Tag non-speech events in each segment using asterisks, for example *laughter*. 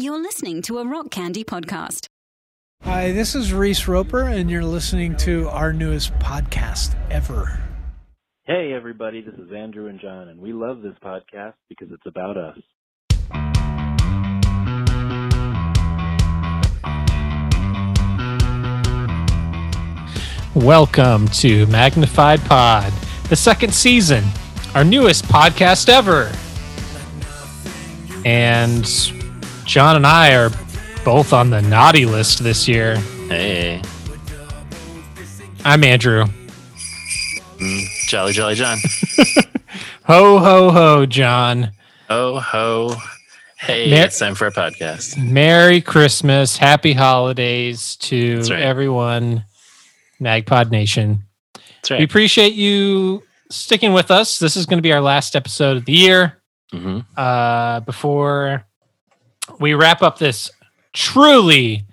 You're listening to a Rock Candy podcast. Hi, this is Reese Roper, and you're listening to our newest podcast ever. Hey, everybody, this is Andrew and John, and we love this podcast because it's about us. Welcome to Magnified Pod, the second season, our newest podcast ever. And John and I are both on the naughty list this year. Hey, I'm Andrew. Jolly Jolly John. *laughs* Ho, ho, ho, John. Oh ho. Hey, Mer- it's time for a podcast. Merry Christmas. Happy holidays to right. everyone, Magpod Nation. That's We appreciate you sticking with us. This is going to be our last episode of the year. hmm uh, before we wrap up this truly,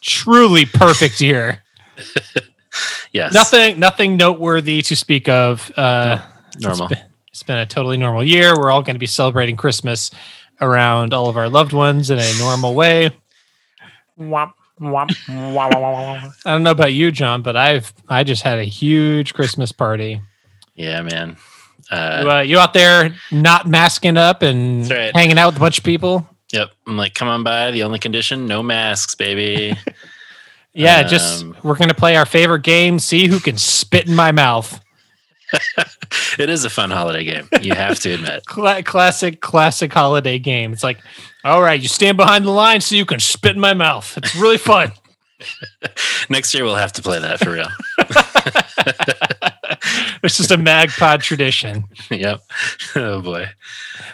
truly perfect *laughs* year. Yes. Nothing, nothing noteworthy to speak of. Uh, Normal. It's been, it's been a totally normal year. We're all going to be celebrating Christmas around all of our loved ones in a normal way. Womp, womp, womp, womp, womp. I don't know about you, John, but I've I just had a huge Christmas party. Yeah, man. You, Uh, uh, you out there not masking up and right. hanging out with a bunch of people? Yep. I'm like, come on by. The only condition, no masks, baby. *laughs* Yeah, just Um, we're gonna play our favorite game. See who can spit in my mouth. *laughs* it is a fun holiday game. You have to admit. *laughs* Cla- classic, classic holiday game. It's like, all right, you stand behind the line so you can spit in my mouth. It's really fun. Next year we'll have to play that for real. it's just a magpod tradition. yep. Oh boy.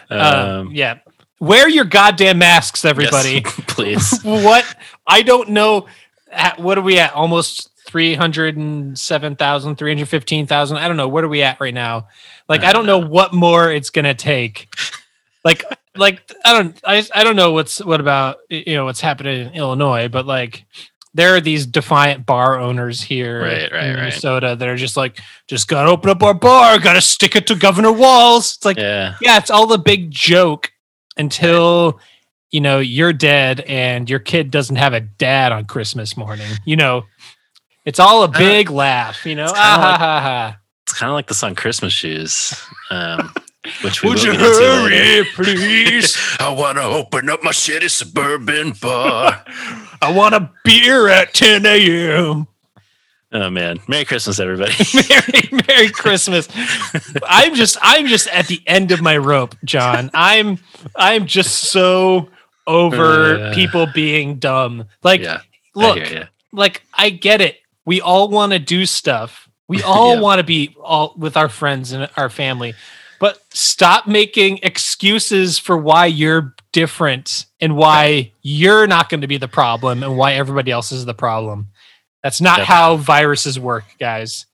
Um, Um, yeah, wear your goddamn masks, yes, everybody. *laughs* *laughs* please. what? I don't know. At, what are we at? Almost 307,000, 315,000. I don't know. What are we at right now? Like, I don't know what more it's going to take. Like, *laughs* like I don't, I, I don't know what's, what about, you know, what's happening in Illinois, but like, there are these defiant bar owners here Right, right, in right. Minnesota that are just like, just gotta open up our bar, gotta stick it to Governor Walz. It's like, Yeah. yeah, it's all the big joke until you know you're dead and your kid doesn't have a dad on Christmas morning. You know, it's all a big laugh. You know, it's like- kind of like the song Christmas Shoes. Um, *laughs* which we Would you hurry, please? *laughs* I want to open up my shitty suburban bar. *laughs* I want a beer at 10 a.m. oh man, Merry Christmas, everybody! *laughs* Merry, Merry Christmas. I'm just, I'm just at the end of my rope, John. I'm, I'm just so over Uh, people being dumb. Like, yeah, look, I like I get it. We all want to do stuff. We *laughs* all Yeah. want to be all with our friends and our family. But stop making excuses for why you're different and why you're not going to be the problem and why everybody else is the problem. That's not Yep. how viruses work, guys.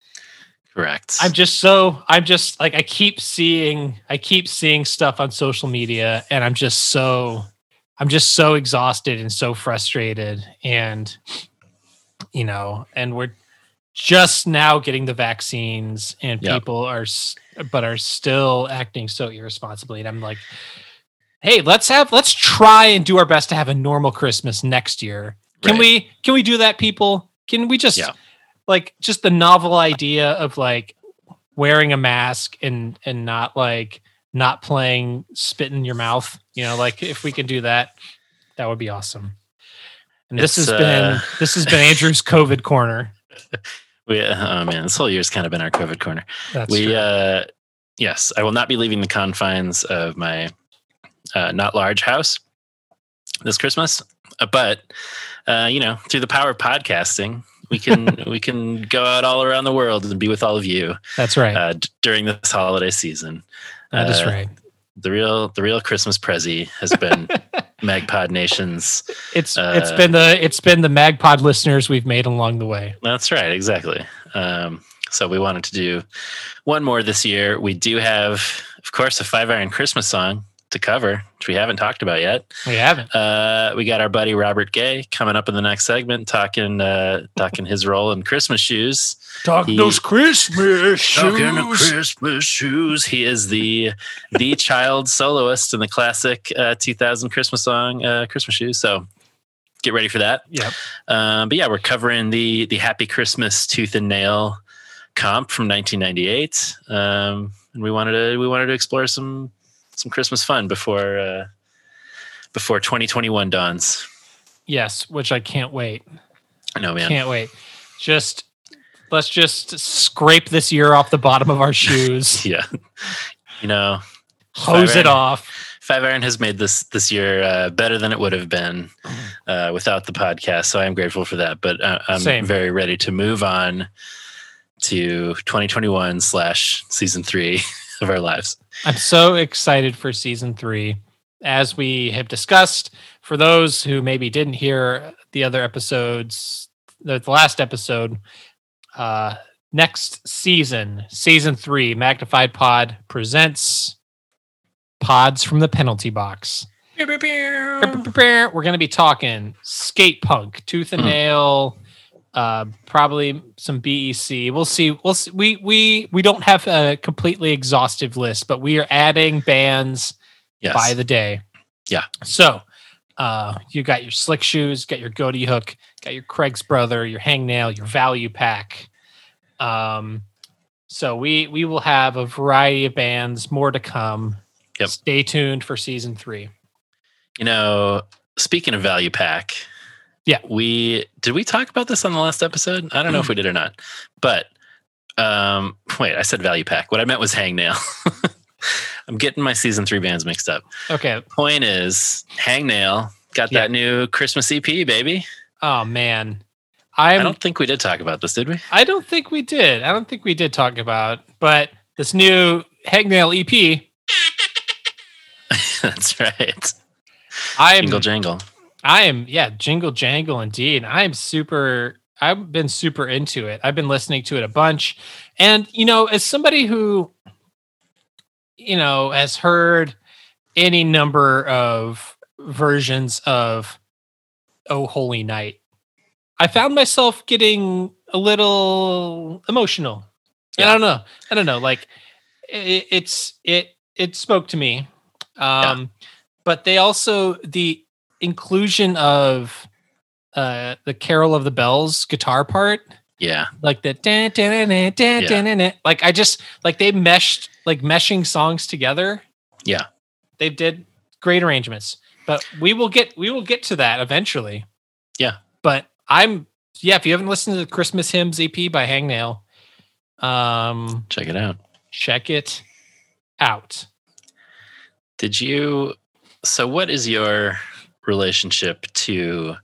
correct. I'm just so I'm just like I keep seeing I keep seeing stuff on social media and I'm just so I'm just so exhausted and so frustrated and you know and we're just now getting the vaccines and Yep. people are but are still acting so irresponsibly and I'm like hey let's have let's try and do our best to have a normal Christmas next year. Can Right. we can we do that people? Can we just Yeah. like just the novel idea of like wearing a mask and and not like not playing spit in your mouth you know like if we can do that that would be awesome and this It's, has been uh, *laughs* this has been andrew's covid corner *laughs* we, oh man, this whole year's kind of been our COVID corner. that's we, true. uh, yes, I will not be leaving the confines of my uh, not large house this Christmas, uh, but uh, you know, through the power of podcasting, we can *laughs* we can go out all around the world and be with all of you that's right uh, d- during this holiday season. that is uh, right The real the real Christmas prezi has been *laughs* Magpod Nations. it's it's uh, been the it's been the magpod listeners we've made along the way That's right, exactly. Um, so we wanted to do one more this year. We do have, of course, a five iron Christmas song to cover, which we haven't talked about yet. We haven't. Uh, we got our buddy Robert Gay coming up in the next segment, talking uh, talking his role in Christmas shoes. Talking He- those Christmas shoes. Talking shoes. Christmas shoes. He is the the *laughs* child soloist in the classic uh, 2000 Christmas song uh, "Christmas Shoes." So get ready for that. Yep. Um, but yeah, we're covering the the Happy Christmas Tooth and Nail comp from 1998, um, and we wanted to we wanted to explore some some Christmas fun before uh, before 2021 dawns. Yes, which I can't wait. I know, man. Can't wait. Just let's just scrape this year off the bottom of our *laughs* shoes. Yeah, you know, hose it off. Five Iron has made this this year uh, better than it would have been uh, without the podcast. So I'm grateful for that. But uh, I'm Same. very ready to move on to 2021 slash season three *laughs* of our lives. I'm so excited for season three. As we have discussed, for those who maybe didn't hear the other episodes, the, the last episode, uh, next season, season three, Magnified Pod presents Pods from the Penalty Box. We're going to be talking skate punk, tooth and Mhm. nail, uh, probably some BEC. We'll see. We'll see. We we we don't have a completely exhaustive list, but we are adding bands Yes. by the day. Yeah. So, uh, you got your slick shoes, got your Ghoti Hook, got your Craig's brother, your hangnail, your Value Pac. Um, so we we will have a variety of bands, more to come. Yep. Stay tuned for season three. you know, speaking of Value Pac, Yeah. we did we talk about this on the last episode? I don't know if we did or not, but um, wait, I said Value Pac. What I meant was hangnail. *laughs* I'm getting my season three bands mixed up. Okay. Point is, hangnail got Yeah. that new Christmas EP, baby. Oh man, I I'm. don't think we did talk about this, did we? I don't think we did. I don't think we did talk about, but this new Hangnail EP. *laughs* That's right. I'm Jingle jangle. I am, yeah, jingle jangle indeed. I'm super, I've been super into it. I've been listening to it a bunch. And, you know, as somebody who, you know, has heard any number of versions of Oh Holy Night, I found myself getting a little emotional. I don't know. I don't know. Like, it, it's, it, it spoke to me. Um, but they also, the, inclusion of uh the Carol of the Bells guitar part, Yeah. like the dan, dan, dan, dan, dan, dan, dan. like I just like they meshed like meshing songs together. Yeah. They did great arrangements. But we will get we will get to that eventually. Yeah. But I'm yeah, if you haven't listened to the Christmas Hymns EP by Hangnail, um Check it out. check it out. Did you? So, what is your relationship to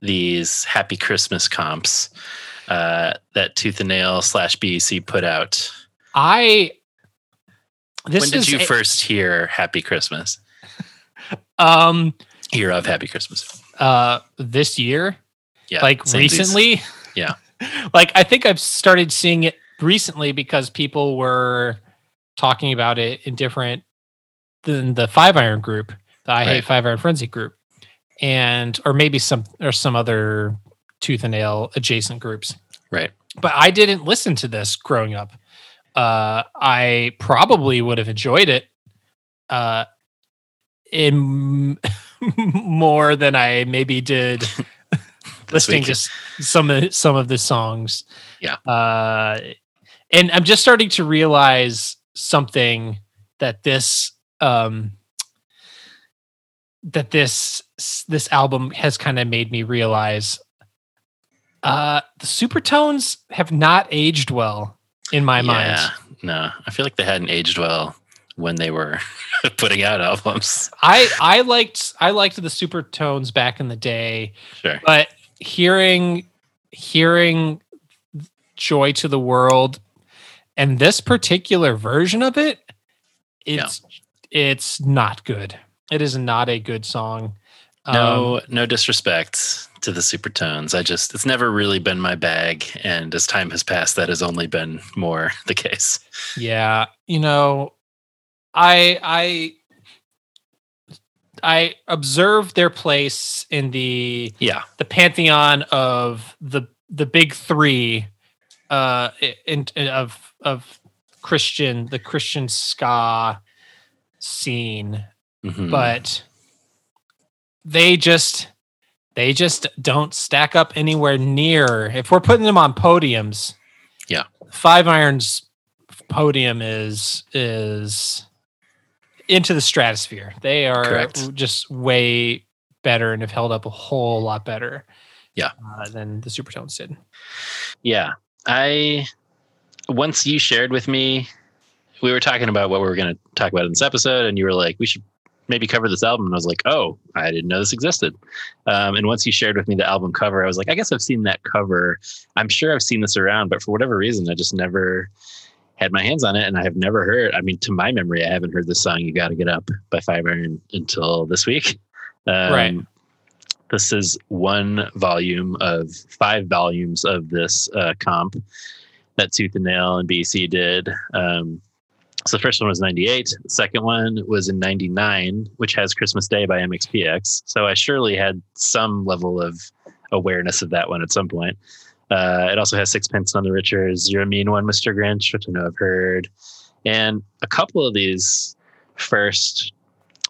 these Happy Christmas comps uh, that Tooth and Nail slash BEC put out? I this when did is you a- first hear Happy Christmas? *laughs* um Hear of Happy Christmas? uh this year Yeah, like recently Yeah. *laughs* like i think i've started seeing it recently because people were talking about it in different than the five iron group the i hate five iron frenzy group and or maybe some or some other tooth and nail adjacent groups Right. but i didn't listen to this growing up uh i probably would have enjoyed it uh in *laughs* more than i maybe did *laughs* listening to some of some of the songs. Yeah. Uh, and I'm just starting to realize something that this um that this this album has kind of made me realize. Uh, the supertones have not aged well in my mind. Yeah. No, I feel like they hadn't aged well when they were *laughs* putting out albums. I I liked I liked the supertones back in the day. Sure. but hearing hearing joy to the world and this particular version of it it's it's not good it is not a good song No, Um, no disrespect to the Supertones. I just it's never really been my bag, and as time has passed, that has only been more *laughs* the case. yeah you know i i I observe their place in the Yeah. the pantheon of the the big three uh in, in- of of Christian the Christian ska scene, Mhm. but they just they just don't stack up anywhere near. If we're putting them on podiums, Yeah. Five Irons podium is is into the stratosphere. They are Correct. just way better and have held up a whole lot better. Yeah. uh, than the Supertones did. Yeah. I once you shared with me, we were talking about what we were going to talk about in this episode, and you were like, we should maybe cover this album. And I was like, oh, I didn't know this existed. Um, and once you shared with me the album cover, I was like, I guess I've seen that cover. I'm sure I've seen this around, but for whatever reason, I just never had my hands on it. And I have never heard, I mean, to my memory, I haven't heard the song You Gotta Get Up by Five Iron until this week. Um, Right. This is one volume of five volumes of this uh, comp that Tooth and Nail and BEC did. Um, so the first one was 98. The second one was in 99, which has Christmas Day by MXPX. So I surely had some level of awareness of that one at some point. Uh, it also has Sixpence None the Richer's, You're a Mean One, Mr. Grinch, which I know I've heard. And a couple of these first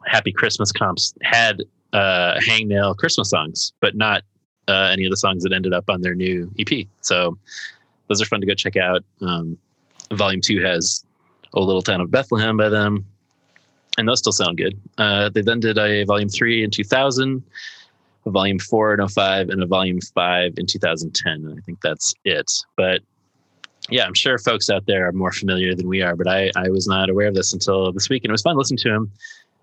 Happy Christmas comps had uh, hangnail Christmas songs, but not uh, any of the songs that ended up on their new EP. So those are fun to go check out. Um, volume two has "O Little Town of Bethlehem" by them, and those still sound good. Uh, they then did a volume three in 2000, a volume four in 05, and a volume five in 2010. And I think that's it. But yeah, I'm sure folks out there are more familiar than we are, but I, I was not aware of this until this week, and it was fun listening to him.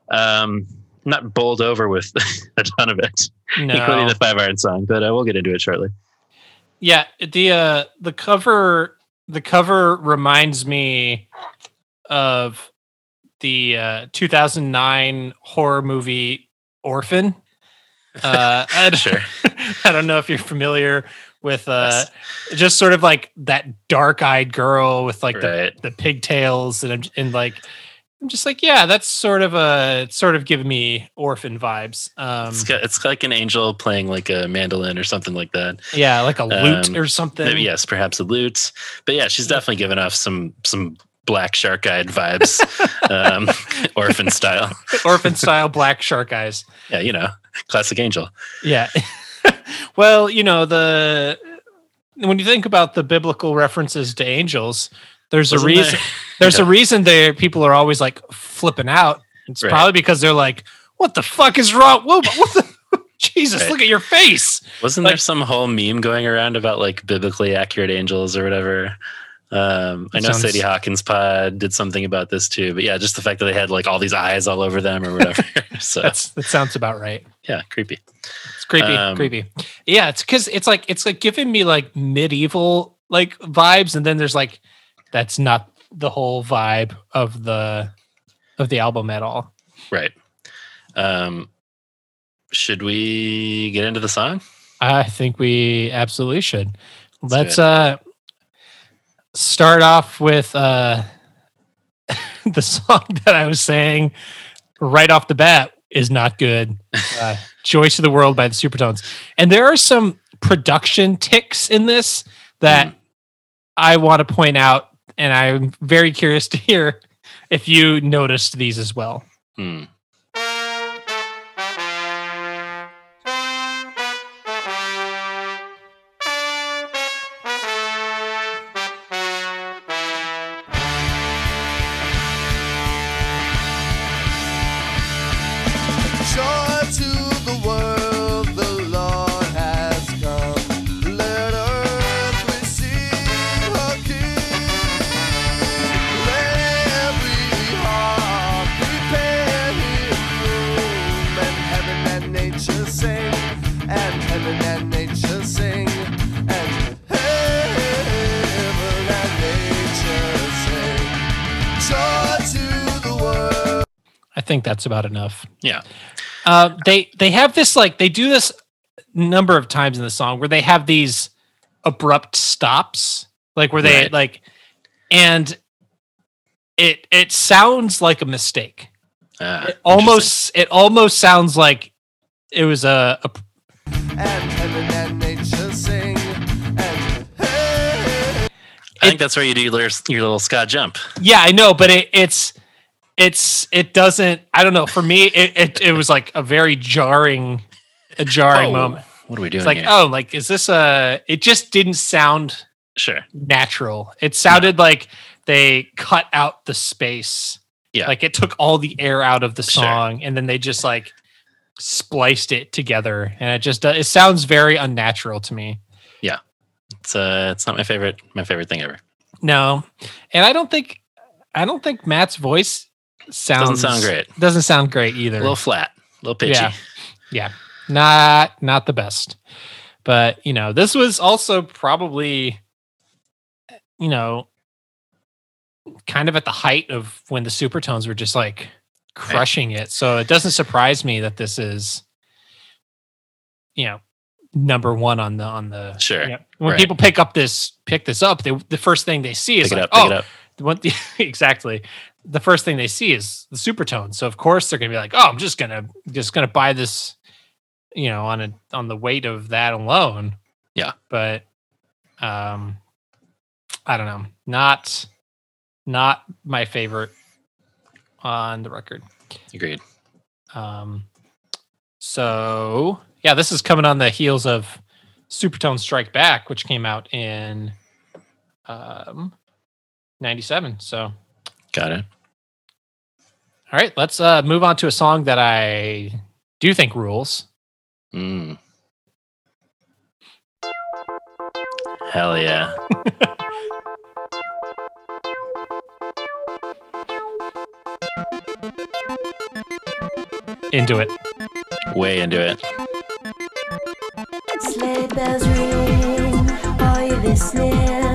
Um, not bowled over with *laughs* a ton of it, including the Five Iron song, but uh, we'll get into it shortly. Yeah, the uh the cover the cover reminds me of the uh 2009 horror movie Orphan. *laughs* Uh I, don't- Sure. *laughs* I don't know if you're familiar with uh Yes. just sort of like that dark-eyed girl with like the Right. the pigtails and and like I'm just like yeah, that's sort of a sort of giving me orphan vibes. Um It's, got, it's like an angel playing like a mandolin or something like that. yeah, like a lute Um, or something. Maybe, yes, perhaps a lute. But yeah, she's definitely given off some some black shark eyed vibes, *laughs* um, orphan style. Orphan style black shark eyes. Yeah, you know, classic angel. Yeah. *laughs* well, you know, the when you think about the biblical references to angels, there's Wasn't *laughs* a reason there- there's Yeah. a reason there people are always like flipping out. It's Right. probably because they're like, what the fuck is wrong? Whoa, what the Jesus, Right. look at your face. Wasn't like- there some whole meme going around about like biblically accurate angels or whatever? Um, I know sounds- Sadie Hawkins pod did something about this too, but yeah, just the fact that they had like all these eyes all over them or whatever. *laughs* *laughs* so That's that sounds about right. yeah, creepy. It's creepy, Um, creepy. Yeah, it's because it's like it's like giving me like medieval like vibes, and then there's like that's not the whole vibe of the of the album at all. Right. Um, should we get into the song? I think we absolutely should. Let's Let's uh start off with uh *laughs* the song that I was saying right off the bat is not good. *laughs* Uh, to the World by the Supertones. And there are some production ticks in this that I want to point out and I'm very curious to hear if you noticed these as well. Hmm. About enough. Yeah. Uh, they they have this like they do this number of times in the song where they have these abrupt stops, like where they Right. like, and it it sounds like a mistake. Ah, It almost it almost sounds like it was a, a and heaven and nature sing. And hey, I think that's where you do your, little- your little ska jump. yeah I know, but it, it's it's it doesn't I don't know for me it it, it was like a very jarring a jarring Oh, moment. What are we doing It's like here? oh like is this a it just didn't sound sure. natural. It sounded like they cut out the space. Yeah. Like it took all the air out of the Sure. song and then they just like spliced it together and it just it sounds very unnatural to me. Yeah, it's uh, it's not my favorite. My favorite thing ever. No. And I don't think I don't think Matt's voice sounds sound great. Doesn't sound great either. A little flat, a little pitchy. Yeah. Yeah. Not not the best. But, you know, this was also probably you know kind of at the height of when the supertones were just like crushing it. So it doesn't surprise me that this is you know number 1 on the on the Sure. you know, when Right. people pick up this pick this up, they the first thing they see is Pick like, up. Pick oh, it up. *laughs* the, *laughs* exactly the first thing they see is the supertone so of course they're gonna be like oh i'm just gonna just gonna buy this you know on a on the weight of that alone Yeah. but um i don't know not not my favorite on the record Agreed. um so yeah this is coming on the heels of Supertones Strike Back which came out in um 97 so Got it. All right, let's uh, move on to a song that I do think rules. Mm. Hell yeah. *laughs* Into it. Way into it. Sleigh bells ring, are you listening?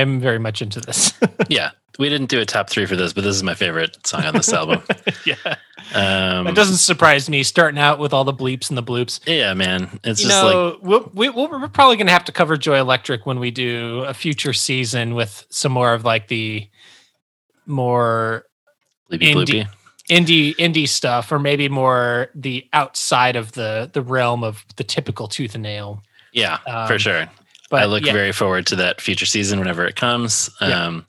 I'm very much into this. *laughs* Yeah. We didn't do a top three for this, but this is my favorite song on this album. *laughs* yeah, Um, it doesn't surprise me. Starting out with all the bleeps and the bloops. yeah, man. It's You just like we'll, we, we're probably going to have to cover Joy Electric when we do a future season with some more of like the more bleepy indie- bloopy. indie indie stuff, or maybe more the outside of the the realm of the typical tooth and nail. Yeah, Um, for sure. But I look yeah, very forward to that future season whenever it comes. Yeah. Um,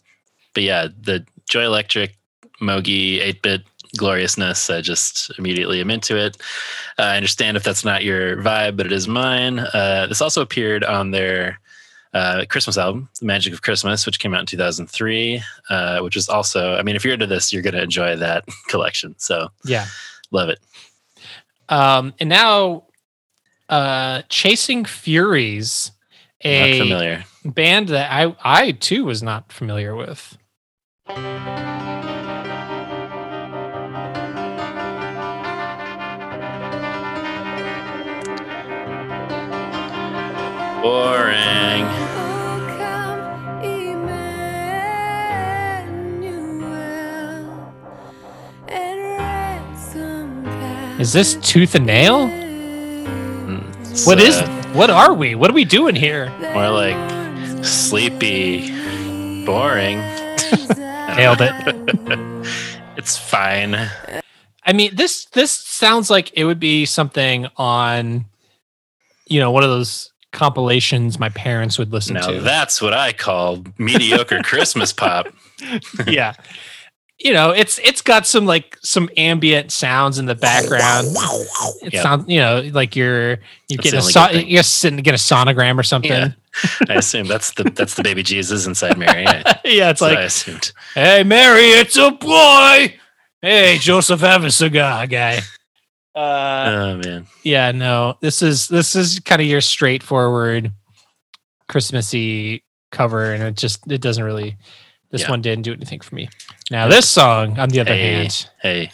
but yeah, the Joy Electric, Mogi, 8 bit gloriousness, I just immediately am into it. Uh, I understand if that's not your vibe, but it is mine. Uh, this also appeared on their uh, Christmas album, The Magic of Christmas, which came out in 2003, uh, which is also, I mean, if you're into this, you're going to enjoy that *laughs* collection. So yeah. love it. Um, and now, uh, Chasing Furies, Not a familiar. band that I I too was not familiar with. Boring. Oh, come, Emmanuel, and ransom Is this Tooth and Nail? It's, What is? uh, What are we? What are we doing here? More like sleepy, boring. Nailed it. *laughs* it's fine. I mean, this this sounds like it would be something on, you know, one of those compilations my parents would listen Now to. that's what I call mediocre Christmas pop. *laughs* yeah. You know, it's it's got some like some ambient sounds in the background. It Yep. sounds, you know, like you're you get a so- you're sitting to get a sonogram or something. Yeah. Yeah, I assume that's the that's the baby Jesus inside Mary. Yeah, *laughs* it's that's what I like, assumed. hey Mary, it's a boy. Hey, Joseph, have a cigar, guy. Uh, oh man. yeah, no, this is this is kind of your straightforward Christmassy cover, and it just it doesn't really. This Yeah. one didn't do anything for me. Now this song, on the other Hey, hand, hey,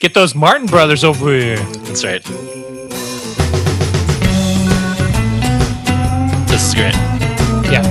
get those Martin brothers over here. that's right. This is great. Yeah,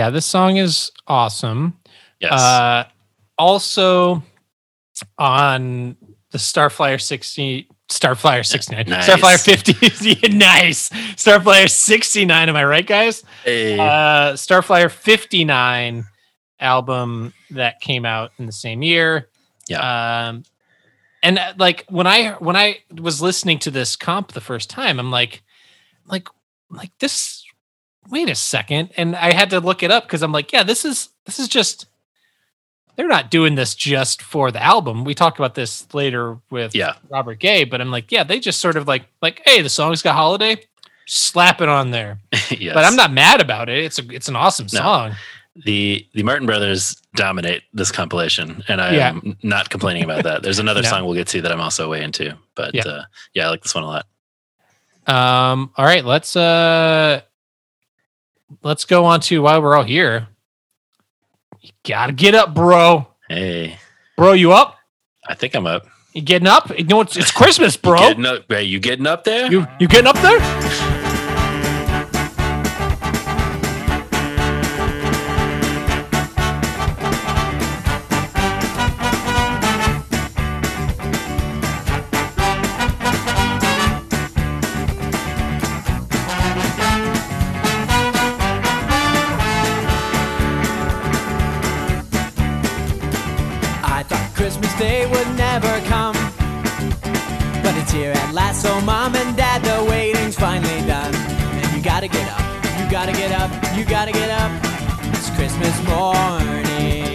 yeah. This song is awesome. Yes. Uh, also on the Starflyer 60, Starflyer 69, nice. Starflyer 50. Yeah, *laughs* nice. Starflyer 69. Am I right, guys? hey. Uh, Starflyer 59 album that came out in the same year. Yeah. Um, and uh, like when I when I was listening to this comp the first time, I'm like, like, like this. Wait a second, and I had to look it up because I'm like, yeah, this is this is just. They're not doing this just for the album. We talked about this later with Yeah. Robert Gay, but I'm like, yeah, they just sort of like like, hey, the song's got holiday, slap it on there. *laughs* yes. But I'm not mad about it. It's a it's an awesome No. song. the the Martin Brothers dominate this compilation, and I Yeah. am not complaining about that. There's another *laughs* No. song we'll get to that I'm also way into, but Yeah. uh, yeah, I like this one a lot. Um, all right, let's uh let's go on to why we're all here. You gotta get up, bro. Hey, Bro, you up? I think I'm up. You getting up? You know it's it's Christmas, bro. Getting up, hey, you getting up there? You you getting up there? Gotta get up, you gotta get up, you gotta get up. It's Christmas morning.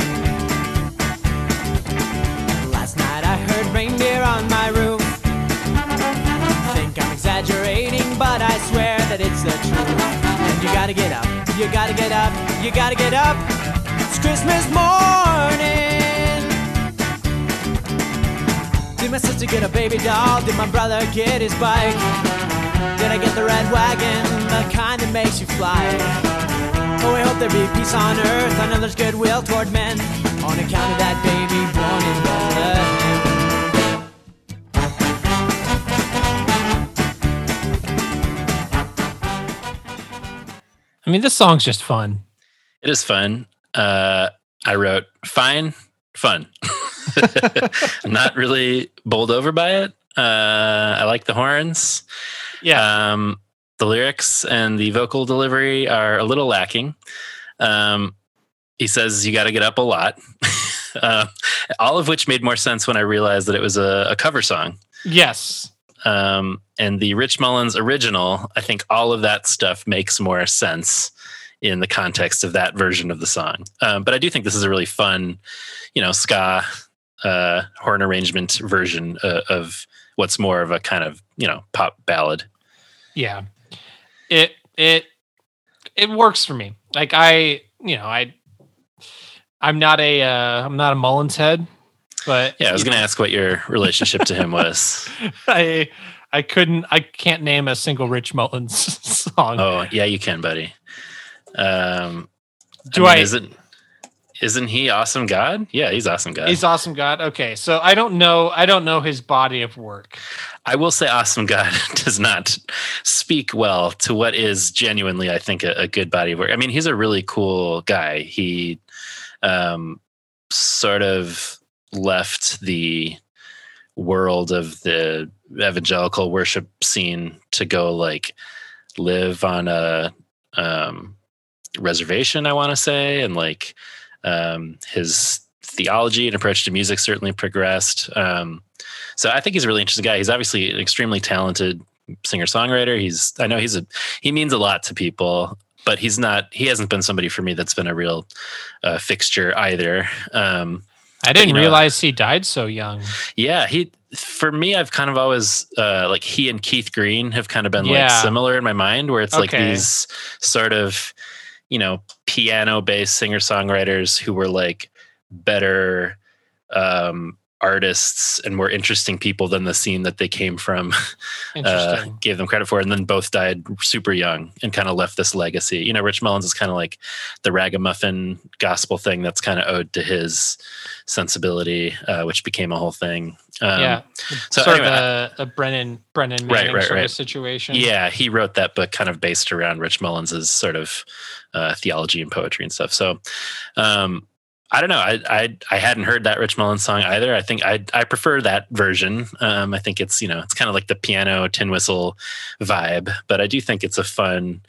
Last night I heard reindeer on my roof. Think I'm exaggerating, but I swear that it's the truth. And you gotta get up, you gotta get up, you gotta get up. It's Christmas morning. Did my sister get a baby doll? Did my brother get his bike? Did I get the red wagon, the kind that makes you fly? Oh, I hope there be peace on earth. I know there's goodwill toward men on account of that baby born in Bethlehem. I mean, this song's just fun. It is fun. Uh, I wrote fine, fun. *laughs* I'm not really bowled over by it. Uh, I like the horns. Yeah. Um, the lyrics and the vocal delivery are a little lacking. Um, he says you got to get up a lot. *laughs* uh, all of which made more sense when I realized that it was a, a cover song. yes. Um, and the Rich Mullins original, I think all of that stuff makes more sense in the context of that version of the song. Um, but I do think this is a really fun, you know, ska uh, horn arrangement version uh, of what's more of a kind of you know pop ballad. Yeah. It it it works for me. Like I, you know, I I'm not a uh I'm not a Mullins head, but Yeah, I was going to ask what your relationship to him was. *laughs* I I couldn't I can't name a single Rich Mullins *laughs* song. Oh, yeah, you can, buddy. Um, Do mean, I- Isn't isn't he awesome God? Yeah, he's awesome God. He's awesome God. Okay, so I don't know I don't know his body of work. I will say, awesome God *laughs* does not speak well to what is genuinely, I think, a, a good body of work. I mean, he's a really cool guy. He um, sort of left the world of the evangelical worship scene to go like live on a um, reservation, I want to say, and like um, his theology and approach to music certainly progressed. Um, so I think he's a really interesting guy. He's obviously an extremely talented singer songwriter. He's I know he's a he means a lot to people, but he's not he hasn't been somebody for me that's been a real uh, fixture either. Um, I didn't know- realize he died so young. yeah, he for me, I've kind of always uh, like he and Keith Green have kind of been Yeah. like similar in my mind, where it's like these sort of you know piano based singer songwriters who were like better um, artists and more interesting people than the scene that they came from *laughs* uh, gave them credit for, and then both died super young and kind of left this legacy. You know, Rich Mullins is kind of like the ragamuffin gospel thing that's kind of owed to his sensibility, uh, which became a whole thing. Um, yeah. so sort anyway, of a, a Brennan Brennan Right, right, sort right. of situation. Yeah, he wrote that book kind of based around Rich Mullins's sort of uh, theology and poetry and stuff. So, um, I don't know. I, I I hadn't heard that Rich Mullins song either. I think I I prefer that version. Um, I think it's you know it's kind of like the piano tin whistle vibe, but I do think it's a fun.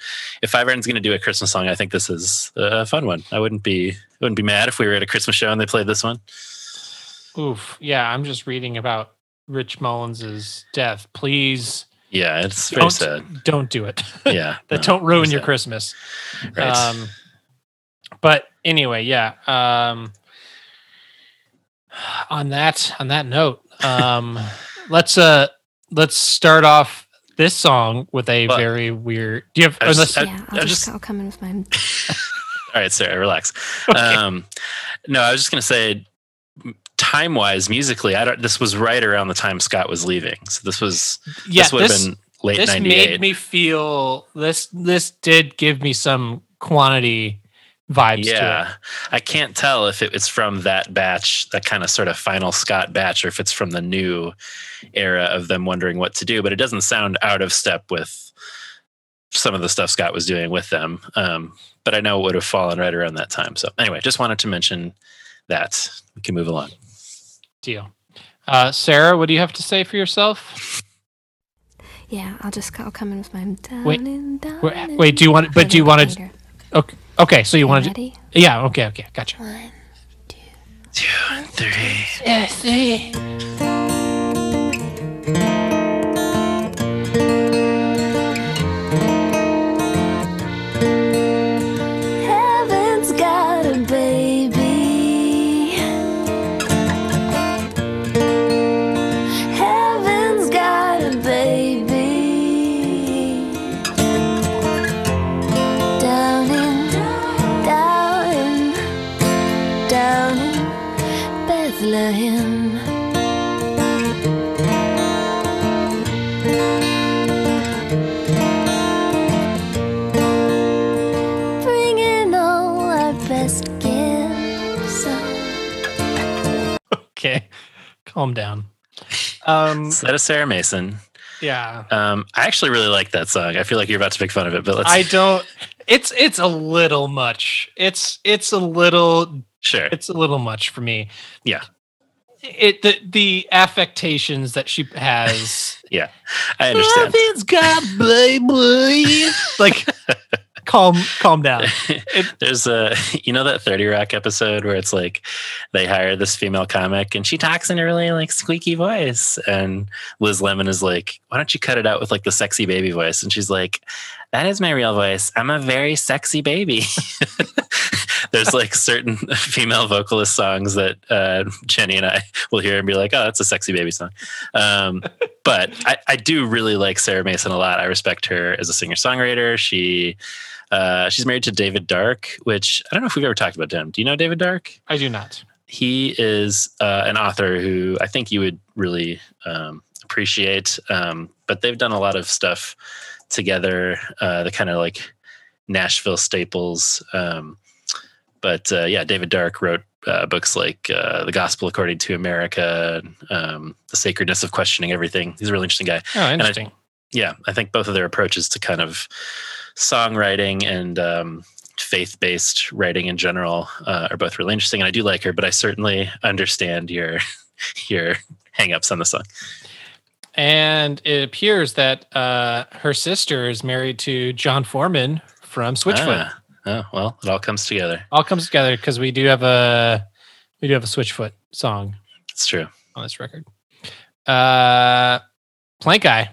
If everyone's going to do a Christmas song, I think this is a fun one. I wouldn't be wouldn't be mad if we were at a Christmas show and they played this one. Oof. Yeah, I'm just reading about Rich Mullins's death. Please Yeah, it's very don't sad. don't do it. Yeah, *laughs* that no, don't ruin your. Christmas. Right. Um, but anyway, yeah. Um, on that on that note, um, *laughs* let's uh let's start off this song with a Well, very weird. Do you have? I was- unless, I- yeah, I'll I just, just- I'll come in with my. *laughs* All right, Sarah, relax. *laughs* Okay. Um, no, I was just going to say, time wise, musically, I don't. This was right around the time Scott was leaving, so this was yeah, this would have been late this '98. made me feel this. This did give me some quantity vibes to it. yeah, I can't tell if it, it's from that batch, that kind of sort of final Scott batch, or if it's from the new era of them wondering what to do. But it doesn't sound out of step with some of the stuff Scott was doing with them. Um, but I know it would have fallen right around that time. So anyway, just wanted to mention that. We can move along. Deal. Uh, Sarah, what do you have to say for yourself? Yeah, I'll just I'll come in with my. Down Wait, and down wait, and wait, do you want- but do you wanna- Okay, okay. So you want to? ready? Yeah. Okay. Okay. Gotcha. One. Two, three. Yes. Heaven's Calm down. Um. So that is Sarah Masen. Yeah. Um, I actually really like that song. I feel like you're about to make fun of it, but let's I don't. It's it's a little much. It's it's a little sure. it's a little much for me. Yeah. It the the affectations that she has. *laughs* Yeah, I understand. Nothing's got baby. like *laughs* calm calm down. *laughs* There's a you know that 30 Rock episode where it's like they hire this female comic and she talks in a really like squeaky voice and Liz Lemon is like, why don't you cut it out with like the sexy baby voice? And she's like, that is my real voice. I'm a very sexy baby. *laughs* There's like certain *laughs* female vocalist songs that uh, Jenny and I will hear and be like, oh, that's a sexy baby song. Um, but I, I do really like Sarah Masen a lot. I respect her as a singer songwriter. She uh, she's married to David Dark, which I don't know if we've ever talked about him. Do you know David Dark? I do not. He is uh, an author who I think you would really um, appreciate. Um, but they've done a lot of stuff together, uh, the kind of like Nashville staples. Um, but uh, yeah, David Dark wrote uh, books like uh, The Gospel According to America, um, The Sacredness of Questioning Everything. He's a really interesting guy Oh, interesting. yeah, I think both of their approaches to kind of songwriting and um, faith based writing in general uh, are both really interesting, and I do like her. But I certainly understand your *laughs* your hangups on the song. And it appears that uh, her sister is married to Jon Foreman from Switchfoot. Ah, oh well, it all comes together. All comes together because we do have a we do have a Switchfoot song It's true. on this record. Uh, Plankeye.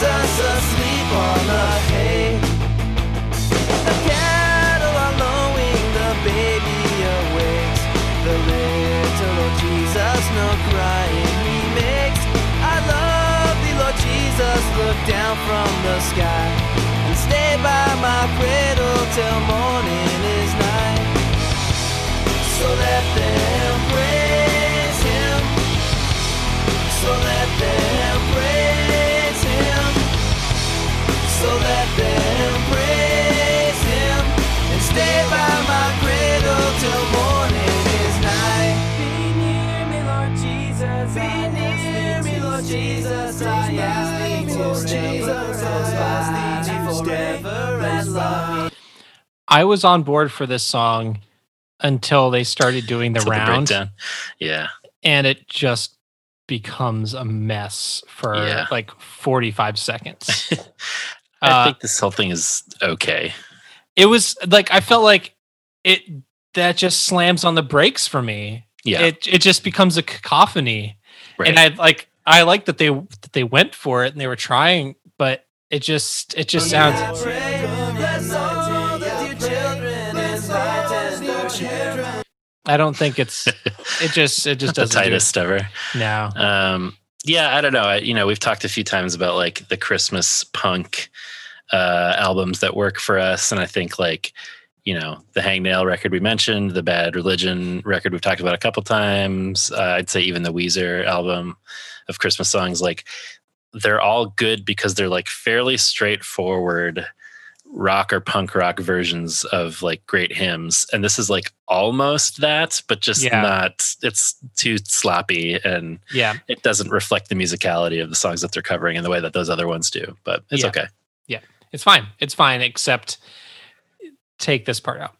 Jesus asleep on the hay. The cattle are lowing, the baby awakes. The little Lord Jesus, no crying he makes. I love thee, Lord Jesus, look down from the sky and stay by my cradle till morning is night. So let them praise him. So let them love. I was on board for this song until they started doing the Till round, breakdown. Yeah. and it just becomes a mess for Yeah. like 45 seconds. *laughs* I Uh, think this whole thing is okay. it was like I felt like it that just slams on the brakes for me. Yeah. It it just becomes a cacophony. right. And I like I like that they that they went for it and they were trying, but it just it just sounds I don't think it's *laughs* it just it just doesn't do it. tightest ever. No. Um, yeah, I don't know. I, you know, we've talked a few times about like the Christmas punk uh, albums that work for us, and I think like you know the Hangnail record we mentioned, the Bad Religion record we've talked about a couple times. Uh, I'd say even the Weezer album of Christmas songs, like they're all good because they're like fairly straightforward rock or punk rock versions of like great hymns and this is like almost that but just Yeah. not it's too sloppy and Yeah. it doesn't reflect the musicality of the songs that they're covering in the way that those other ones do but it's Yeah. okay yeah It's fine. It's fine, except take this part out.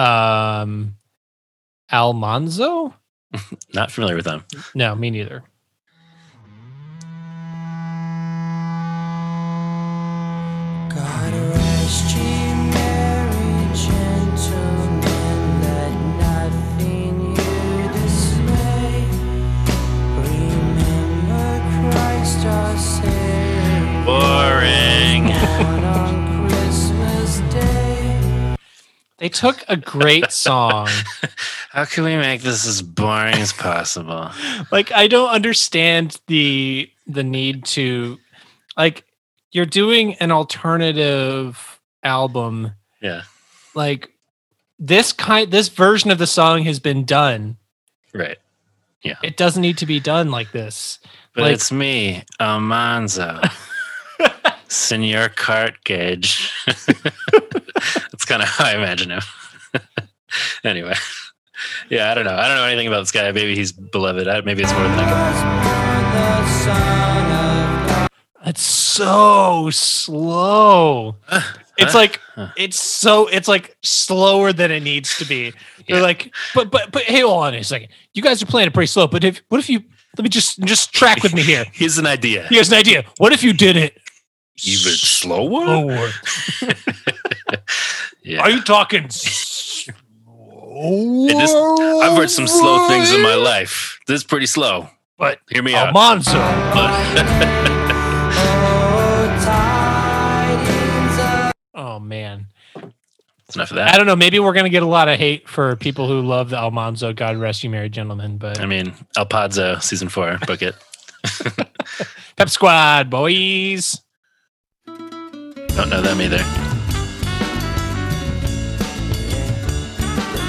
Um Almanzo? *laughs* not familiar with them No, me neither. God rest ye merry gentlemen, let nothing you dismay. Remember Christ our Savior, boring on Christmas Day. They took a great *laughs* song. how can we make this as boring as possible like I don't understand the the need to like you're doing an alternative album. Yeah. Like this kind this version of the song has been done. right. Yeah. It doesn't need to be done like this. but Like- it's me almanzo *laughs* senor cart gauge *laughs* that's kind of how i imagine him. *laughs* Anyway. Yeah i don't know. I don't know anything about this guy. Maybe he's beloved. Maybe it's more than i can It's so slow. Uh, it's uh, like uh. it's so it's like slower than it needs to be. *laughs* They're Yeah. like, but but but hey, hold on a second. You guys are playing it pretty slow. But if what if you let me just just track with me here? *laughs* here's an idea Here's an idea. What if you did it even slower slower? *laughs* yeah Are you talking slow? It is- I've heard some slow things in my life. This is pretty slow, But hear me out. Almanzo. Oh man. That's enough of that. I don't know. Maybe we're gonna get a lot of hate for people who love the Almanzo. God rest you, merry gentlemen. But I mean, El Pazzo season four, book it. *laughs* Pep Squad, boys. Don't know them either.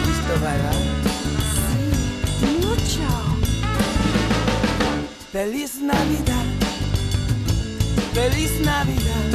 Listo bailar. Mucho. Feliz Navidad. Feliz Navidad.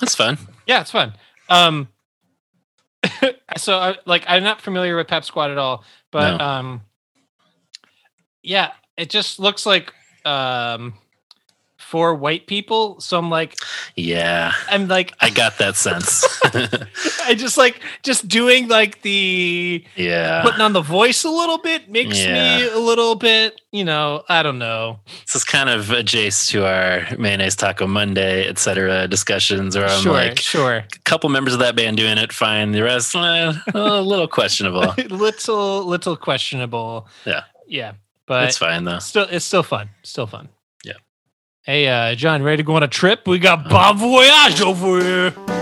That's fun. Yeah, it's fun. Um, *laughs* so I, like I'm not familiar with Pep Squad at all, but No. um, yeah, it just looks like um for white people. So I'm like, Yeah, I'm like, I got that sense. *laughs* I just like just doing like the yeah, putting on the voice a little bit makes me a little bit, you know, I don't know. this is kind of adjacent to our mayonnaise taco Monday, etc. discussions, where I'm sure, like, sure. a couple members of that band doing it fine, the rest eh, a little questionable. *laughs* little little questionable. Yeah. Yeah. But it's fine though. still it's still fun. Still fun. Hey uh John, ready to go on a trip? We got Bon Voyage over here.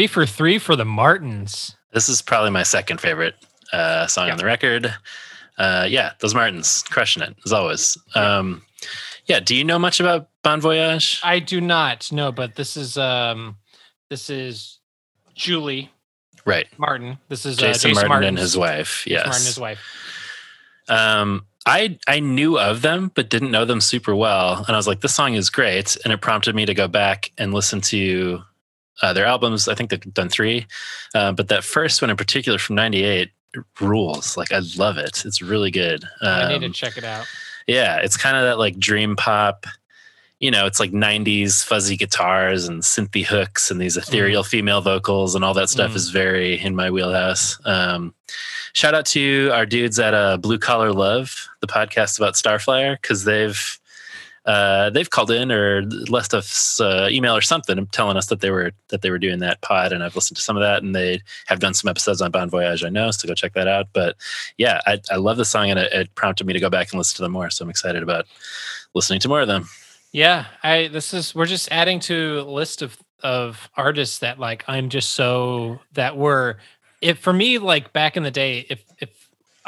Three for three for the Martins. This is probably my second favorite uh, song Yeah. on the record. Uh, yeah, those Martins crushing it as always. Um, yeah, do you know much about Bon Voyage? I do not know, but this is um this is Julie right, Martin. This is Jason, uh, Jason Martin and his wife. Jason Yes, Martin and his wife. Um, I I knew of them, but didn't know them super well, and I was like, "This song is great," and it prompted me to go back and listen to uh, their albums. I think they've done three, uh, but that first one in particular from '98 rules. Like, I love it. It's really good. I need to Um, check it out. yeah, it's kind of that like dream pop. You know, it's like '90s fuzzy guitars and synthy hooks and these ethereal female vocals and all that stuff Mm. is very in my wheelhouse. Um, shout out to our dudes at uh, Blue Collar Love, the podcast about Starflyer, because they've uh, they've called in or left us uh, email or something telling us that they were that they were doing that pod, and I've listened to some of that, and they have done some episodes on Bon Voyage. I know, so go check that out. But yeah, I, I love the song, and it, it prompted me to go back and listen to them more. So I'm excited about listening to more of them. Yeah, I this is we're just adding to a list of of artists that like I'm just so that were if for me like back in the day if if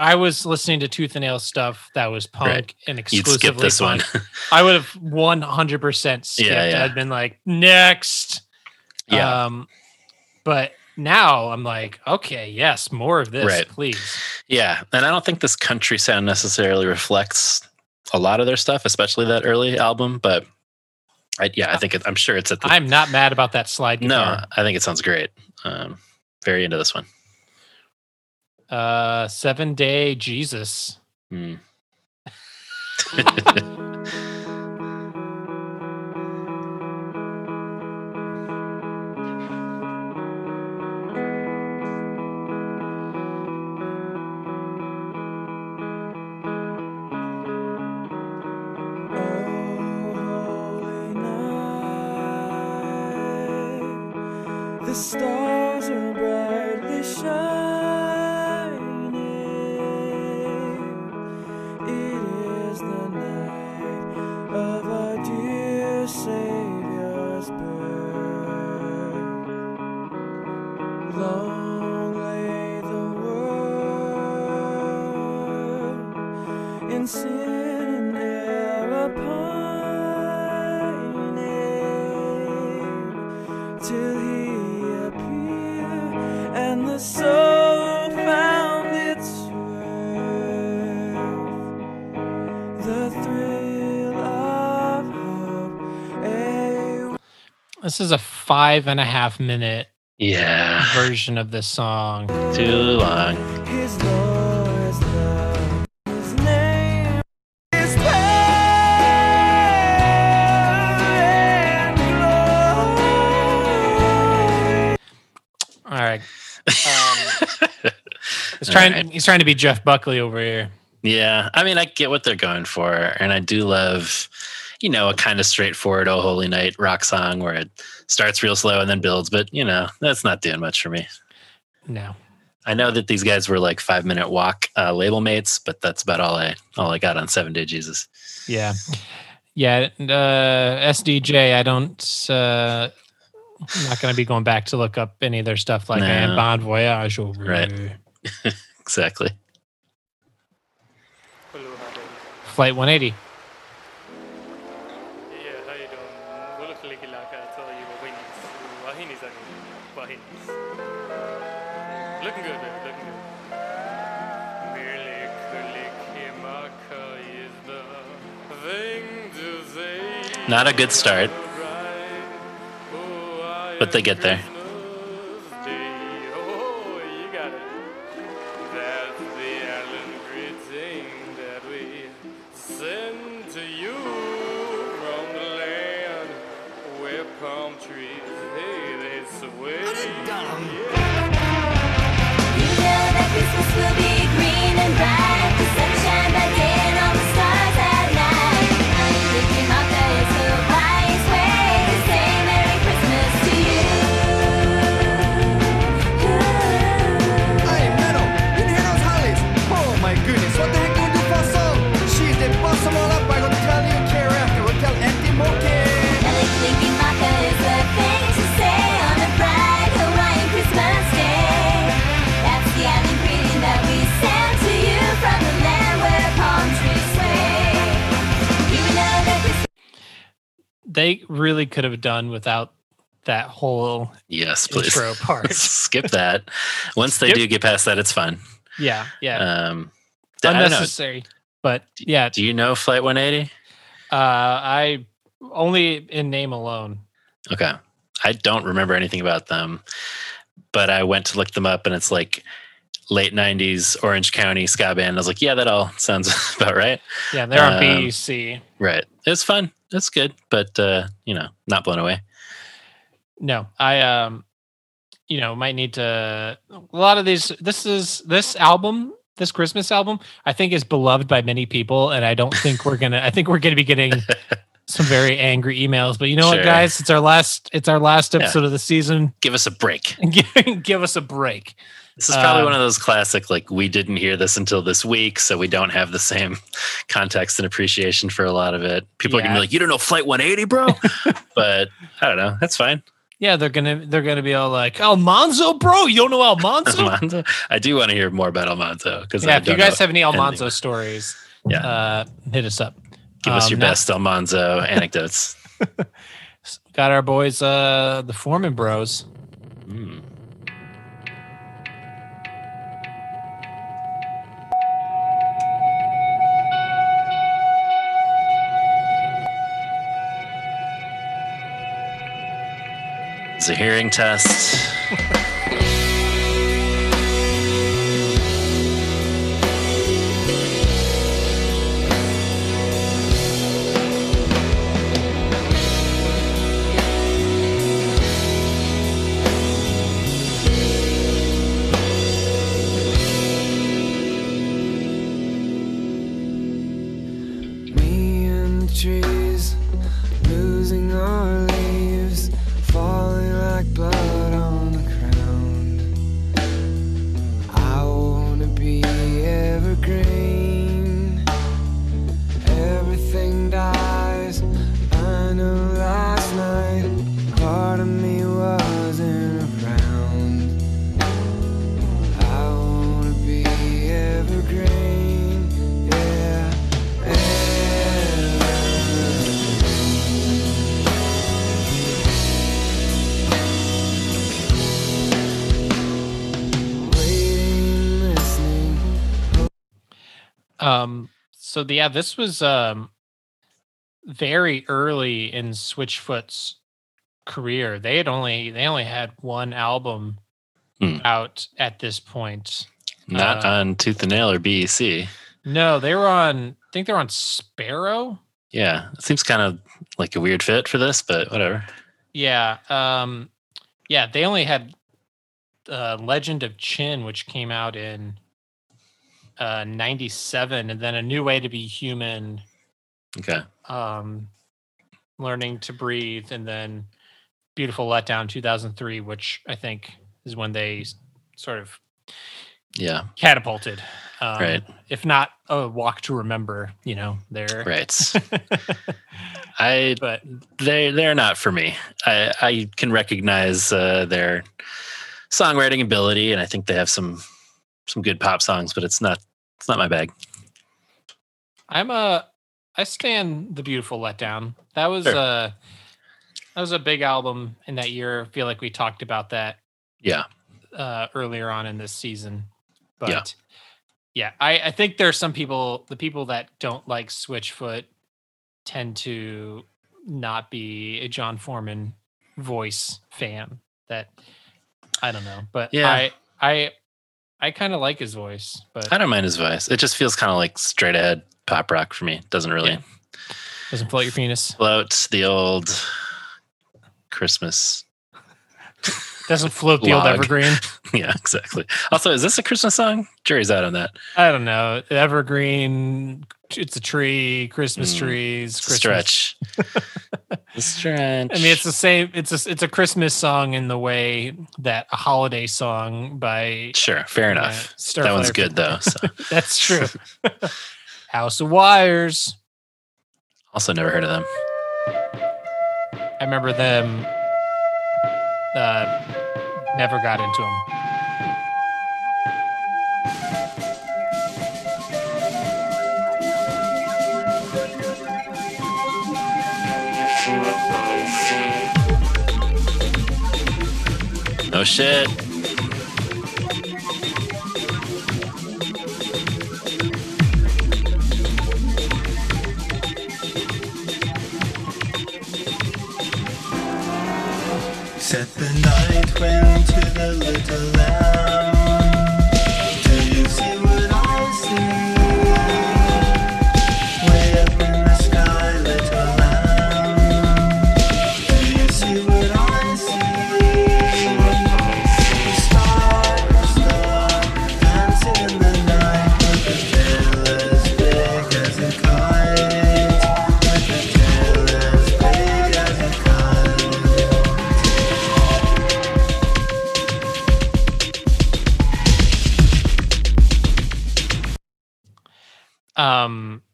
I was listening to Tooth and Nail stuff that was punk Right. and You'd exclusively skip this punk, one. *laughs* I would have 100% skipped. yeah. I'd been like next. yeah. Um but now I'm like okay, yes, more of this, Right. please. Yeah, and I don't think this country sound necessarily reflects a lot of their stuff, especially that early album. But I, yeah, I think it, I'm sure it's at the. I'm not mad about that slide no. I think it sounds great. Um, very into this one. Uh 7 Day Jesus. Hmm. *laughs* *laughs* This is a five and a half minute Yeah, version of this song. too long. His Lord's love, His name is power and glory. All right. Um, *laughs* he's trying. All right. He's trying to be Jeff Buckley over here. Yeah, I mean, I get what they're going for, and I do love, you know, a kind of straightforward "Oh Holy Night" rock song where it starts real slow and then builds. But you know, that's not doing much for me. No. I know that these guys were like five minute walk uh, label mates, but that's about all I all I got on Seven Day Jesus. Yeah. Yeah. Uh, SDJ. I don't. Uh, I'm not going to be going back to look up any of their stuff like I am No. Bon Voyage over. Right. *laughs* Exactly. Flight 180. Not a good start, but they get there. They could have done without that whole Yes, please. intro *laughs* part. Skip that. Once they Skip- do get past that, it's fine. yeah. Yeah. Um, I don't know. Unnecessary. But yeah, Do you know Flight 180? uh, I only in name alone. Okay. I don't remember anything about them, but I went to look them up and it's like late 90s Orange County ska band. I was like, yeah, that all sounds *laughs* about right. Yeah, they're on Um, BEC. Right. It's fun. It's good, but, uh, you know, not blown away. No, I um, you know, might need to. A lot of these. This is this album. This Christmas album, I think, is beloved by many people, and I don't think we're gonna. I think we're gonna be getting *laughs* some very angry emails. But you know Sure. what, guys? It's our last. It's our last Yeah. episode of the season. Give us a break. *laughs* give, give us a break. This is probably Um, one of those classic, like, we didn't hear this until this week, so we don't have the same *laughs* context and appreciation for a lot of it. People are going to be like, you don't know Flight 180, bro? *laughs* but I don't know. That's fine. Yeah, they're gonna they're gonna be all like Almanzo, bro. You don't know Almanzo? *laughs* Almanzo. I do want to hear more about Almanzo because yeah, if you guys have any Almanzo anything. stories, Yeah. uh, hit us up. give us Um, your now- best Almanzo anecdotes. Got our boys, uh, the Foreman Bros. Mm. It's a hearing test. *laughs* so the, yeah, this was um very early in Switchfoot's career. They had only they only had one album Hmm. out at this point. Not Uh, on Tooth and Nail or BEC. No, they were on. I think they were on Sparrow. Yeah, it seems kind of like a weird fit for this, but whatever. Yeah. Um, yeah, they only had uh, Legend of Chin, which came out in uh, 97, and then A New Way to Be Human, Okay. um, Learning to Breathe, and then Beautiful Letdown 2003, which I think is when they sort of Yeah. catapulted. Um, Right. If not a walk to remember, you know, they're Right. *laughs* I but they they're not for me. I I can recognize uh, their songwriting ability, and I think they have some some good pop songs, but it's not it's not my bag. I'm a I stand the beautiful letdown. That was Sure. a that was a big album in that year. I feel like we talked about that Yeah. uh, earlier on in this season. But Yeah. yeah, I, I think there are some people the people that don't like Switchfoot tend to not be a Jon Foreman voice fan. That I don't know. But Yeah. I I I kind of like his voice, but I don't mind his voice. It just feels kind of like straight ahead pop rock for me. Doesn't really Yeah. doesn't float your penis. float the old Christmas. *laughs* Doesn't float the old Log. evergreen. *laughs* yeah, exactly. Also, is this a Christmas song? Jury's out on that. I don't know. Evergreen. It's a tree. Christmas Mm, trees. It's a Christmas. stretch. *laughs* the stretch. I mean, it's the same. It's a it's a Christmas song in the way that a holiday song by sure. Fair uh, enough. That one's good though. So. That's true. House of Wires. also, never heard of them. I remember them. Uh, never got into them. No shit. Said the night went to the little lamb.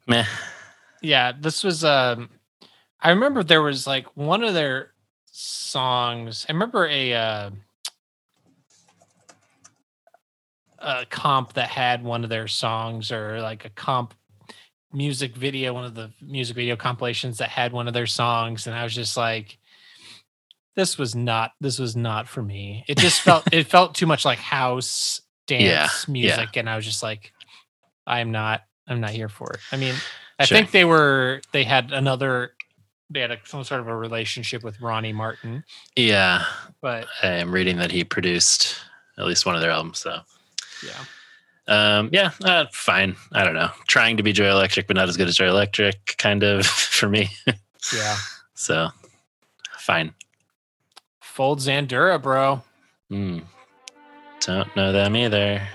Meh. yeah, this was. Um, I remember there was like one of their songs. I remember a uh, a comp that had one of their songs, or like a comp music video, one of the music video compilations that had one of their songs, and I was just like, this was not. This was not for me. It just felt. *laughs* it felt too much like house dance Yeah, yeah. music, and I was just like, I'm not. I'm not here for it. I mean, I Sure. think they were. They had another. They had a, some sort of a relationship with Ronnie Martin, Yeah, but I am reading that he produced at least one of their albums. So, yeah. um, yeah, uh, fine. I don't know. Trying to be Joy Electric, but not as good as Joy Electric, kind of *laughs* for me. Yeah. *laughs* so, fine. Fold Zandura, bro. Hmm. Don't know them either.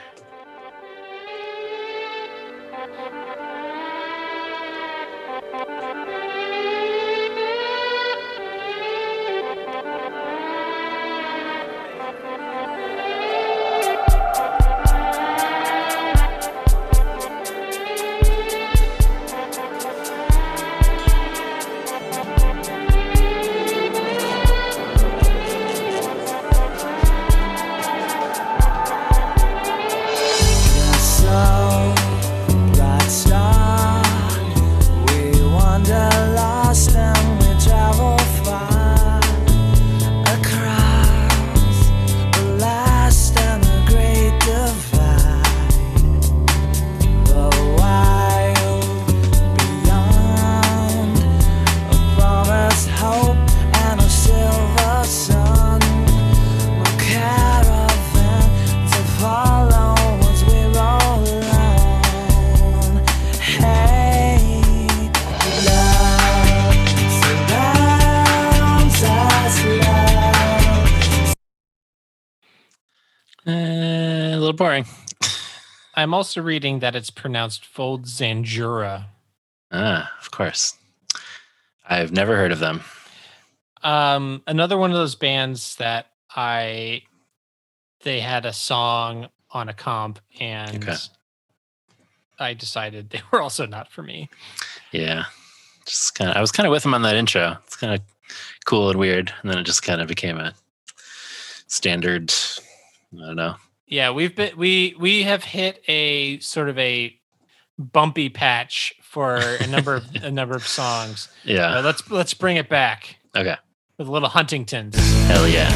I'm also reading that it's pronounced Fold Zanjura. Ah, of course. I've never heard of them. Um, another one of those bands that I they had a song on a comp and Okay. I decided they *laughs* were also not for me. Yeah. Just kind of I was kind of with them on that intro. It's kind of cool and weird. And then it just kind of became a standard I don't know. Yeah, we've been we we have hit a sort of a bumpy patch for a number of a number of songs. *laughs* Yeah. Uh, let's let's bring it back Okay. with a little Huntingtons. Hell yeah.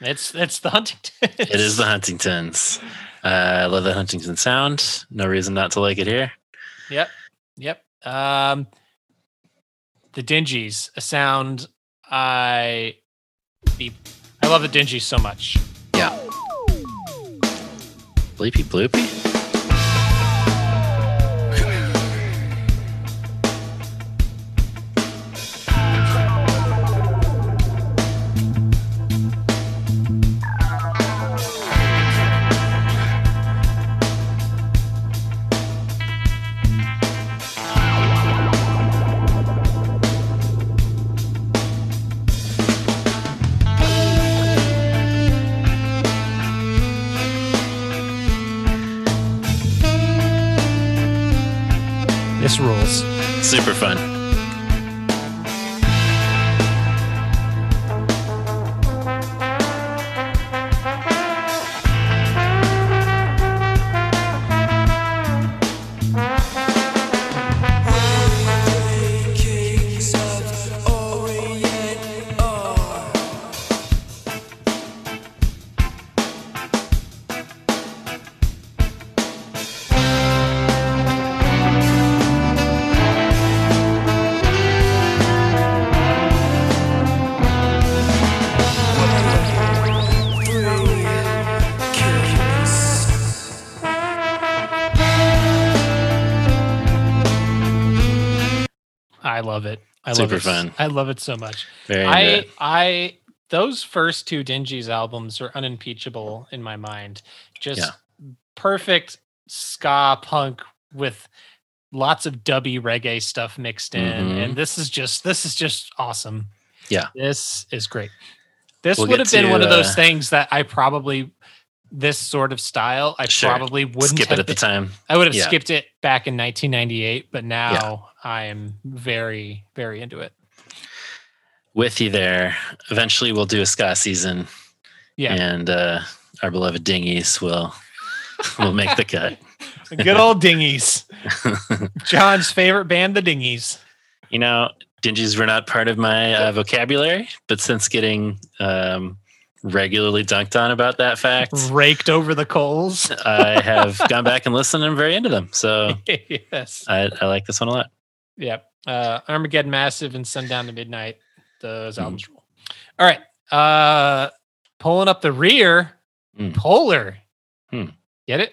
It's it's the Huntingtons. *laughs* It is the Huntingtons. Uh, I love the Huntington sound. No reason not to like it here. Yep. Yep. Um the Dingees, a sound I the I love the Dingees so much. Yeah. Bleepy bloopy? Super it. fun. I love it so much. Very I it. I those first two Dingees albums are unimpeachable in my mind. Just Yeah. perfect ska punk with lots of dubby reggae stuff mixed in. Mhm. And this is just this is just awesome. Yeah. This is great. This We'll would have been to, one of those uh, things that I probably this sort of style, I Sure. probably wouldn't Skip it at the time. I would have Yeah. skipped it back in 1998, but now I am very, very into it. With you there. Eventually we'll do a ska season. Yeah. And uh, our beloved Dingees will will make the cut. *laughs* Good old Dingees. *laughs* John's favorite band, the Dingees. You know, Dingees were not part of my uh, vocabulary, but since getting um, regularly dunked on about that fact, Raked over the coals. *laughs* I have gone back and listened and I'm very into them. So *laughs* yes. I, I like this one a lot. Yep. Uh, Armageddon Massive and Sundown to Midnight. Those Mm-hmm. albums rule. All right. Uh, pulling up the rear. Mm. Polar. Hmm. Get it?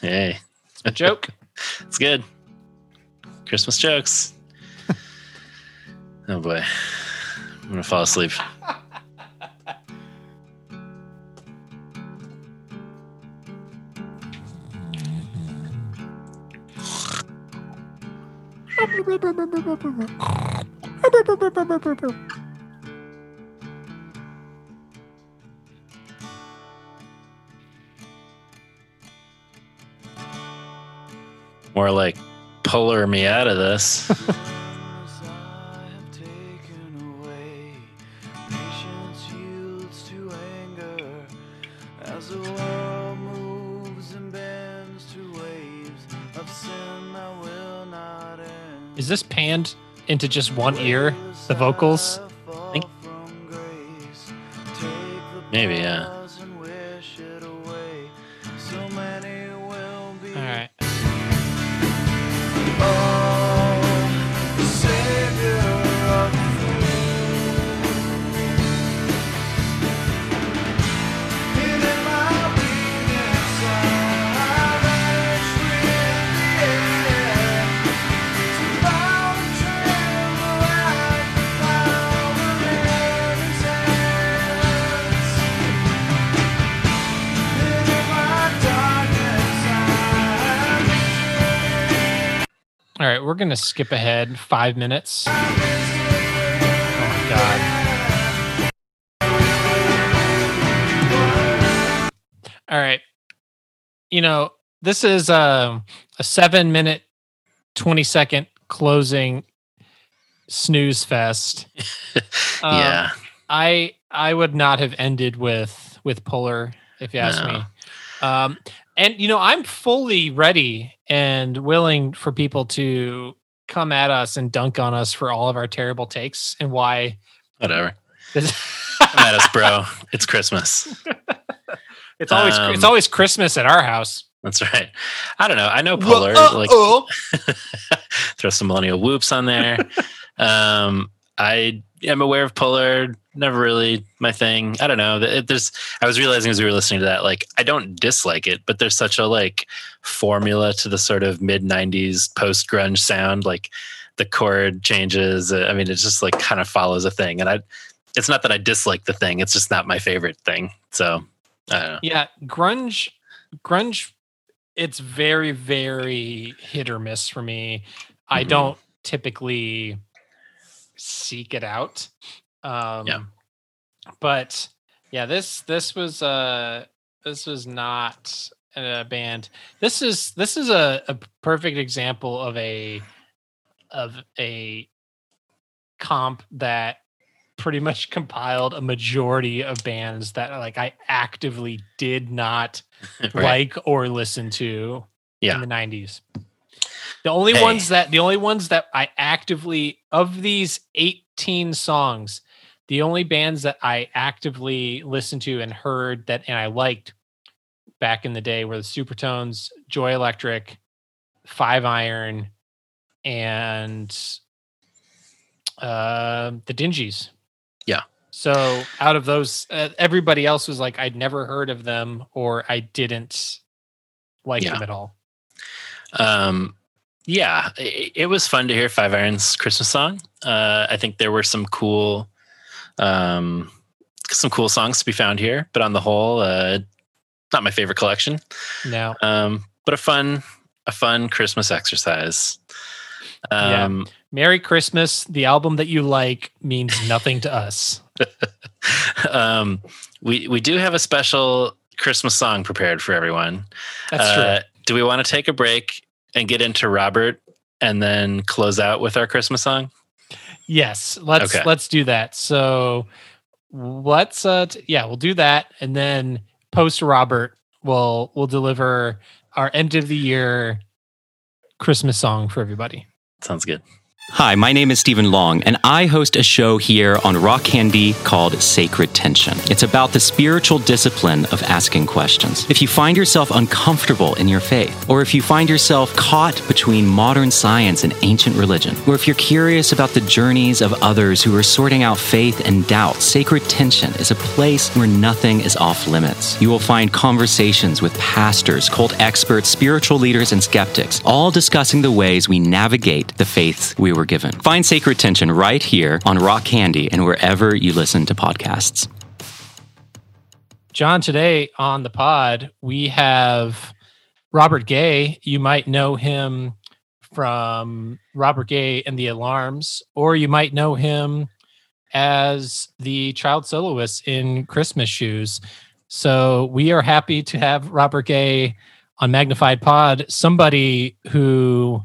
Hey, A joke. *laughs* it's good. Christmas jokes. oh boy. I'm gonna fall asleep. More like puller me out of this. *laughs* Is this panned into just one ear? The vocals? Maybe, yeah. Right, we're gonna skip ahead five minutes. Oh my god. All right. You know, this is um, a seven minute, 20 second closing snooze fest. *laughs* Um, yeah. I I would not have ended with with Puller if you ask No. me. Um, and you know, I'm fully ready and willing for people to come at us and dunk on us for all of our terrible takes and why Whatever. this, Come at us, bro. *laughs* It's Christmas. *laughs* it's always it's Um, always Christmas at our house. That's right. I don't know. I know Puller. like Uh-oh. *laughs* throw some millennial whoops on there. um, I am aware of Puller. Never really my thing. I don't know. It- There's. I was realizing as we were listening to that, like I don't dislike it, but there's such a like formula to the sort of mid '90s post grunge sound. Like the chord changes. uh, I mean, it just like kind of follows a thing, and I. It's not that I dislike the thing. It's just not my favorite thing. So I don't know. Yeah, grunge grunge it's very very hit or miss for me. I Mhm. don't typically seek it out. Um Yeah. but yeah, this this was uh this was not a band. This is this is a, a perfect example of a of a comp that pretty much *laughs* compiled a majority of bands that like I actively did not *laughs* Right. like or listen to Yeah. in the 90s. The only Hey. ones that the only ones that I actively of these 18 songs, the only bands that I actively listened to and heard that and I liked back in the day were the Supertones, Joy Electric, Five Iron, and uh, the Dingees. Yeah. So out of those, uh, everybody else was like, I'd never heard of them or I didn't like Yeah. them at all. Um, yeah, it, it was fun to hear Five Irons Christmas song. Uh, I think there were some cool, um, some cool songs to be found here, but on the whole, uh, not my favorite collection. No. Um, but a fun, a fun Christmas exercise. Yeah. Um, Merry Christmas. The album that you like means nothing to us. *laughs* um, we we do have a special Christmas song prepared for everyone. That's Uh, true. Do we want to take a break and get into Robert and then close out with our Christmas song? Yes, let's Okay. let's do that. So let's uh t- yeah, we'll do that and then post Robert will will deliver our end of the year Christmas song for everybody. Sounds good. Hi, my name is Stephen Long, and I host a show here on Rock Candy called Sacred Tension. It's about the spiritual discipline of asking questions. If you find yourself uncomfortable in your faith, or if you find yourself caught between modern science and ancient religion, or if you're curious about the journeys of others who are sorting out faith and doubt, Sacred Tension is a place where nothing is off limits. You will find conversations with pastors, cult experts, spiritual leaders, and skeptics, all discussing the ways we navigate the faiths we were given. Find Sacred Tension right here on Rock Candy and wherever you listen to podcasts. John, today on the pod, we have Robert Gay. You might know him from Robert Gay and the Alarms, or you might know him as the child soloist in Christmas Shoes. So we are happy to have Robert Gay on Magnified Pod, somebody who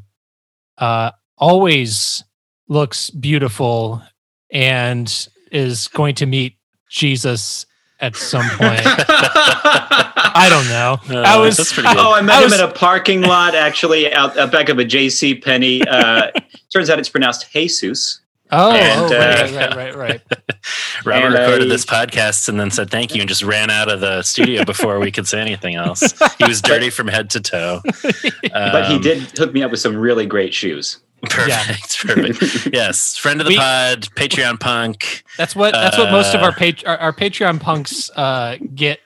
uh, always looks beautiful and is going to meet Jesus at some point. *laughs* I don't know. I was that's good. Oh, I met I him was- in a parking lot, actually, out, out back of a J.C. Penney. Uh, *laughs* turns out it's pronounced Jesus. Oh, And, oh, uh, right, right, right, right. *laughs* Robert And recorded I- this podcast and then said thank you and just ran out of the studio before we could say anything else. He was dirty from head to toe. but he Um, did hook me up with some really great shoes. Perfect. *laughs* Perfect. Yes. Friend of the We- pod, Patreon punk. That's what that's what most of Uh, our pat- our, our Patreon punks uh, get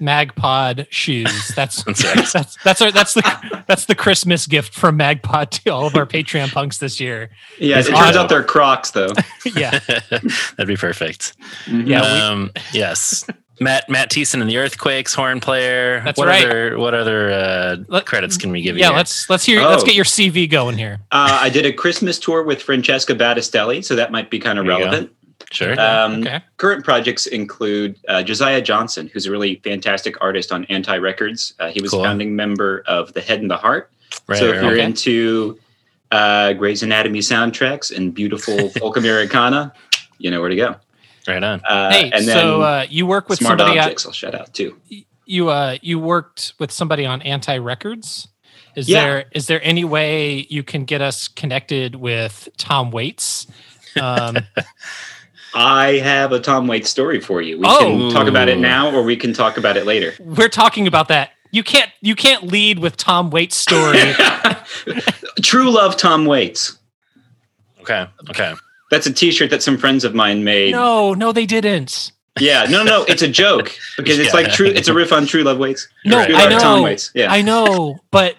Magpod shoes. That's *laughs* That's *laughs* that's that's our that's the that's the Christmas gift from Magpod to all of our Patreon punks this year. Yeah, It's it turns out they're Crocs, though. Yeah, That'd be perfect. yeah. we- um, yes. Matt Matt Thiessen and the Earthquakes, horn player. That's what right. Other, what other uh, Let- credits can we give yeah, you? Yeah, let's let's hear let's Oh. get your CV going here. Uh, I did a Christmas tour with Francesca Battistelli, so that might be kind of There relevant. Sure. Um, Okay. Current projects include uh, Josiah Johnson, who's a really fantastic artist on Anti Records. Uh, he was Cool. founding member of The Head and the Heart. right, so right, if you're okay. into uh, Grey's Anatomy soundtracks and beautiful *laughs* folk Americana, you know where to go. Right on. Uh, hey, and then so uh, you work with Smart somebody Objects, I'll shout out too. you uh you worked with somebody on Anti Records. Is Yeah. there is there any way you can get us connected with Tom Waits? Um, *laughs* I have a Tom Waits story for you. We Oh. can talk about it now, or we can talk about it later. we're talking about that. You can't you can't lead with Tom Waits' story. *laughs* True Love Tom Waits. *laughs* Okay. Okay. That's a T-shirt that some friends of mine made. no, no, they didn't. Yeah, no, no, it's a joke *laughs* because it's Yeah. like true. It's a riff on True Love Waits. No, Right. True I Love Tom know, Waits. Yeah, I know, but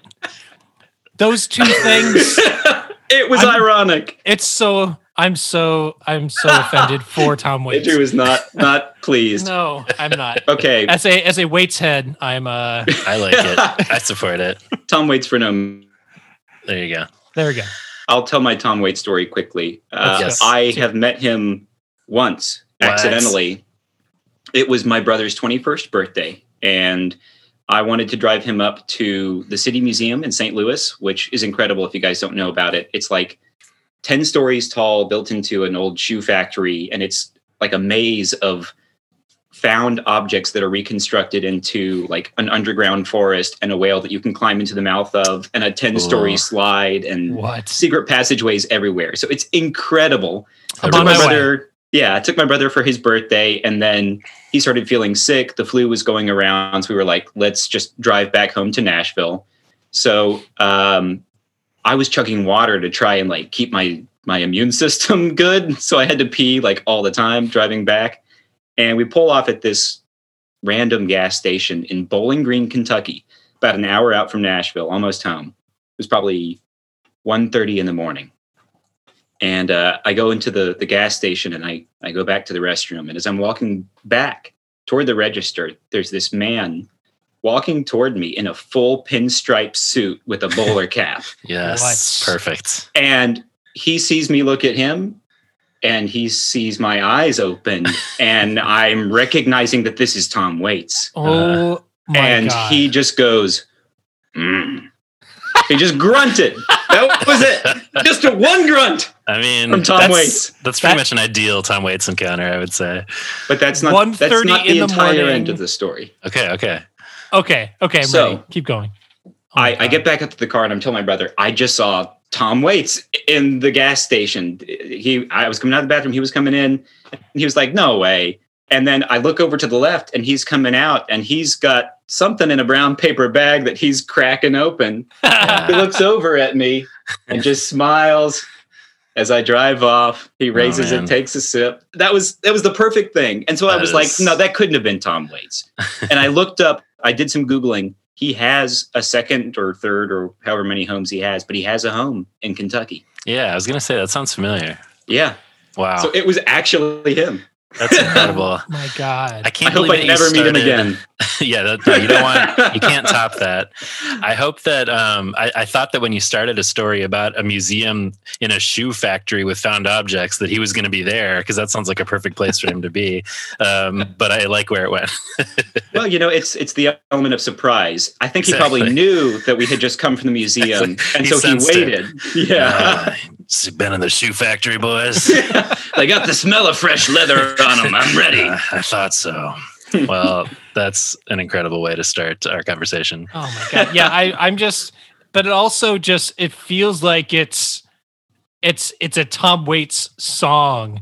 those two things. *laughs* it was I'm- ironic. It's so I'm so I'm so offended for Tom *laughs* Waits. Andrew was not not pleased. No, I'm not. Okay, As a as a Waits head, I'm uh I like it. I support it. Tom Waits for no. There you go. there we go. I'll tell my Tom Waits story quickly. Uh, Yes. I have met him once What? accidentally. It was my brother's 21st birthday, and I wanted to drive him up to the City Museum in St. Louis, which is incredible if you guys don't know about it. It's like 10 stories tall, built into an old shoe factory, and it's like a maze of found objects that are reconstructed into like an underground forest and a whale that you can climb into the mouth of and a 10 story slide and What? secret passageways everywhere. So it's incredible. I took my my way. brother. Yeah, I took my brother for his birthday, and then he started feeling sick. The flu was going around, so we were like, "Let's just drive back home to Nashville." So um, I was chugging water to try and like keep my my immune *laughs* system good. So I had to pee like all the time driving back, and we pull off at this random gas station in Bowling Green, Kentucky, about an hour out from Nashville, almost home. It was probably 1.30 in the morning and uh, I go into the the gas station and I I go back to the restroom. And as I'm walking back toward the register, there's this man walking toward me in a full pinstripe suit with a bowler cap, *laughs* Yes. What? Perfect. and he sees me look at him. And he sees my eyes open, and I'm recognizing that this is Tom Waits. Oh my and god. he just goes, mm. he just grunted. That was it. Just a one grunt. I mean, From Tom that's, Waits. That's pretty That- much an ideal Tom Waits encounter, I would say. But that's not 1:30 that's not in the the entire morning. end of the story. Okay. Okay. okay, okay, I'm So- ready. Keep going. Oh I, I get back up to the car and I'm telling my brother, I just saw Tom Waits in the gas station. He I was coming out of the bathroom, he was coming in, and he was like, No way. And then I look over to the left and he's coming out and he's got something in a brown paper bag that he's cracking open. *laughs* He looks over at me and just smiles as I drive off. He oh, raises man. it, takes a sip. That was that was the perfect thing. And so I That was like, no, that couldn't have been Tom Waits. and I looked up, I did some Googling. He has a second or third or however many homes he has, but he has a home in Kentucky. Yeah, I was gonna say that sounds familiar. Yeah. Wow, So it was actually him. that's incredible. *laughs* My God. I can't I hope I that you never meet him again. *laughs* yeah, that, no, you don't want. You can't top *laughs* that. I hope that. Um, I, I thought that when you started a story about a museum in a shoe factory with found objects, that he was going to be there because that sounds like a perfect place for him to be. Um, *laughs* but I like where it went. Well, you know, it's it's the element of surprise. I think he probably knew that we had just come from the museum, and He so he sensed it. waited. Yeah, Uh, it's been in the shoe factory, boys. I got the smell of fresh leather on him. I'm ready. Uh, I thought so. Well, that's an incredible way to start our conversation. Oh my god. Yeah, I, I'm just but it also just it feels like it's it's it's a Tom Waits song.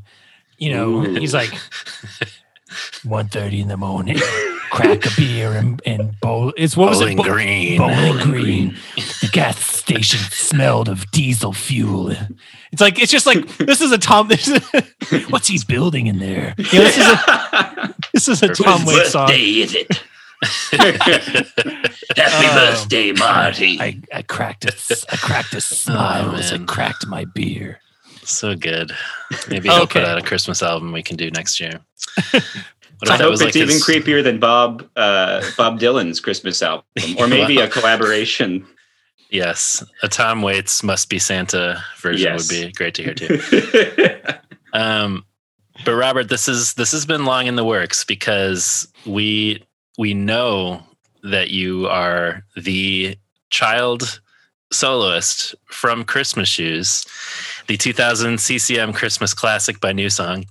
You know, Ooh. he's like *laughs* 1.30 in the morning, crack a beer and, and bowl. It's what was Bowling it? Bo- Green. Bowling Green. The gas station smelled of diesel fuel. It's like it's just like this is a Tom. This is, what's he building in there? You know, this is a this is a Tom Waits song. is it? *laughs* Happy Oh. birthday, Marty. I, I cracked a s- I cracked a smile as I oh, cracked my beer. So good. Maybe he'll put out a Christmas album we can do next year. *laughs* What I hope was it's like even his- creepier than Bob uh, Bob Dylan's Christmas album, or *laughs* maybe a collaboration. Yes, a Tom Waits "Must Be Santa" version Yes. would be great to hear too. *laughs* Um, but Robert, this is this has been long in the works because we we know that you are the child soloist from Christmas Shoes, the 2000 CCM Christmas classic by New Song.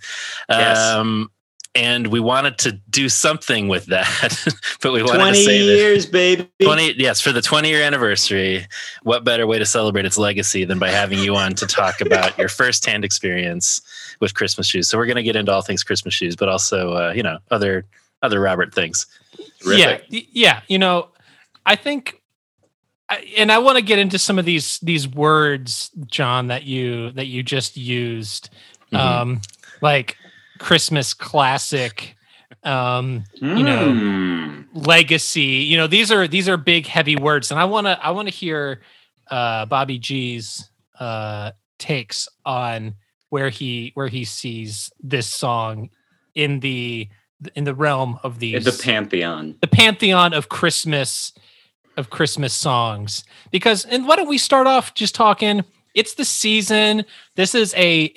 Yes. Um, and we wanted to do something with that, *laughs* but we wanted to say that years, baby. 20 yes for the 20 year anniversary what better way to celebrate its legacy than by having you on to talk *laughs* about your firsthand experience with christmas shoes so we're going to get into all things christmas shoes but also uh, you know other other robert things Yeah, yeah. You know, I think, I- and I want to get into some of these these words, John, that you that you just used, Mhm. um, like Christmas classic, um, you know, Mm. legacy. You know, these are these are big, heavy words, and I want to I want to hear uh, Bobby G's uh, takes on where he where he sees this song in the in the realm of these the pantheon. the pantheon of Christmas of Christmas songs. Because and why don't we start off just talking? It's the season. This is a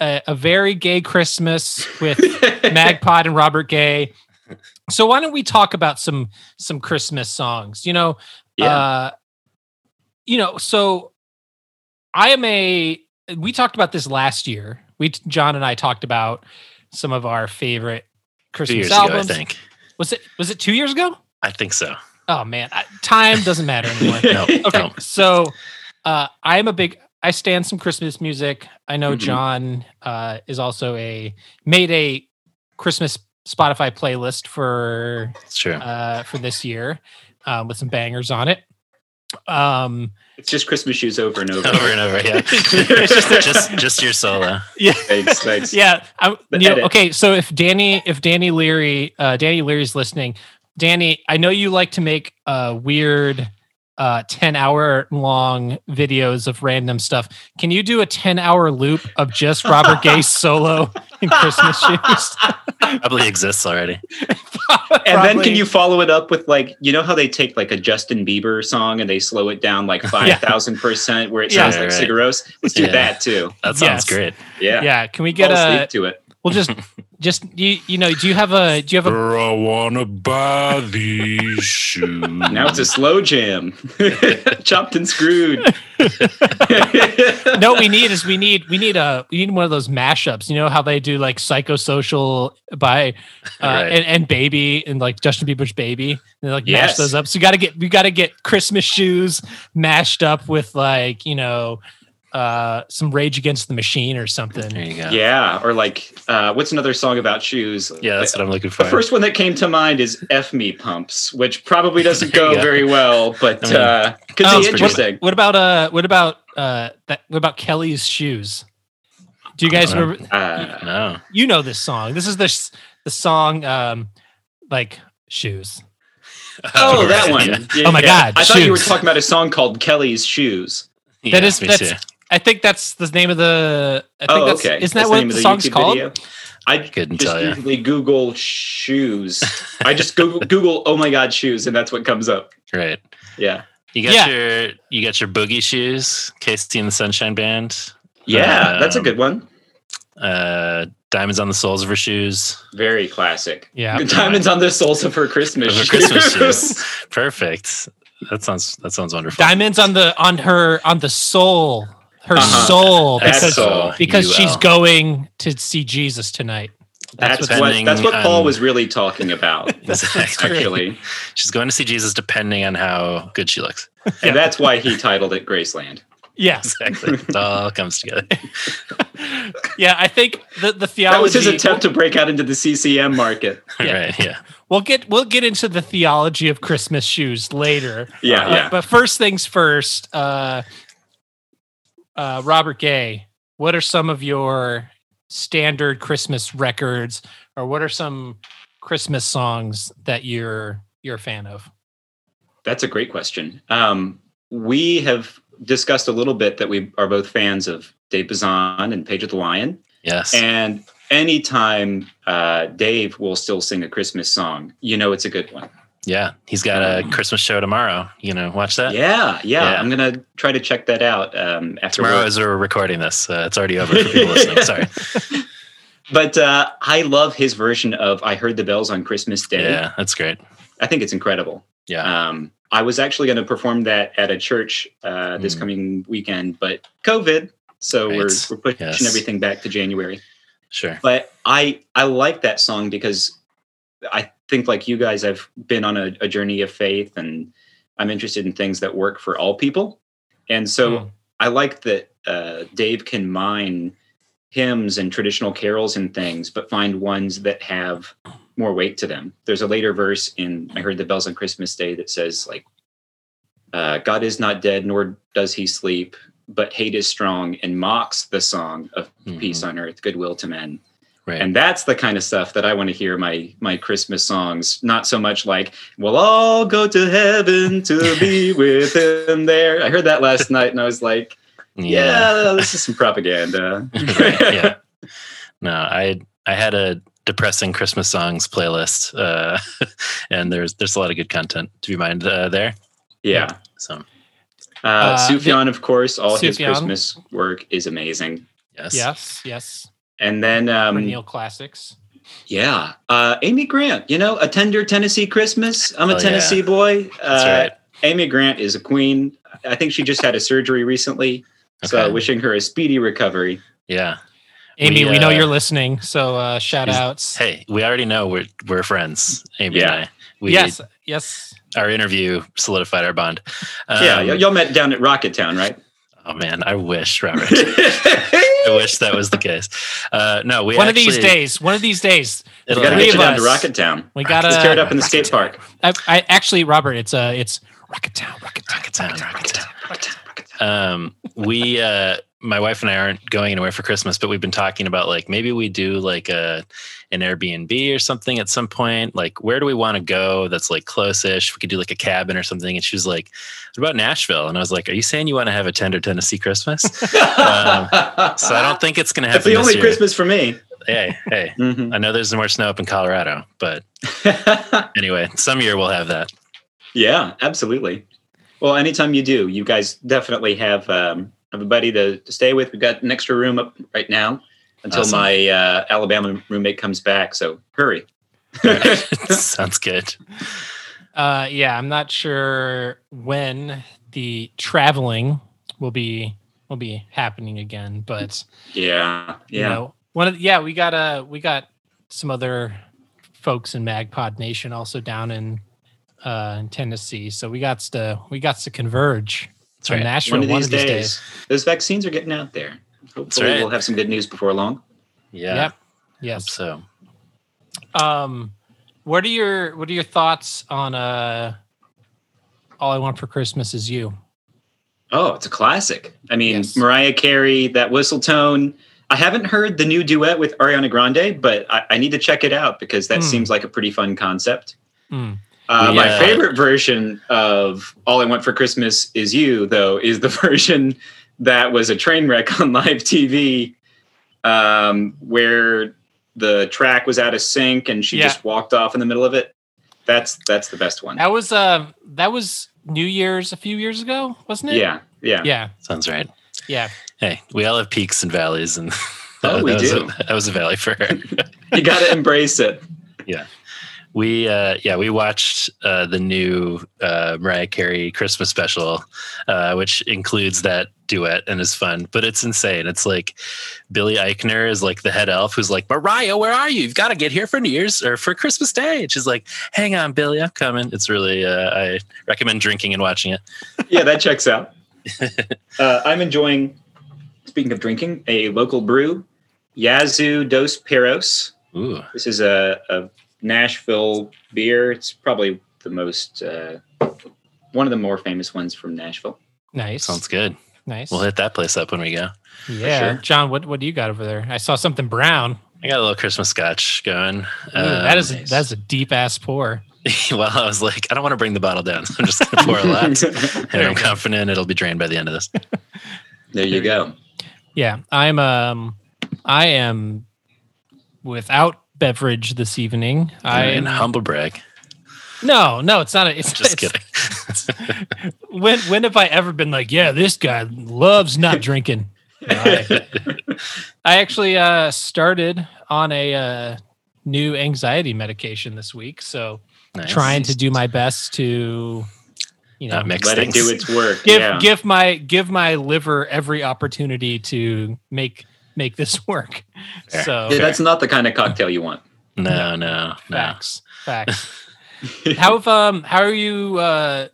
a, a, very gay Christmas with *laughs* Magpod and Robert Gay. So why don't we talk about some some Christmas songs? You know, Yeah. uh, you know. So I am a. We talked about this last year. We John and I talked about some of our favorite two Christmas years albums. ago i think Was it was it two years ago? i think so Oh man, I, time doesn't matter anymore. *laughs* no Okay, no. so uh, I'm a big. I stand some Christmas music. I know Mhm. John uh, is also a made a Christmas Spotify playlist for true uh, for this year um, with some bangers on it. Um, It's just Christmas shoes over and over. over and over yeah *laughs* *laughs* It's just, just just your solo yeah, Thanks, thanks. yeah. I, The you know, okay, so if Danny, if Danny Leary, uh, Danny Leary's listening, Danny, I know you like to make uh, weird, uh, ten hour long videos of random stuff. Can you do a ten hour loop of just Robert Gay's *laughs* solo in Christmas shoes? probably exists already *laughs* And then can you follow it up with like you know how they take like a Justin Bieber song and they slow it down like *laughs* five thousand percent where it Yeah. sounds like Right, right. Cigaros? Let's do Yeah. that too. that sounds Yes. great Yeah. Yeah, can we get Fall a? to it. We'll just, *laughs* just you, you know, do you have a? Do you have a? i wanna buy these *laughs* shoes Now it's a slow jam. *laughs* Chopped and screwed. no, we need is we need we need a we need one of those mashups. You know how they do like psychosocial by uh, Right. and, and baby and like Justin Bieber's baby. They like mash those up. So you got to get we got to get Christmas shoes mashed up with like you know uh some Rage Against the Machine or there something. you go Yeah. Or like uh, what's another song about shoes? yeah that's what i'm looking for The first one that came to mind is F Me Pumps, which probably doesn't go *laughs* go. very well, but I mean, uh, could Oh, be interesting. What about uh what about uh that what about Kelly's shoes? Do you guys Uh, remember? Uh, no You know this song. This is the the song um like shoes. oh, right, that one. yeah. Yeah, Oh my yeah. God, I thought you were talking about a song called Kelly's Shoes. That Yeah, is that's too. I think that's the name of the. I think oh, that's, okay. Isn't That's that what name the, song's YouTube called? video? I Couldn't just tell ya. usually Google shoes. I just *laughs* Google, Google oh my god shoes, and that's what comes up. Right. Yeah. You got Yeah. your you got your boogie shoes, KC and the Sunshine Band. Yeah, that's a Um, good one. Uh, diamonds on the soles of her shoes. Very classic. Yeah. *laughs* Diamonds on the soles of her Christmas Of her Christmas shoes. *laughs* Perfect. That sounds that sounds wonderful. Diamonds on the on her on the soul, her Uh-huh. soul, That's because soul. because she's UL. going to see Jesus tonight. That's, That's what that's what Paul on- was really talking about. *laughs* Actually, She's going to see Jesus depending on how good she looks. and that's why he titled it Graceland. Yeah, Exactly. it all comes together. *laughs* yeah. I think the the theology. That was his attempt to break out into the CCM market. *laughs* Right. Yeah. We'll get we'll get into the theology of Christmas shoes later. Yeah, Uh, yeah. But first things first, uh, uh, Robert Gay, what are some of your standard Christmas records, or what are some Christmas songs that you're you're a fan of? That's a great question. Um, we have discussed a little bit that we are both fans of Dave Bazan and Pedro the Lion. Yes. And anytime uh, Dave will still sing a Christmas song, you know it's a good one. Yeah. He's got a Christmas show tomorrow. You know, watch that. Yeah, yeah. Yeah. I'm gonna try to check that out um, after Tomorrow work. as we're recording this. Uh, it's already over for people *laughs* listening. Sorry. *laughs* But uh, I love his version of "I Heard the Bells on Christmas Day." Yeah, that's great. I think it's incredible. Yeah. Um, I was actually going to perform that at a church uh, this Mm. coming weekend, but COVID, so we're we're pushing Yes. everything back to January. Sure. But I I like that song because I think like you guys, I've been on a, a journey of faith, and I'm interested in things that work for all people, and so Hmm. I like that uh, Dave can mine hymns and traditional carols and things, but find ones that have more weight to them. There's a later verse in I Heard the Bells on Christmas Day that says, like, uh, God is not dead, nor does he sleep, but hate is strong and mocks the song of peace on earth, goodwill to men. Right. And that's the kind of stuff that I want to hear my my Christmas songs. Not so much like "We'll all go to heaven to be *laughs* with him there." I heard that last night, and I was like, "Yeah, this is some propaganda." *laughs* yeah. No, I I had a depressing Christmas songs playlist, uh, *laughs* and there's there's a lot of good content to be mined uh, there. Yeah. So Uh, Uh, Sufjan, of course, all his Christmas work is amazing. yes, Yes, yes. And then, um, Perennial classics. yeah, uh, Amy Grant. You know, a tender Tennessee Christmas. I'm a Oh, yeah. Tennessee boy. That's uh, right. Amy Grant is a queen. I think she just had a surgery recently. So Okay. wishing her a speedy recovery. Yeah. Amy, we, We, know uh, you're listening, so uh, shout is- outs. Hey, we already know we're we're friends, Amy Yeah. and I. We, yes, yes. Our interview solidified our bond. yeah, Um, y- y'all met down at Rocketown, right? Oh man, I wish, *laughs* Robert. I wish that was the case. Uh, no, we one of these days, one of these days, We It'll gotta Three get of you down to. Rocketown. we gotta Let's tear it up in the skate park. I, I actually, Robert, it's uh, it's Rocketown, Rocket Town. Rocketown, Rocket Town. Um, we, uh, my wife and I aren't going anywhere for Christmas, but we've been talking about like maybe we do like a an Airbnb or something at some point. Like, where do we want to go? That's like close-ish. We could do like a cabin or something. And she was like, "What about Nashville?" And I was like, "Are you saying you want to have a tender Tennessee Christmas?" *laughs* um, so I don't think it's going to That's happen. the only year. Christmas for me. Hey, hey. *laughs* Mhm. I know there's more snow up in Colorado, but *laughs* anyway, some year we'll have that. yeah, absolutely. Well, anytime you do, you guys definitely have um, have a buddy to, to stay with. We've got an extra room up right now until Awesome. my uh, Alabama roommate comes back. So hurry. *laughs* Sounds good. Uh, yeah, I'm not sure when the traveling will be will be happening again, but Yeah, you yeah. know, one of yeah, we got uh we got some other folks in Magpod Nation also down in uh in Tennessee, so we got to we got to converge That's from right. Nashville One of these, days. those vaccines are getting out there. Hopefully, right. we'll have some good news before long. Yeah. Yep. hope Yes. So Um, what are your what are your thoughts on uh, all I want for Christmas is you? Oh, it's a classic. I mean, Yes. Mariah Carey, that whistle tone. I haven't heard the new duet with Ariana Grande, but I, I need to check it out because that Hmm. seems like a pretty fun concept. Hmm. Uh, We, my favorite version of "All I Want for Christmas Is You," though, is the *laughs* version that was a train wreck *laughs* on live TV, um, where the track was out of sync and she Yeah. just walked off in the middle of it. That's that's the best one. That was uh that was New Year's a few years ago, wasn't it? Yeah, yeah. Yeah. Sounds right. Yeah. Hey, we all have peaks and valleys, and *laughs* Oh, we that, was do. A, that was a valley for her. *laughs* You got to embrace it. yeah, we uh, yeah we watched uh, the new uh, Mariah Carey Christmas special, uh, which includes that duet and is fun, but it's insane. It's like Billy Eichner is like the head elf who's like Mariah, where are you? You've got to get here for New Year's or for Christmas Day. And she's like, Hang on, Billy, I'm coming. It's really uh, I recommend drinking and watching it. *laughs* Yeah, that checks out. *laughs* Uh, I'm enjoying. Speaking of drinking, a local brew, Yazoo Dos Perros. Ooh, This is a, a Nashville beer. It's probably the most uh, one of the more famous ones from Nashville. Nice. sounds good. nice. We'll hit that place up when we go. yeah. sure. John, what what do you got over there? I saw something brown. I got a little Christmas scotch going. Ooh, that is nice. that's a deep ass pour. *laughs* well, I was like, I don't want to bring the bottle down. So *laughs* I'm just going to pour a lot. *laughs* and I'm confident it'll be drained by the end of this. There you go. Yeah, I'm um I am without beverage this evening. I and humble brag. No, no, it's not a it's Just it's- kidding. *laughs* when when have I ever been like, yeah, this guy loves not drinking? I, *laughs* I actually uh started on a uh new anxiety medication this week, so Nice. trying to do my best to you know Not mix Let things. it do its work. give yeah. give my give my liver every opportunity to make make this *laughs* work. So Yeah, that's not the kind of cocktail you want. No, no, no. facts. Facts. *laughs* how have, um how are you uh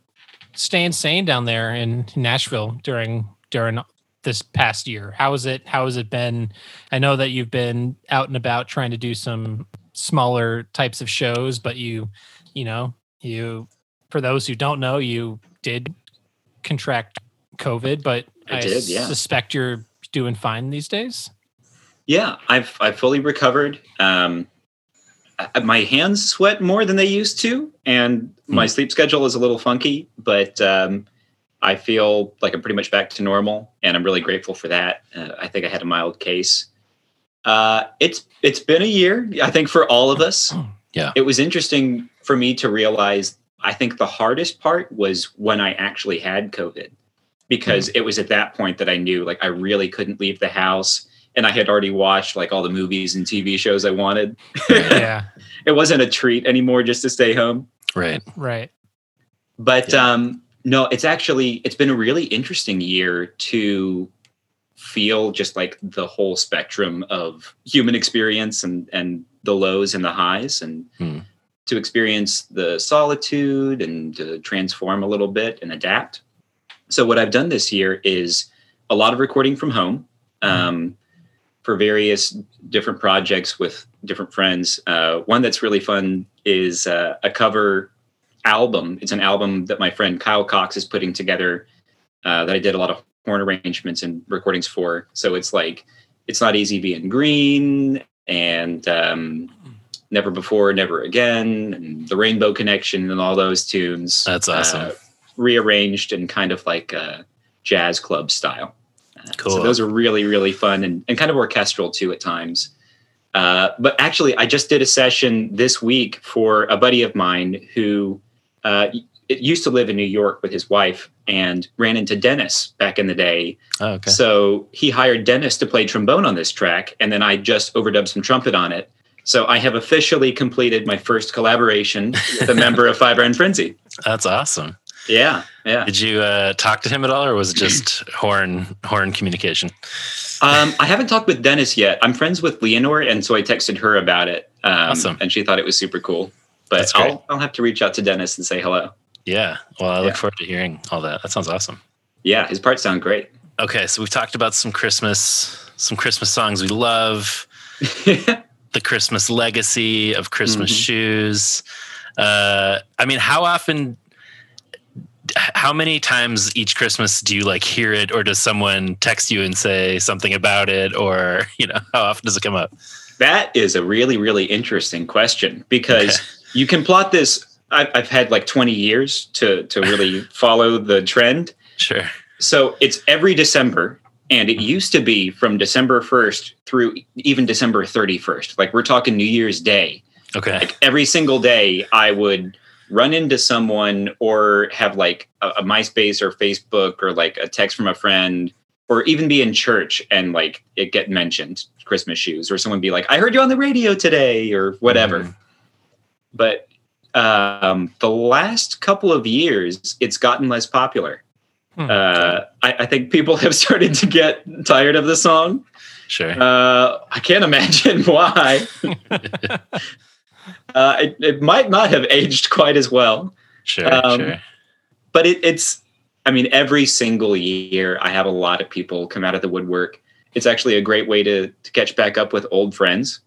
staying sane down there in Nashville during during this past year? How is it how has it been? I know that you've been out and about trying to do some smaller types of shows, but you you know, you for those who don't know, you did contract COVID, but I did, yeah. suspect you're doing fine these days. Yeah, I've I've fully recovered. Um, my hands sweat more than they used to, and my sleep schedule is a little funky. But um, I feel like I'm pretty much back to normal, and I'm really grateful for that. Uh, I think I had a mild case. Uh, it's it's been a year, I think, for all of us. *clears throat* Yeah. It was interesting for me to realize. I think the hardest part was when I actually had COVID, because it was at that point that I knew like I really couldn't leave the house and I had already watched like all the movies and TV shows I wanted. yeah, *laughs* it wasn't a treat anymore just to stay home. Right. right. But Yeah. um no, it's actually it's been a really interesting year to feel just like the whole spectrum of human experience and and the lows and the highs and Hmm. to experience the solitude and to transform a little bit and adapt. So what I've done this year is a lot of recording from home um, for various different projects with different friends. Uh, one that's really fun is uh, a cover album. It's an album that my friend Kyle Cox is putting together uh, that I did a lot of horn arrangements and recordings for. So it's like it's not easy being green and um, never before, never again, and the Rainbow Connection and all those tunes. That's awesome. Rearranged in kind of like a jazz club style. Uh, Cool. So those are really really fun and, and kind of orchestral too at times. Uh, but actually, I just did a session this week for a buddy of mine who uh, used to live in New York with his wife and ran into Dennis back in the day. Oh, okay. So he hired Dennis to play trombone on this track, and then I just overdubbed some trumpet on it. So I have officially completed my first collaboration with a *laughs* member of Five Iron Frenzy. That's awesome. Yeah, yeah. Did you uh, talk to him at all, or was it just *clears throat* horn horn communication? Um, I haven't talked with Dennis yet. I'm friends with Leanor, and so I texted her about it. Um, Awesome. And she thought it was super cool. But. I'll, I'll have to reach out to Dennis and say hello. Yeah. Well, I look Yeah. forward to hearing all that. That sounds awesome. Yeah, his parts sound great. Okay, so we've talked about some Christmas, some Christmas songs we love, *laughs* the Christmas legacy of Christmas Mhm. shoes. Uh, I mean, how often, how many times each Christmas do you like hear it, or does someone text you and say something about it, or *laughs* you know, how often does it come up? That is a really, really interesting question because *laughs* you can plot this. I've, I've had like 20 years to to really *laughs* follow the trend. Sure. So it's every December, and it mm-hmm. used to be from December 1st through even December 31st. Like we're talking New Year's Day. Okay. Like every single day, I would run into someone or have like a, a MySpace or Facebook or like a text from a friend, or even be in church and like it get mentioned Christmas shoes, or someone be like, "I heard you on the radio today," or whatever. But um, the last couple of years, it's gotten less popular. Hmm. Uh, I, I think people *laughs* have started to get tired of the song. Sure. Uh, I can't imagine *laughs* why. *laughs* uh, it, it might not have aged quite as well. Sure. Um, sure. But it, it's, I mean, every single year I have a lot of people come out of the woodwork. It's actually a great way to, to catch back up with old friends.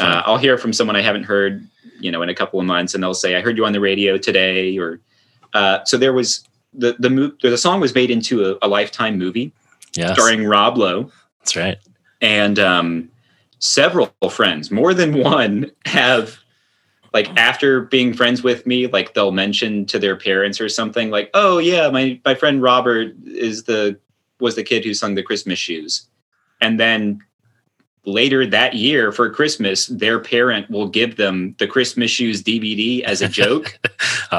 Uh, I'll hear from someone I haven't heard, you know, in a couple of months, and they'll say, "I heard you on the radio today," or uh, so there was the the mo- the song was made into a, a lifetime movie yes. starring Rob Lowe That's right. and um, several friends, more than one, *laughs* have like after being friends with me, like they'll mention to their parents or something like, "Oh yeah, my my friend Robert is the was the kid who sung the Christmas shoes," and then later that year for Christmas, their parent will give them the Christmas shoes DVD as a joke. *laughs*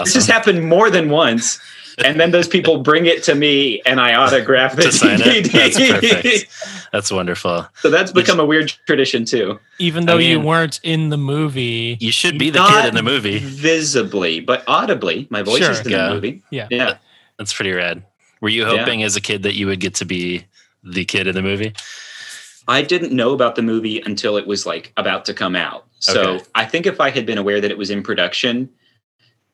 This has happened more than once. And then those people bring it to me and I autograph the to. DVD. That's wonderful. So that's become a weird tradition too. Even though you mean- weren't in the movie. You should be the Not kid in the movie. Visibly, but audibly. My voice Sure. is in Yeah. the movie. Yeah. Yeah. That's pretty rad. Were you Yeah. hoping as a kid that you would get to be the kid in the movie? I didn't know about the movie until it was like about to come out. So Okay. I think if I had been aware that it was in production,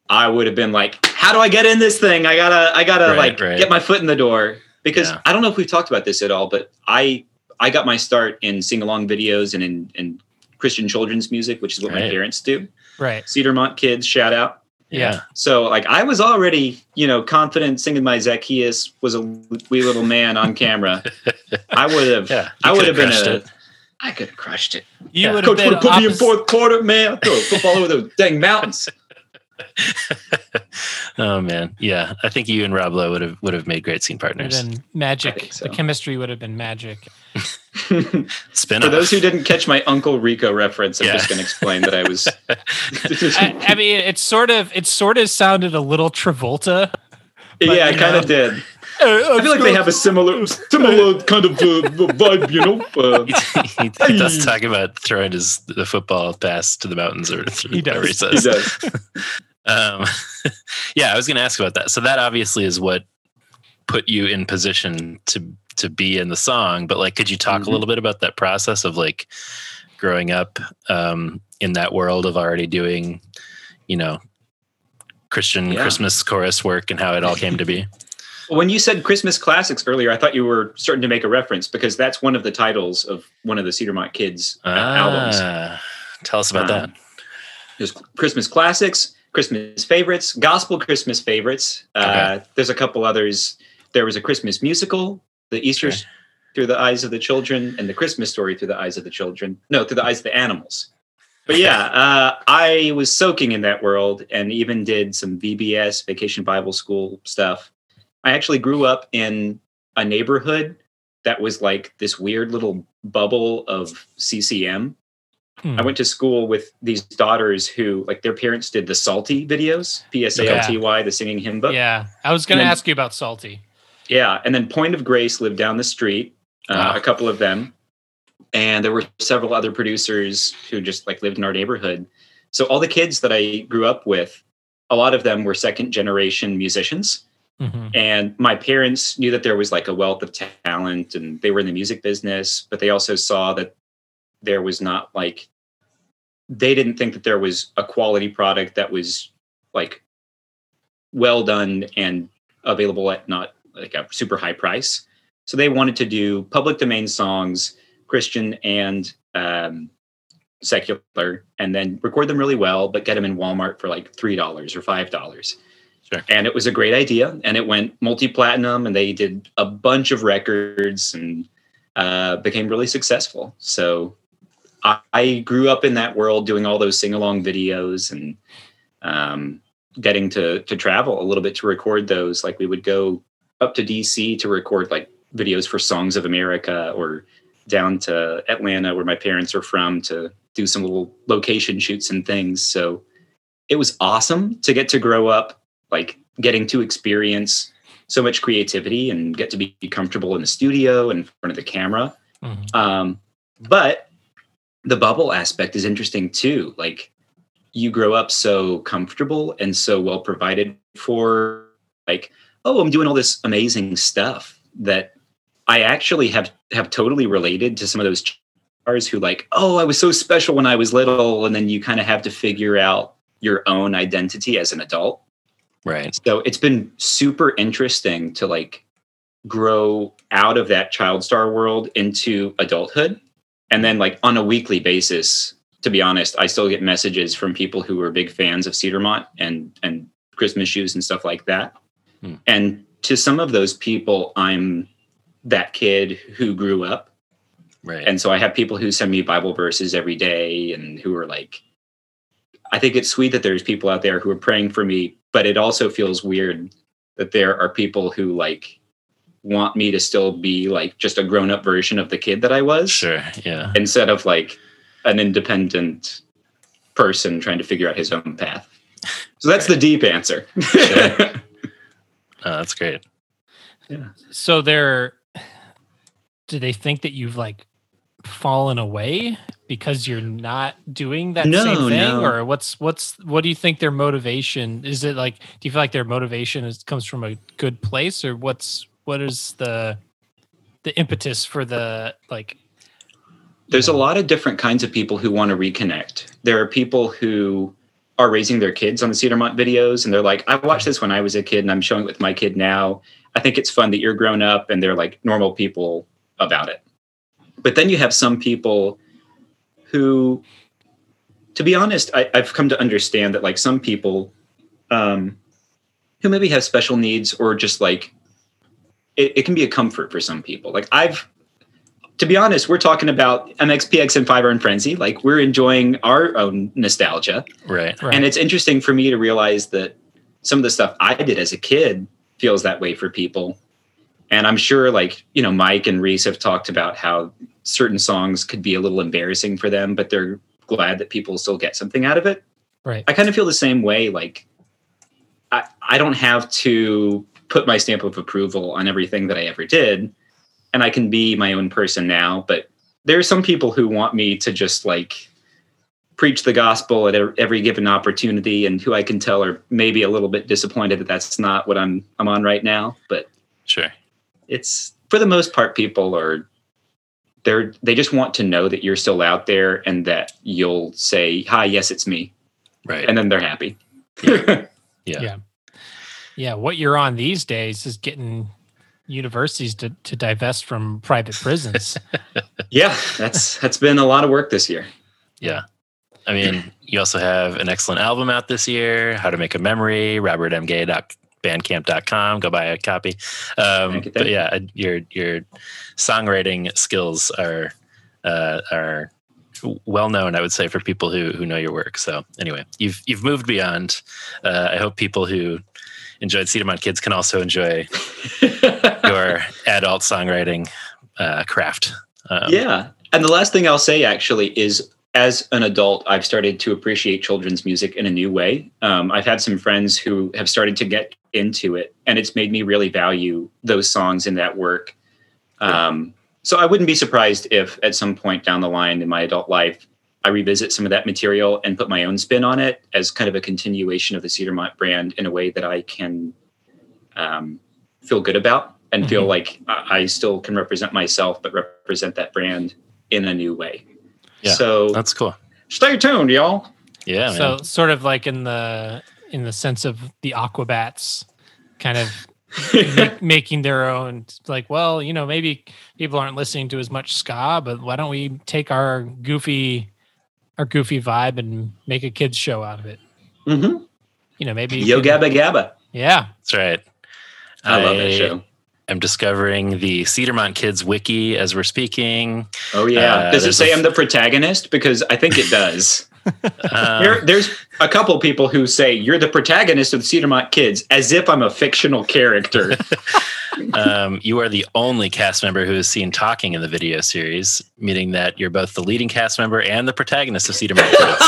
I would have been like, "How do I get in this thing? I gotta, I gotta Right, like right. get my foot in the door." Because Yeah. I don't know if we've talked about this at all, but I, I got my start in sing along videos and in, in Christian children's music, which is what my parents do. Right. Cedarmont kids, shout out. Yeah. So like I was already, you know, confident singing my Zacchaeus was a wee little man on camera. *laughs* I would have Yeah. I would have been a it. I could have crushed it. You Yeah. would have Coach been put me in fourth quarter, man. Throw a football over those dang mountains. *laughs* oh man, yeah. I think you and Rob Lowe would have would have made great scene partners. have been I magic. so. The chemistry would have been magic. *laughs* Spin For those who didn't catch my Uncle Rico reference, I'm Yeah. just going to explain that I was. *laughs* I, I mean, it sort of it sort of sounded a little Travolta. yeah, I you kind of did. I feel like they have a similar, similar kind of uh, vibe, you know. *laughs* Uh, he, he does talk about throwing his the football pass to the mountains or He whatever he does. says. he does. Um, yeah, I was going to ask about that. So that obviously is what put you in position to to be in the song. But like, could you talk Mhm. a little bit about that process of like growing up um, in that world of already doing, you know, Christian Yeah. Christmas chorus work and how it all came to be? *laughs* When you said Christmas classics earlier, I thought you were starting to make a reference because that's one of the titles of one of the Cedarmont Kids uh, albums. Ah, Tell us about Um, that. There's Christmas classics, Christmas favorites, gospel Christmas favorites. Uh, there's a couple others. There was a Christmas musical, the Easter Sure. through the eyes of the children, and the Christmas story through the eyes of the children. No, through the eyes of the animals. But yeah, uh, I was soaking in that world and even did some VBS, Vacation Bible School stuff. I actually grew up in a neighborhood that was like this weird little bubble of CCM. Hmm. I went to school with these daughters who, like, their parents did the Psalty videos, P S A L T Y, the singing hymn book. Yeah, I was going to ask you about Psalty. Yeah, and then Point of Grace lived down the street, uh, Wow. a couple of them, and there were several other producers who just like lived in our neighborhood. So all the kids that I grew up with, a lot of them were second generation musicians, Mhm. and my parents knew that there was like a wealth of talent, and they were in the music business, but they also saw that there was not like they didn't think that there was a quality product that was like well done and available at not like a super high price. So they wanted to do public domain songs, Christian and um, secular, and then record them really well, but get them in Walmart for like three dollars or five dollars. Sure. And it was a great idea, and it went multi-platinum, and they did a bunch of records and uh, became really successful. So I, I grew up in that world, doing all those sing-along videos and um, getting to to travel a little bit to record those. Like we would go up to DC to record like videos for Songs of America or down to Atlanta where my parents are from to do some little location shoots and things. So it was awesome to get to grow up like getting to experience so much creativity and get to be comfortable in the studio and in front of the camera. Um, but the bubble aspect is interesting too. Like you grow up so comfortable and so well provided for, like, oh, I'm doing all this amazing stuff that I actually have have totally related to some of those stars who like, oh, I was so special when I was little, and then you kind of have to figure out your own identity as an adult. Right. So it's been super interesting to like grow out of that child star world into adulthood. And then like on a weekly basis, to be honest, I still get messages from people who are big fans of Cedarmont and and Christmas shoes and stuff like that. Hmm. And to some of those people, I'm that kid who grew up. Right. And so I have people who send me Bible verses every day and who are like, I think it's sweet that there's people out there who are praying for me, but it also feels weird that there are people who like want me to still be like just a grown up version of the kid that I was. Sure. Yeah. Instead of like an independent person trying to figure out his own path. So that's the deep answer. *laughs* Oh, that's great. Yeah. So they're do they think that you've like fallen away because you're not doing that No, same thing no. or what's what's what do you think their motivation is it like do you feel like their motivation is comes from a good place or what's what is the the impetus for the like there's a lot of different kinds of people who want to reconnect. There are people who are raising their kids on the Cedarmont videos and they're like, I watched this when I was a kid and I'm showing it with my kid now. I think it's fun that you're grown up and they're like normal people about it. But then you have some people who, to be honest, I, I've come to understand that like some people um, who maybe have special needs or just like it, it can be a comfort for some people. Like I've to be honest, we're talking about MXPX and Five Iron Frenzy. Like we're enjoying our own nostalgia. Right. And it's interesting for me to realize that some of the stuff I did as a kid feels that way for people. And I'm sure like, you know, Mike and Reese have talked about how certain songs could be a little embarrassing for them, but they're glad that people still get something out of it. Right. I kind of feel the same way. Like I, I don't have to put my stamp of approval on everything that I ever did. And I can be my own person now. But there are some people who want me to just like preach the gospel at every given opportunity and who I can tell are maybe a little bit disappointed that that's not what I'm I'm on right now. But Sure. it's for the most part people are they're they just want to know that you're still out there and that you'll say hi yes it's me Right. and then they're happy Yeah. *laughs* yeah yeah what you're on these days is getting universities to, to divest from private prisons *laughs* yeah that's that's been a lot of work this year Yeah. I mean, you also have an excellent album out this year, How to Make a Memory, robertmgay.bandcamp.com. Go buy a copy. Um, Thank you, thank but yeah, your your songwriting skills are uh, are well known, I would say, for people who who know your work. So anyway, you've you've moved beyond. Uh, I hope people who enjoyed Cedarmont Kids can also enjoy *laughs* your adult songwriting uh, craft. Um, yeah. And the last thing i'll say actually is as an adult i've started to appreciate children's music in a new way. Um, i've had some friends who have started to get into it and it's made me really value those songs in that work. Um, so i wouldn't be surprised if at some point down the line in my adult life i revisit some of that material and put my own spin on it as kind of a continuation of the cedarmont brand in a way that i can um, feel good about and feel Mhm. like I I still can represent myself, but represent that brand in a new way. Yeah, so that's cool. Stay tuned, y'all. Yeah, so sort of like in the in the sense of the aquabats kind of *laughs* ma- making their own like well you know maybe people aren't listening to as much ska but why don't we take our goofy our goofy vibe and make a kids show out of it Mm-hmm. you know maybe Yo can- Gabba Gabba. yeah That's right. I love that show. I'm discovering the Cedarmont Kids wiki as we're speaking. Oh yeah. Uh, does it say a- I'm the protagonist? Because I think it does. *laughs* Um, There, there's a couple people who say you're the protagonist of the Cedarmont Kids, as if I'm a fictional character. *laughs* *laughs* um, you are the only cast member who is seen talking in the video series, meaning that you're both the leading cast member and the protagonist of Cedarmont Kids.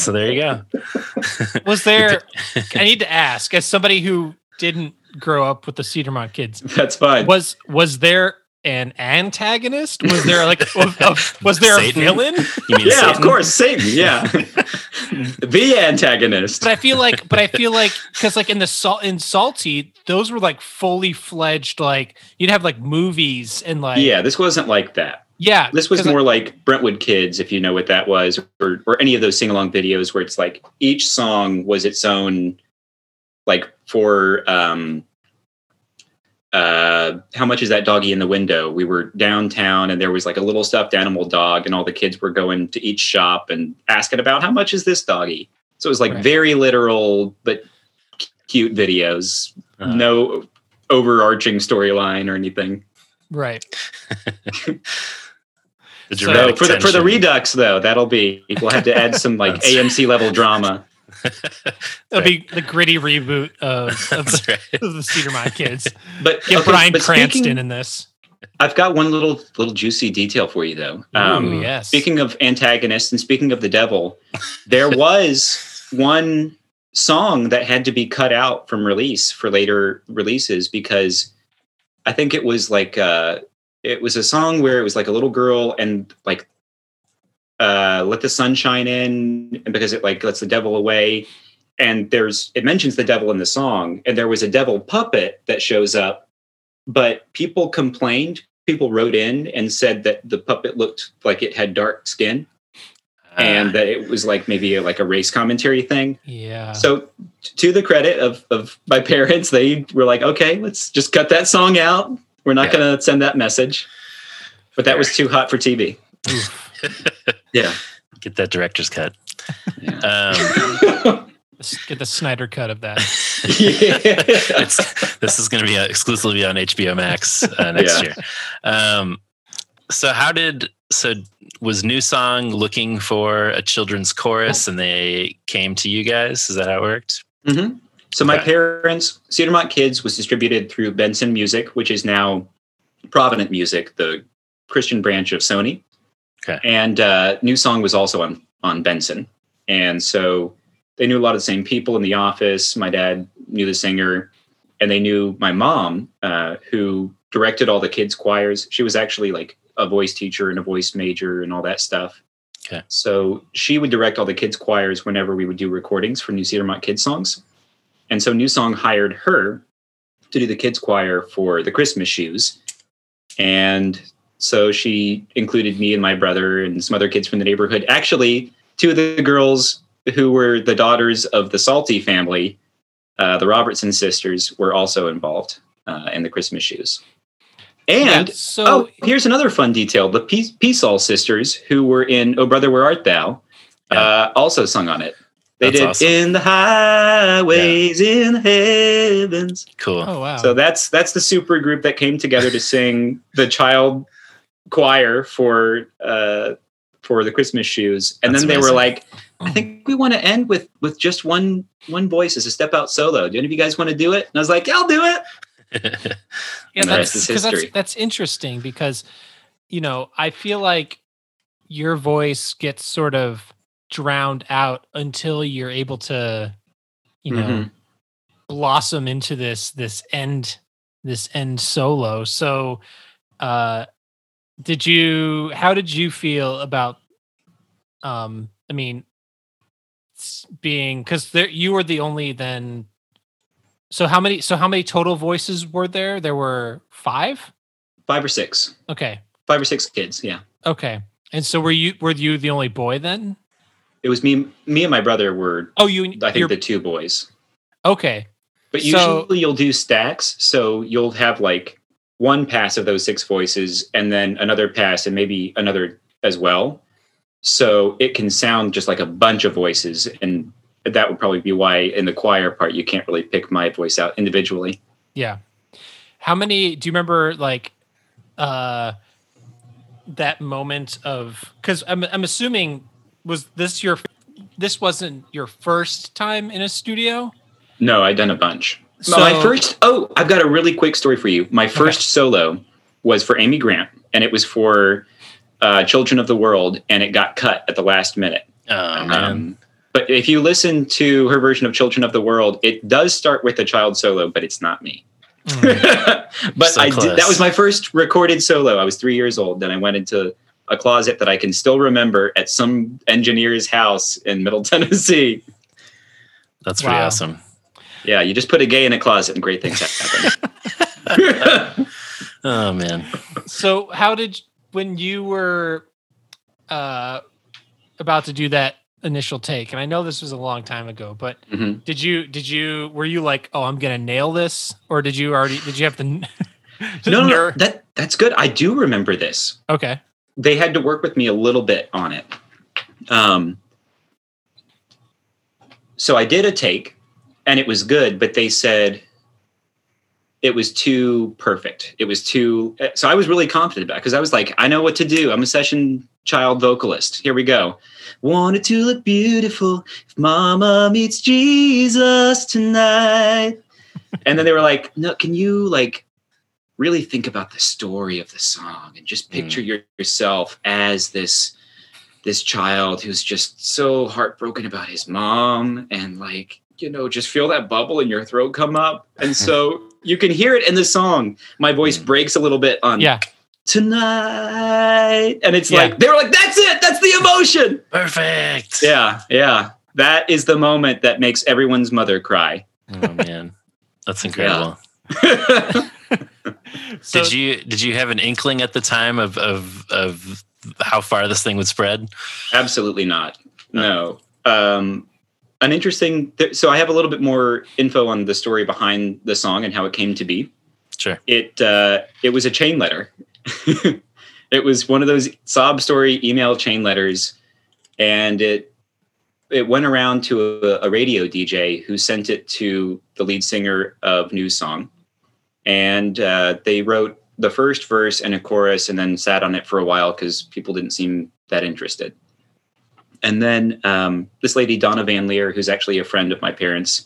so there you go. Was there? I need to ask, as somebody who didn't grow up with the Cedarmont kids, *laughs* That's fine. was was there an antagonist? Was there like was, uh, was there Satan? a villain? You mean yeah, of course, Satan. Yeah, *laughs* the antagonist. But I feel like, but I feel like because like in the salt in Psalty, those were like fully fledged. Like you'd have like movies and like Yeah, this wasn't like that. yeah. This was more like Brentwood Kids, if you know what that was, or, or any of those sing along videos where it's like each song was its own, like for um, uh, how much is that doggy in the window? We were downtown and there was like a little stuffed animal dog, and all the kids were going to each shop and asking about how much is this doggy. So it was like Right. very literal but c- cute videos, Uh-huh. no overarching storyline or anything. right. The So- No, dramatic for the for the. Redux though, that'll be we'll have to add some like *laughs* AMC level drama. *laughs* It'll be the gritty reboot of, *laughs* *laughs* of, the, right. of the Cedarmont kids. But Get okay, Brian but Cranston speaking- in this. I've got one little little juicy detail for you though. Um, Ooh, yes. Speaking of antagonists and speaking of the devil, there was one song that had to be cut out from release for later releases because I think it was like uh it was a song where it was like a little girl and like uh let the sun shine in because it like lets the devil away. And there's it mentions the devil in the song and there was a devil puppet that shows up but people complained. People wrote in and said that the puppet looked like it had dark skin Uh, and that it was like maybe a, like a race commentary thing. Yeah. so to the credit of, of my parents they were like okay let's just cut that song out. We're not Yeah. going to send that message. But that was too hot for tv yeah *laughs* get that director's cut. Yeah. Um, *laughs* get the Snyder cut of that. *laughs* it's, this is going to be uh, exclusively on HBO Max uh, next Yeah. year. Um, so how did so was New Song looking for a children's chorus and they came to you guys? Is that how it worked? hmm So my Okay. parents, Cedarmont Kids was distributed through Benson Music, which is now Provident Music, the Christian branch of Sony. Okay. And uh, New Song was also on on Benson, and so they knew a lot of the same people in the office. My dad knew the singer, and they knew my mom, uh, who directed all the kids' choirs. She was actually like a voice teacher and a voice major and all that stuff. Okay. So she would direct all the kids' choirs whenever we would do recordings for New Cedarmont Kids songs. And so New Song hired her to do the kids' choir for the Christmas shoes. And so she included me and my brother and some other kids from the neighborhood. Actually, two of the girls who were the daughters of the Psalty family, uh, the Robertson sisters, were also involved uh, in the Christmas shoes. And Yeah, so oh, here's another fun detail: the Peace, Peasall sisters, who were in "Oh Brother, Where Art Thou," uh, also sung on it. They That's did awesome. "In the Highways in the Heavens." Cool. oh wow. So that's that's the super group that came together to sing the child choir for uh, for the Christmas shoes, and That's then they were like, "I think we want to end with with just one one voice as a step out solo. Do any of you guys want to do it?" And I was like, "Yeah, "I'll do it." *laughs* yeah, and the rest that's that's history. that's interesting because you know I feel like your voice gets sort of drowned out until you're able to, you know, Mhm. blossom into this this end this end solo. So, uh, did you? How did you feel about? Um, I mean, being because there you were the only then. So how many? So how many total voices were there? There were five. Five or six, Okay. five or six kids. Yeah, Okay. And so were you were you the only boy then? it was me. Me and my brother were, Oh, you. I think, the two boys. okay. But So- usually you'll do stacks. So you'll have like one pass of those six voices and then another pass and maybe another as well. So it can sound just like a bunch of voices. And that would probably be why in the choir part, you can't really pick my voice out individually. Yeah. How many do you remember like uh that moment of cuz I'm I'm assuming was this your this wasn't your first time in a studio? No, I'd done a bunch. So- my first oh, I've got a really quick story for you. My first solo was for Amy Grant, and it was for uh, Children of the World, and it got cut at the last minute. Oh man. Um, but if you listen to her version of Children of the World, it does start with a child solo, but it's not me. *laughs* but So I did, that was my first recorded solo. I was three years old. Then I went into a closet that I can still remember at some engineer's house in Middle *laughs* Tennessee. That's pretty Wow. awesome. Yeah, you just put a gay in a closet and great things happen. *laughs* Oh man. So how did when you were uh about to do that initial take, and I know this was a long time ago, but Mhm. did you did you were you like, oh, I'm gonna nail this, or did you already did you have to? *laughs* no, no, no, that that's good. I do remember this. Okay. They had to work with me a little bit on it. Um, so I did a take, and it was good, but they said it was too perfect. It was too. So I was really confident about it because I was like, I know what to do. I'm a session child vocalist. Here we go. Wanted to look beautiful if Mama meets Jesus tonight. and then they were like, No, can you like really think about the story of the song and just picture mm. your, yourself as this this child who's just so heartbroken about his mom and like you know just feel that bubble in your throat come up and so *laughs* you can hear it in the song my voice breaks a little bit on yeah tonight and it's Yeah. like they were like that's it that's the emotion Perfect. yeah yeah that is the moment that makes everyone's mother cry Oh man. That's incredible. *laughs* So- did you did you have an inkling at the time of of of how far this thing would spread? Absolutely not. No. Um, an interesting. Th- so I have a little bit more info on the story behind the song and how it came to be. Sure. It uh, it was a chain letter. *laughs* it was one of those sob story email chain letters, and it it went around to a, a radio DJ who sent it to the lead singer of New Song, and uh, they wrote the first verse and a chorus, and then sat on it for a while because people didn't seem that interested. And then um, this lady Donna VanLiere, who's actually a friend of my parents,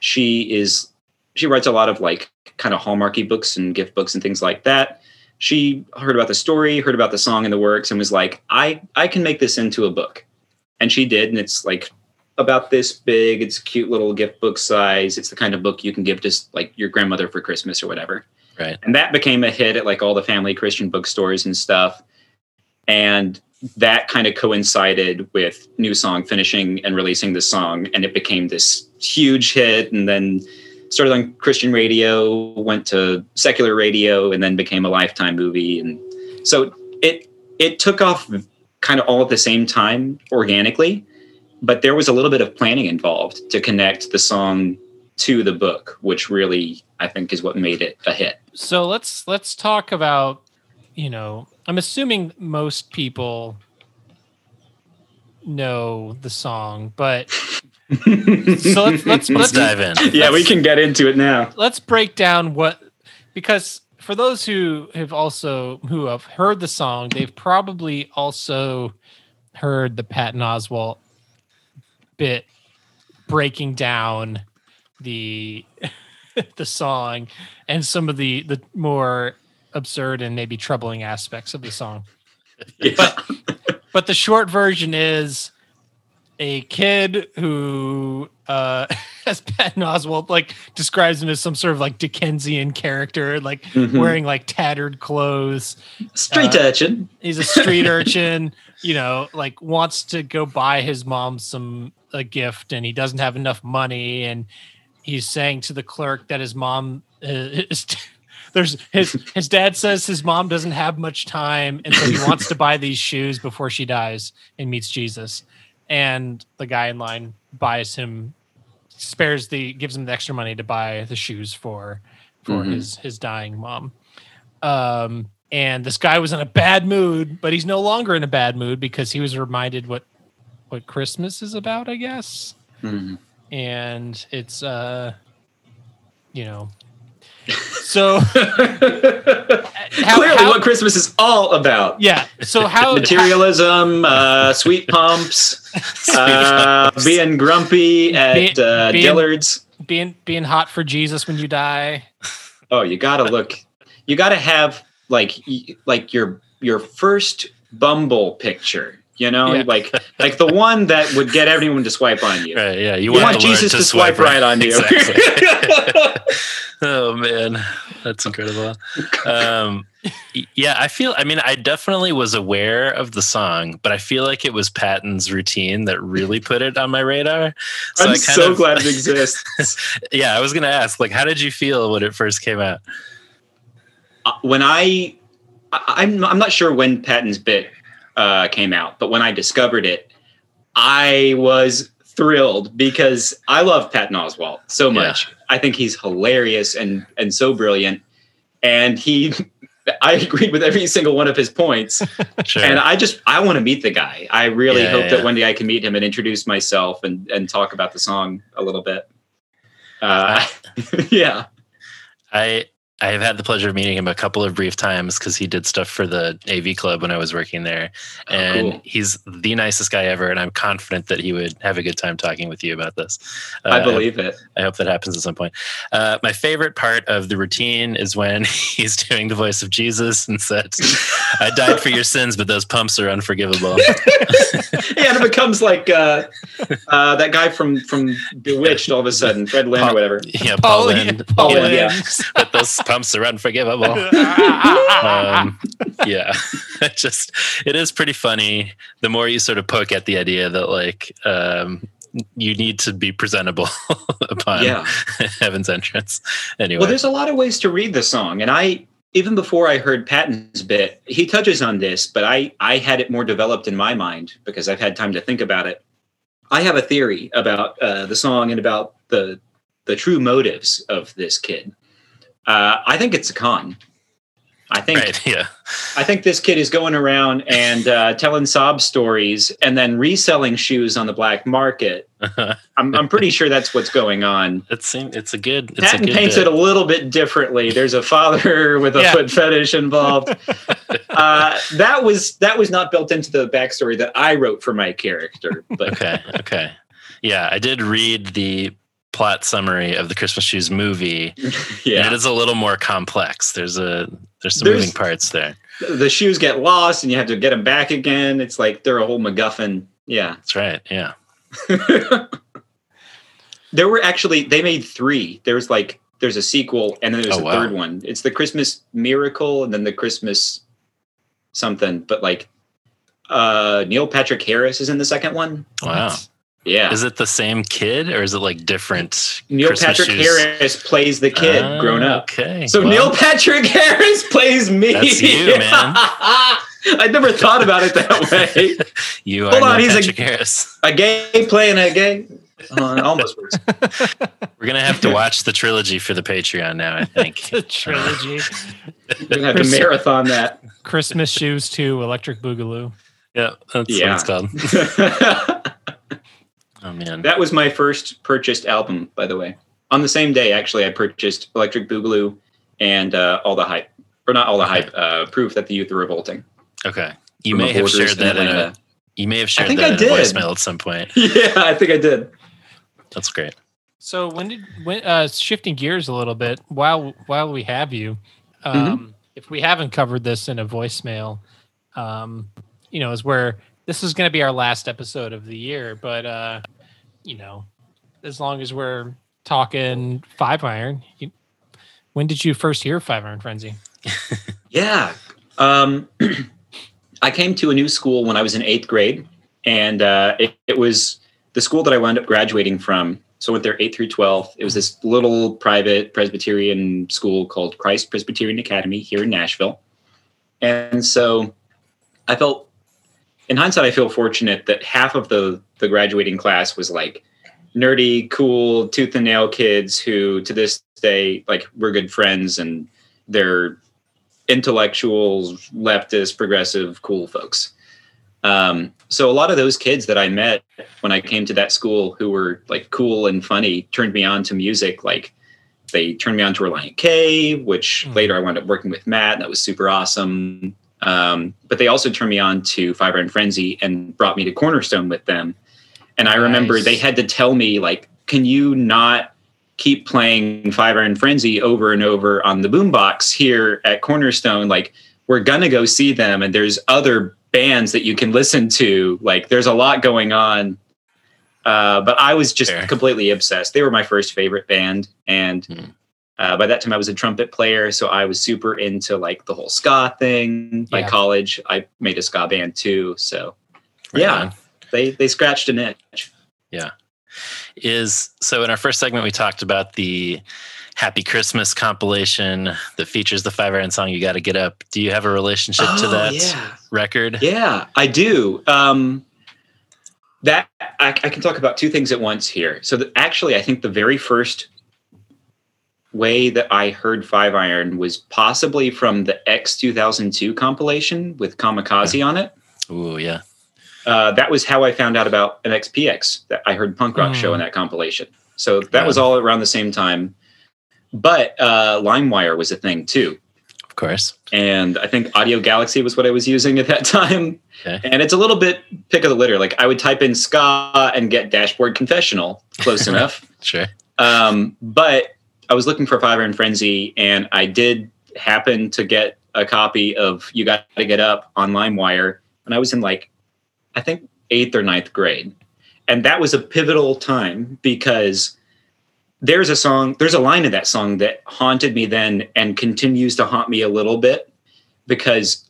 she is she writes a lot of like kind of hallmarky books and gift books and things like that. She heard about the story, heard about the song and the works, and was like, "I I can make this into a book," and she did. And it's like about this big. It's cute little gift book size. It's the kind of book you can give to like your grandmother for Christmas or whatever. Right. And that became a hit at like all the family Christian bookstores and stuff. And that kind of coincided with New Song finishing and releasing the song. And it became this huge hit. And then started on Christian radio, went to secular radio, and then became a lifetime movie. And so it it took off kind of all at the same time organically. But there was a little bit of planning involved to connect the song to the book, which really I think is what made it a hit. So let's let's talk about you know I'm assuming most people know the song, but so let's *laughs* let's Let's dive in. Yeah, we can get into it now. let's break down what because for those who have also who have heard the song, they've probably also heard the Patton Oswalt bit breaking down the *laughs* the song and some of the the more absurd and maybe troubling aspects of the song. *laughs* But but the short version is a kid who uh *laughs* as Patton Oswalt like describes him as some sort of like Dickensian character, like Mhm. wearing like tattered clothes. Street Uh, urchin. He's a street *laughs* urchin, you know, like wants to go buy his mom some a gift and he doesn't have enough money and he's saying to the clerk that his mom uh, is there's his his dad says his mom doesn't have much time and so he *laughs* wants to buy these shoes before she dies and meets Jesus and the guy in line buys him spares the gives him the extra money to buy the shoes for for Mhm. his his dying mom um and this guy was in a bad mood but he's no longer in a bad mood because he was reminded what what christmas is about i guess Mhm. and it's uh you know So *laughs* Clearly, what Christmas is all about. Yeah. So how *laughs* materialism, uh, sweet pumps, *laughs* uh, being grumpy at uh, being- Dillard's. being being hot for Jesus when you die. Oh, you gotta look. You gotta have like like your your first Bumble picture. You know, Yeah. like like the one that would get everyone to swipe on you. Right, yeah, you, You want want, Jesus to to swipe right on you. Exactly. *laughs* *laughs* oh man, that's incredible. Um, yeah, I feel. I mean, I definitely was aware of the song, but I feel like it was Patton's routine that really put it on my radar. I'm I kind so of- glad it *laughs* exists. yeah, I was gonna ask, like, how did you feel when it first came out? Uh, when I, I I'm I'm not sure when Patton's bit uh, came out, but when I discovered it, I was thrilled because I love Patton Oswalt so much. I think he's hilarious and and so brilliant, and he. *laughs* I agreed with every single one of his points, *laughs* Sure. and I just I want to meet the guy. I really Yeah, hope yeah. that one day I can meet him and introduce myself and and talk about the song a little bit. Uh, *laughs* yeah. I I have had the pleasure of meeting him a couple of brief times because he did stuff for the AV Club when I was working there, and Oh, cool. he's the nicest guy ever. And I'm confident that he would have a good time talking with you about this. I Uh, believe it. I hope that happens at some point. Uh, my favorite part of the routine is when *laughs* he's doing the voice of Jesus and says, "I died for your sins, but those pumps are unforgivable." *laughs* *laughs* yeah, and it becomes like uh, uh, that guy from from Bewitched all of a sudden, Fred Lynn or whatever. Yeah, Paul Lynde. Paul Yeah. Lynde, yeah. but those pumps are unforgivable. *laughs* um, yeah, *laughs* it just it is pretty funny. The more you sort of poke at the idea that like um, you need to be presentable *laughs* upon Yeah. heaven's entrance. Anyway, Well, there's a lot of ways to read the song, and I even before I heard Patton's bit, he touches on this, but I I had it more developed in my mind because I've had time to think about it. I have a theory about uh, the song and about the the true motives of this kid. Uh, I think it's a con. I think right, *laughs* yeah. I think this kid is going around and uh, telling sob stories and then reselling shoes on the black market. *laughs* I'm, I'm pretty sure that's what's going on. It seems it's a good. It's Patton a good paints bit. it a little bit differently. There's a father *laughs* with a Yeah. foot fetish involved. uh, that was that was not built into the backstory that I wrote for my character. But okay, okay, yeah. I did read the plot summary of the Christmas Shoes movie. *laughs* Yeah. it is a little more complex. There's a there's some There's- moving parts there. the shoes get lost and you have to get them back again. It's like they're a whole MacGuffin. Yeah. *laughs* That's right. Yeah. There were actually they made three. There was like there's a sequel and then there's Oh, a wow. third one. It's the Christmas Miracle and then the Christmas something. But like uh Neil Patrick Harris is in the second one. Wow. Yeah. Is it the same kid or is it like different? Neil Christmas Patrick shoes? Harris plays the kid Ah, grown up. Okay. So well, Neil Patrick Harris plays me. That's you, *laughs* man. I never thought about it that way. *laughs* You are Hold on, Neil he's a- Patrick Harris. A gay playing a gay. *laughs* It almost works. We're gonna have to watch the trilogy for the Patreon now. I think the trilogy. We're gonna have to marathon that. Christmas shoes to Electric Boogaloo. Yeah, that's Yeah. what it's called. Oh man. That was my first purchased album, by the way. On the same day, actually, I purchased Electric Boogaloo and uh, All the Hype, or not All the Hype, uh, Proof That the Youth Are Revolting. Okay. You may have shared that in a. You may have shared think that I in did. a voicemail at some point. *laughs* Yeah, I think I did. That's great. So when did when uh shifting gears a little bit while while we have you, um if we haven't covered this in a voicemail, um, you know, is where this is gonna be our last episode of the year, but uh, you know, as long as we're talking five iron, you, when did you first hear Five Iron Frenzy? *laughs* Yeah. Um, *clears throat* I came to a new school when I was in eighth grade, and uh, it, it was the school that I wound up graduating from. So I went there eight through 12. It was this little private Presbyterian school called Christ Presbyterian Academy here in Nashville. And so I felt, in hindsight, I feel fortunate that half of the, the graduating class was like nerdy, cool, tooth and nail kids who to this day, like, we're good friends and they're intellectuals, leftist, progressive, cool folks. Um, so a lot of those kids that I met when I came to that school who were like cool and funny turned me on to music like they turned me on to Relient K, which Mm. later I wound up working with Matt, and that was super awesome. Um, but they also turned me on to Five Iron Frenzy and brought me to Cornerstone with them. And I remember Nice. they had to tell me, like, can you not keep playing Five Iron Frenzy over and over on the boombox here at Cornerstone? Like, we're gonna go see them, and there's other bands that you can listen to. Like, there's a lot going on. Uh, but I was just Fair. completely obsessed. They were my first favorite band, and Hmm. uh, by that time I was a trumpet player, so I was super into like the whole ska thing. By Yeah. college, I made a ska band too. So Right yeah, on. They they scratched an itch. Yeah. Is so in our first segment we talked about the happy christmas compilation that features the five iron song you got to get up do you have a relationship to Oh, that yeah. record Yeah, I do. Um, that I, I can talk about two things at once here. So that actually, I think the very first way that I heard Five Iron was possibly from the X 2002 compilation with Kamikaze on it. Ooh, yeah Uh, that was how I found out about MXPX. That I heard punk rock show in that compilation. So that was all around the same time. But uh, LimeWire was a thing too of course and I think Audio Galaxy was what I was using at that *laughs* time. Okay. And it's a little bit pick of the litter. Like I would type in ska and get Dashboard Confessional, close *laughs* enough. sure Um, but I was looking for Five Iron Frenzy, and I did happen to get a copy of You Got to Get Up on LimeWire and I was in like, I think eighth or ninth grade, and that was a pivotal time because there's a song, there's a line in that song that haunted me then and continues to haunt me a little bit because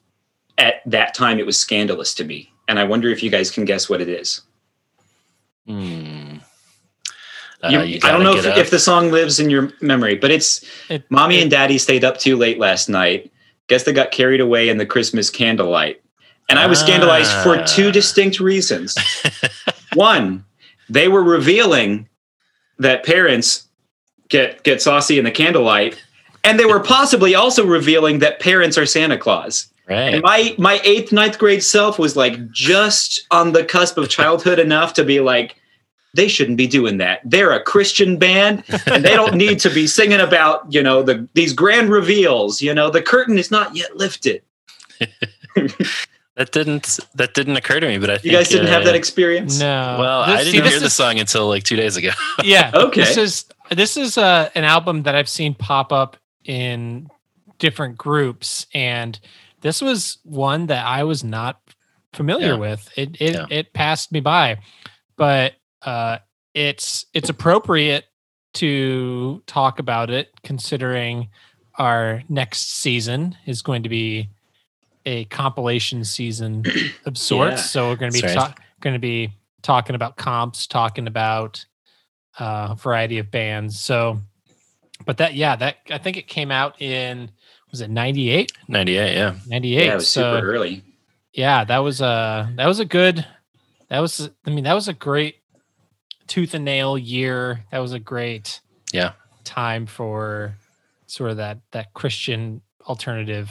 at that time it was scandalous to me, and I wonder if you guys can guess what it is. Hmm. Uh, You- you I don't know if, if the song lives in your memory, but it's It- mommy it- and daddy stayed up too late last night. Guess they got carried away in the Christmas candlelight. And I was scandalized for Ah. two distinct reasons. One, they were revealing that parents get get saucy in the candlelight, and they were *laughs* possibly also revealing that parents are Santa Claus. right And my my eighth, ninth grade self was like just on the cusp of childhood *laughs* enough to be like, they shouldn't be doing that. They're a Christian band, and they don't need to be singing about you know the these grand reveals. You know, the curtain is not yet lifted. *laughs* that didn't that didn't occur to me but i think You guys didn't have uh, that experience. No. well This- i see, didn't this hear the song until like two days ago *laughs* yeah. *laughs* Okay. This is this is uh, an album that I've seen pop up in different groups, and this was one that I was not familiar Yeah. with. It it Yeah. it passed me by, but uh, it's it's appropriate to talk about it considering our next season is going to be a compilation season *clears throat* of sorts. Yeah. So we're going to be ta- going to be talking about comps, talking about uh, a variety of bands. So, but that yeah, that I think it came out in was it 98? 98 yeah 98. yeah, it was so super early. yeah, that was a that was a good that was I mean that was a great tooth and nail year. That was a great Yeah. time for sort of that that Christian alternative.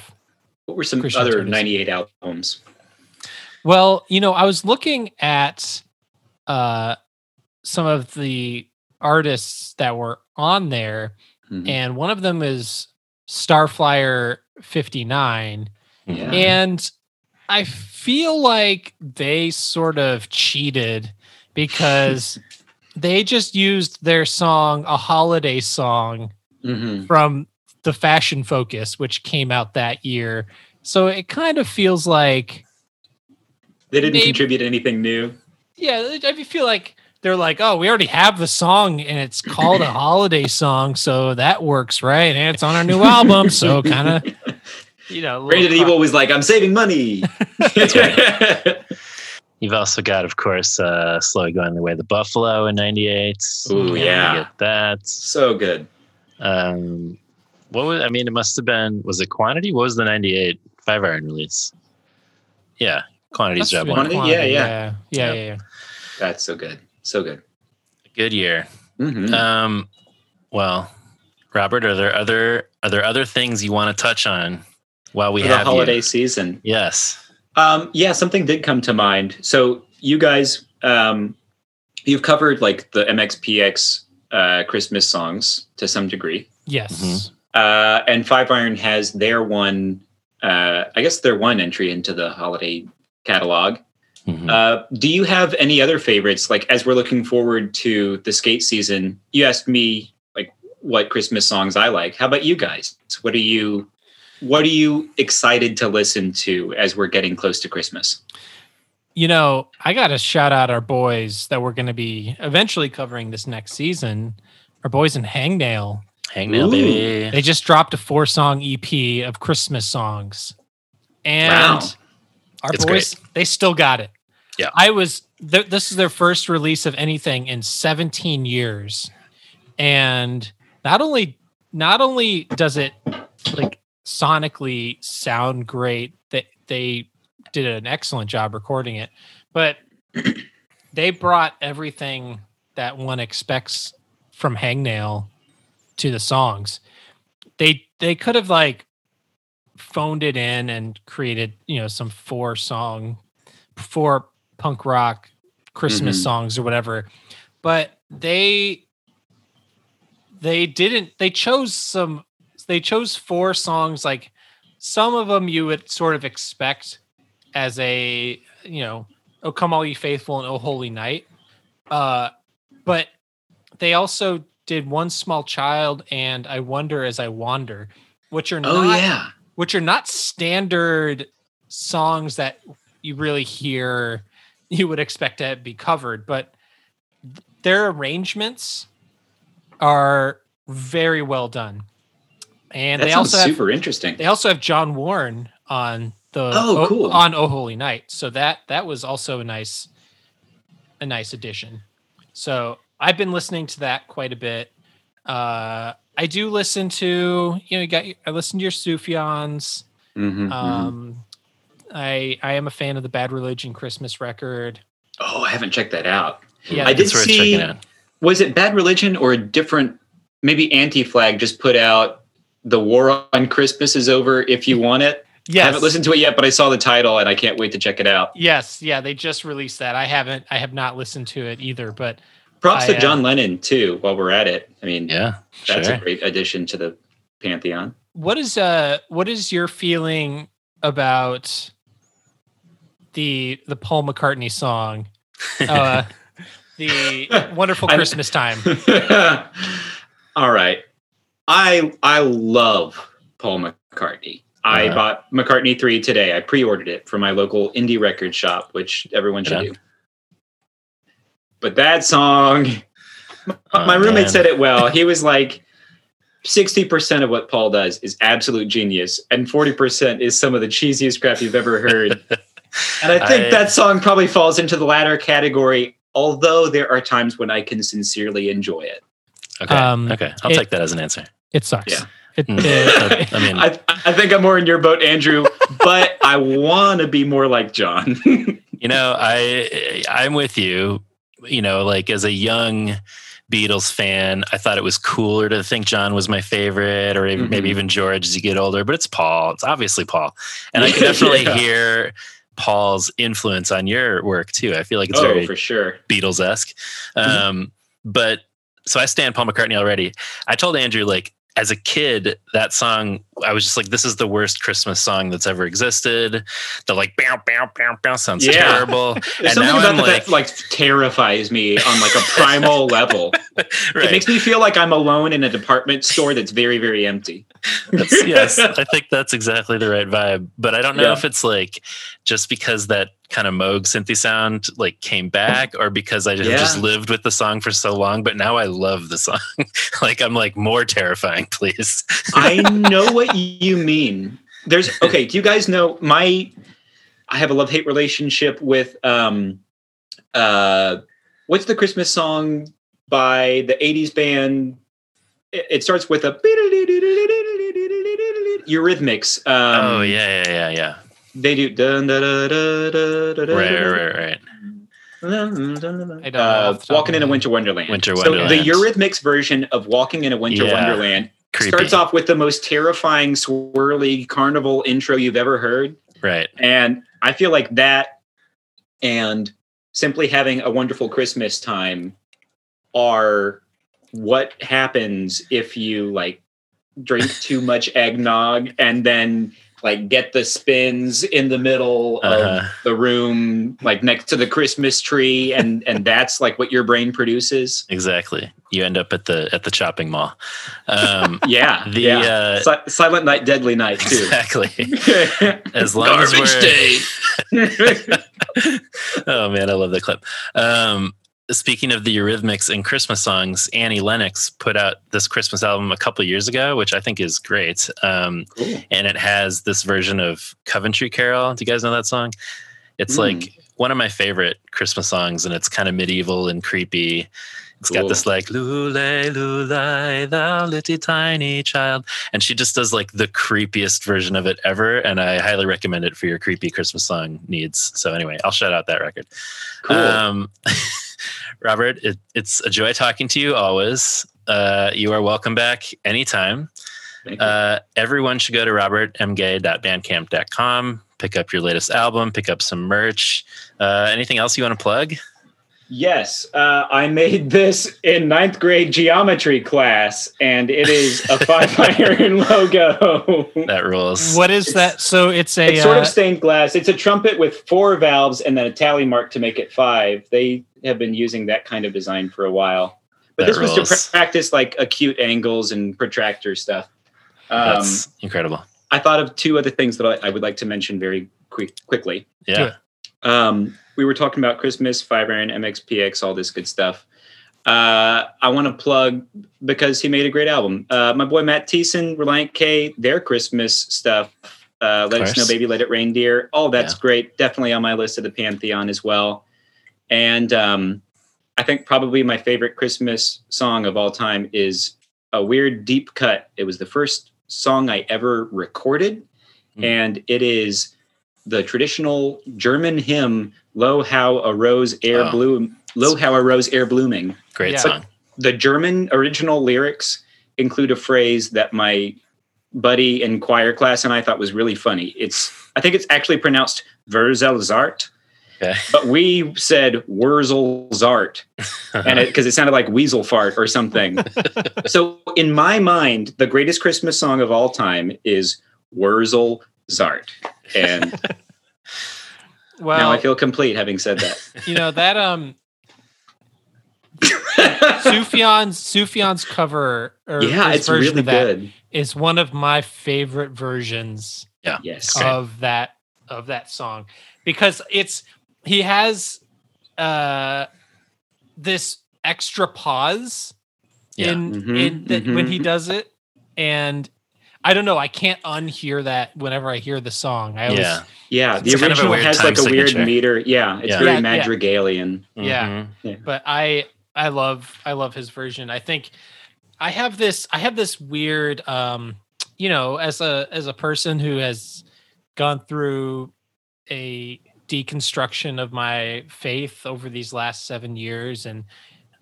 What were some Christian other alternatives. '98 albums? Well, you know, I was looking at uh some of the artists that were on there Mhm. and one of them is Starflyer 59 Yeah. And I feel like they sort of cheated because *laughs* they just used their song, a holiday song Mhm. from the Fashion Focus, which came out that year. So it kind of feels like, They didn't Maybe- contribute anything new. yeah, I feel like they're like, oh, we already have the song and it's called a *clears throat* holiday song. So that works, right? And it's on our new album. So kind of, you know, a little Brandon cro- Ebel was like, "I'm saving money." *laughs* You've also got, of course, uh, Slowly Going the Way of the Buffalo in 98. Ooh, You yeah. Get that. so good. Um, what was, I mean, it must have been, was it Quantity? What was the 98 Five Iron release? Yeah, Quantity's That's job really one. Quantity? Yeah, yeah. yeah, yeah, Yep. yeah, yeah. That's so good. So good. Good year. Mhm. Um, well, Robert, are there other are there other things you want to touch on while we For the have holiday you? season. Yes. Um, yeah, something did come to mind. So you guys, um, you've covered like the MXPX uh, Christmas songs to some degree. Yes. Uh, and Five Iron has their one, uh, I guess their one entry into the holiday catalog. Mhm. Uh, do you have any other favorites? Like as we're looking forward to the skate season, you asked me like what Christmas songs I like. How about you guys? What are you what are you excited to listen to as we're getting close to Christmas? You know, I got to shout out our boys that we're going to be eventually covering this next season. Our boys in Hangnail. Hangnail, Ooh. baby. They just dropped a four song EP of Christmas songs. And Wow. our It's boys, they still got it. Yeah. I was, th- this is their first release of anything in 17 years. And not only, not only does it like sonically sound great, that they did an excellent job recording it, but *clears throat* they brought everything that one expects from Hangnail to the songs. They they could have like phoned it in and created, you know, some four song four punk rock Christmas Mhm. songs or whatever. But they they didn't they chose some they chose four songs like some of them you would sort of expect as a you know oh come all you faithful and oh holy night uh but they also did one small child and i wonder as i wander which are Oh not yeah. which are not standard songs that you really hear you would expect to be covered but their arrangements are very well done and That they sounds also have super interesting. they also have John Warren on the Oh, cool. on Oh Holy Night. So that that was also a nice a nice addition. So I've been listening to that quite a bit. Uh I do listen to, you know, you got I listen to your Sufjans. Mhm, mhm. Um I I am a fan of the Bad Religion Christmas record. oh, I haven't checked that out. Yeah, I did see. checking out. Was it Bad Religion or a different? Maybe Anti Flag just put out the War on Christmas is over. If you want it, Yes. I haven't listened to it yet, but I saw the title and I can't wait to check it out. Yes, yeah, they just released that. I haven't I have not listened to it either, but Props I, to uh, John Lennon too. While we're at it, I mean, Yeah, that's sure. a great addition to the pantheon. what is uh what is your feeling about the the Paul McCartney song *laughs* uh the wonderful Christmas *laughs* time All right, I I love Paul McCartney. I Uh-huh. bought McCartney three today. I pre-ordered it from my local indie record shop, which everyone should Yeah. do. But that song, my, *laughs* Oh, my roommate man. said it well. He was like, sixty percent of what Paul does is absolute genius, and forty percent is some of the cheesiest crap you've ever heard. *laughs* and I think I- that song probably falls into the latter category. Although there are times when I can sincerely enjoy it. Okay. Um, okay. I'll it- take that as an answer. it sucks Yeah. it, Mm. it- *laughs* I mean, I, I think I'm more in your boat, Andrew, but I want to be more like John. you know, I I'm with you. You know, like as a young Beatles fan, I thought it was cooler to think John was my favorite, or even, maybe even George as you get older. But it's Paul. It's obviously Paul, and I can *laughs* definitely Yeah. hear Paul's influence on your work too. I feel like it's oh, very for sure. Beatles esque. Um, but so I stand Paul McCartney already. I told Andrew like as a kid that song I was just like this is the worst Christmas song that's ever existed. The like bow bow bow bow sounds Yeah. terrible. And something now I'm that like, that like terrifies me on like a primal level. *laughs* It makes me feel like I'm alone in a department store that's very, very empty. *laughs* Yes, I think that's exactly the right vibe. But I don't know Yeah. if it's like just because that kind of Moog synthy sound like came back, or because I just, Yeah. just lived with the song for so long. But now I love the song. *laughs* like I'm like more terrifying, *laughs* please. I know what you mean. There's okay. Do you guys know my? I have a love hate relationship with um, uh, what's the Christmas song by the '80s band? It, it starts with a Eurythmics. Um, oh yeah, yeah, yeah, yeah. they do dun, da, da, da, da, da, da, Right, right, right, right. I don't know Uh, off the top Walking in a my head. Winter Wonderland. So the Wonderland. Eurythmics version of Walking in a Winter Yeah. Wonderland Creepy. starts off with the most terrifying, swirly carnival intro you've ever heard. right. And I feel like that and simply having a wonderful Christmas time are what happens if you like drink too much *laughs* eggnog and then like get the spins in the middle Uh-huh. of the room like next to the christmas tree and and *laughs* that's like what your brain produces Exactly. You end up at the at the chopping mall. Um, *laughs* yeah The, yeah. uh, Si- silent night deadly night too exactly. As long as Garbage we're day. oh man, I love that clip. Um, speaking of the Eurythmics and Christmas songs, Annie Lennox put out this Christmas album a couple years ago, which I think is great. Um, And it has this version of Coventry Carol. Do you guys know that song? It's Mm. like one of my favorite Christmas songs, and it's kind of medieval and creepy. It's got this like "Lulay, lulay, thou little tiny child," and she just does like the creepiest version of it ever. And I highly recommend it for your creepy Christmas song needs. So anyway, I'll shout out that record. Cool. Um, *laughs* Robert, it, it's a joy talking to you always. Uh, you are welcome back anytime. Uh, everyone should go to robertmgay.bandcamp.com, pick up your latest album, pick up some merch. Uh, anything else you want to plug? Yes, uh, I made this in ninth grade geometry class, and it is a *laughs* five iron logo. That rules. What is that? So it's a It's sort uh, of stained glass. It's a trumpet with four valves and then a tally mark to make it five. They have been using that kind of design for a while. But That this was rules. to practice like acute angles and protractor stuff. Um, That's incredible. I thought of two other things that I, I would like to mention very quick, quickly. Yeah. Um, we were talking about Christmas, Five Iron, MXPX, all this good stuff. Uh, I want to plug because he made a great album. Uh, my boy Matt Thiessen, Relient K, their Christmas stuff. Uh, Let It. Snow Baby, Let It Rain Dear. All that's Yeah. great. Definitely on my list of the Pantheon as well. And um, I think probably my favorite Christmas song of all time is a weird deep cut. It was the first song I ever recorded, Hmm. and it is the traditional German hymn "Lo how a rose air Oh. bloom." Lo how a rose air blooming. Great Yeah. song. The German original lyrics include a phrase that my buddy in choir class and I thought was really funny. It's I think it's actually pronounced Verzelzart, Okay. but we said Wurzelzart *laughs* and it because it sounded like weasel fart or something. *laughs* so in my mind, the greatest Christmas song of all time is Wurzel Zart. And *laughs* well, now I feel complete having said that. *laughs* you know that um *laughs* Sufjan's Sufjan's cover or yeah, it's version really of that good. is one of my favorite versions Yeah. Yes. of that of that song because it's he has uh this extra pause Yeah. in Mhm, in that when mhm. he does it and I don't know I can't unhear that whenever I hear the song I always Yeah. Yeah, the It's kind of original has time like a weird meter. Yeah, it's Yeah. very Yeah, yeah. madrigalian. Yeah. Mhm. but I I love I love his version. I think I have this I have this weird um you know as a as a person who has gone through a deconstruction of my faith over these last 7 years and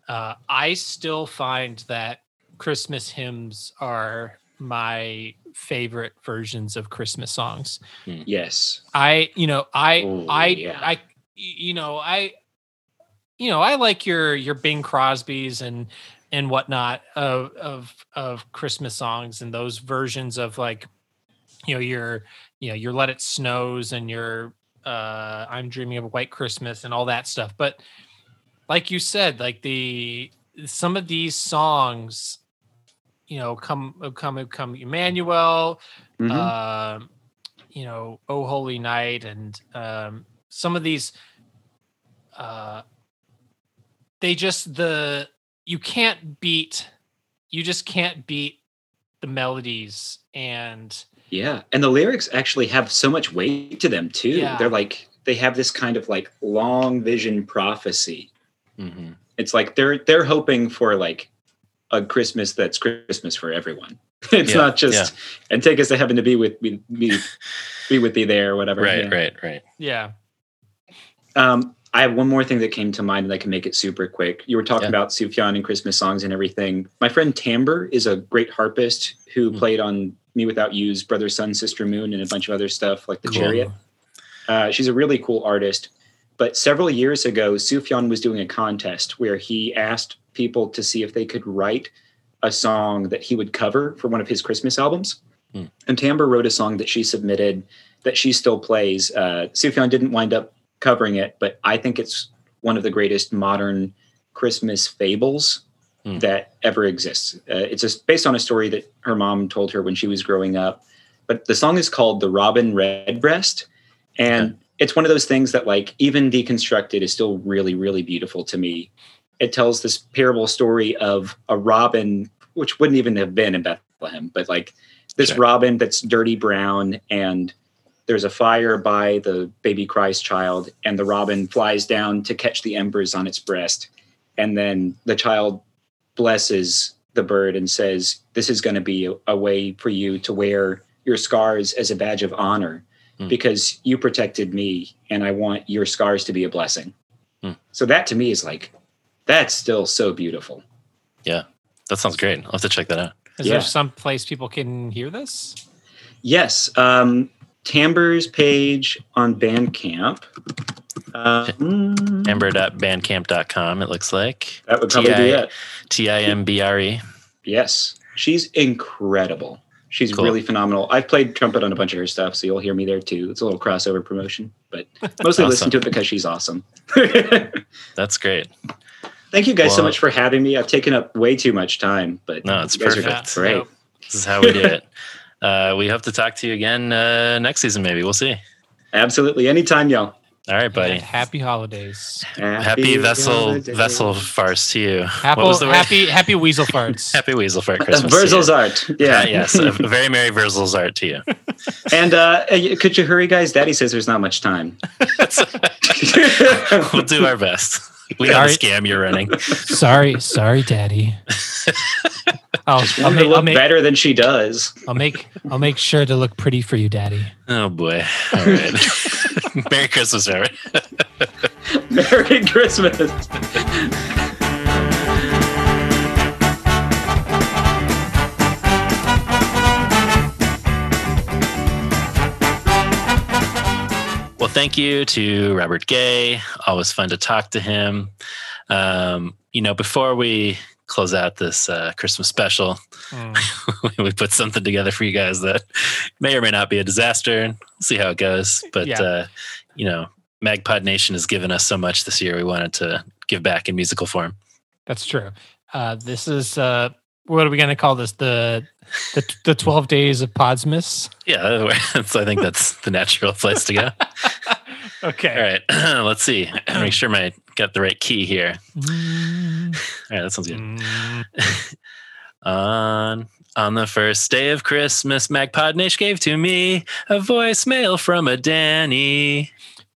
uh I still find that Christmas hymns are my favorite versions of Christmas songs. Yes. I, you know, I, Oh, I, yeah. I, you know, I, you know, I like your your Bing Crosby's and and whatnot of of of Christmas songs and those versions of like, you know, your you know your Let It Snows and your uh I'm Dreaming of a White Christmas and all that stuff. But like you said, like the some of these songs, you know, come come come Emmanuel, Mhm. um, you know, Oh Holy Night, and um, some of these, uh, they just the you can't beat, you just can't beat the melodies and Yeah, and the lyrics actually have so much weight to them too. Yeah. They're like they have this kind of like long vision prophecy. Mhm. It's like they're they're hoping for like a Christmas that's Christmas for everyone. *laughs* It's Yeah, not just and take us to heaven to be with me, be, be with thee there or whatever. Right, Yeah. right, right. yeah, Um, I have one more thing that came to mind, and I can make it super quick. You were talking Yeah. about Sufjan and Christmas songs and everything. My friend Timbre is a great harpist who Hmm. played on mewithoutYou's Brother, Sun, Sister, Moon, and a bunch of other stuff like The Cool. Chariot. Uh, she's a really cool artist. but several years ago, Sufjan was doing a contest where he asked people to see if they could write a song that he would cover for one of his Christmas albums. Hmm. And Timbre wrote a song that she submitted that she still plays. Uh, Sufjan didn't wind up covering it, but I think it's one of the greatest modern Christmas fables Hmm. that ever exists. Uh, it's just based on a story that her mom told her when she was growing up. But the song is called "The Robin Redbreast," and it's one of those things that, like, even deconstructed, is still really, really beautiful to me. It tells this parable story of a robin, which wouldn't even have been in Bethlehem, but like this Sure. robin that's dirty brown and there's a fire by the baby Christ child, and the robin flies down to catch the embers on its breast. And then the child blesses the bird and says, This is going to be a, a way for you to wear your scars as a badge of honor Hmm. because you protected me, and I want your scars to be a blessing. Hmm. So that to me is like, that's still so beautiful. Yeah, that sounds great. I'll have to check that out. Is Yeah. there some place people can hear this? Yes. Um, Timbre's page on Bandcamp. Um, Timbre.bandcamp.com, it looks like. That would probably be it. T I M B R E. Yes. She's incredible. She's Cool. really phenomenal. I've played trumpet on a bunch of her stuff, so you'll hear me there too. It's a little crossover promotion, but mostly listen to it because she's awesome. *laughs* That's great. Thank you guys so much for having me. I've taken up way too much time, but No, it's you guys are perfect. great. This is how we do it. *laughs* Uh, we hope to talk to you again uh, next season, maybe. We'll see. Absolutely. Anytime, y'all. All right, buddy. And happy holidays. Happy vessel holidays. vessel farce to you. Happy, what was the word? happy, happy weasel farts. *laughs* Happy Weasel Fart Uh, Christmas. to you. Virgil's art. Yeah. Uh, *laughs* yes, a very merry Virgil's art to you. and uh, could you hurry, guys? Daddy says there's not much time. we'll do our best. We know All the right. scam you're running. *laughs* Sorry, sorry, Daddy. *laughs* I'll, I'll, I'm make, look I'll, make, better than she does. I'll make I'll make sure to look pretty for you, Daddy. Oh boy. All right. *laughs* merry Christmas, Robert. Merry Christmas. Thank you to Robert Gay. Always fun to talk to him. Um, you know, before we close out this uh, Christmas special, Mm. *laughs* we put something together for you guys that may or may not be a disaster. We'll see how it goes. But Yeah. uh, you know, Magpod Nation has given us so much this year. We wanted to give back in musical form. That's true. Uh, this is uh, what are we going to call this? The the the twelve days of Podsmas. Yeah, *laughs* that's, I think that's the natural place to go. *laughs* Okay. All right, *clears throat* let's see. *clears throat* Make sure I got the right key here. Mm, *laughs* All right, that sounds good. mm. On on the first day of Christmas, Magpodnish gave to me a voicemail from a Danny.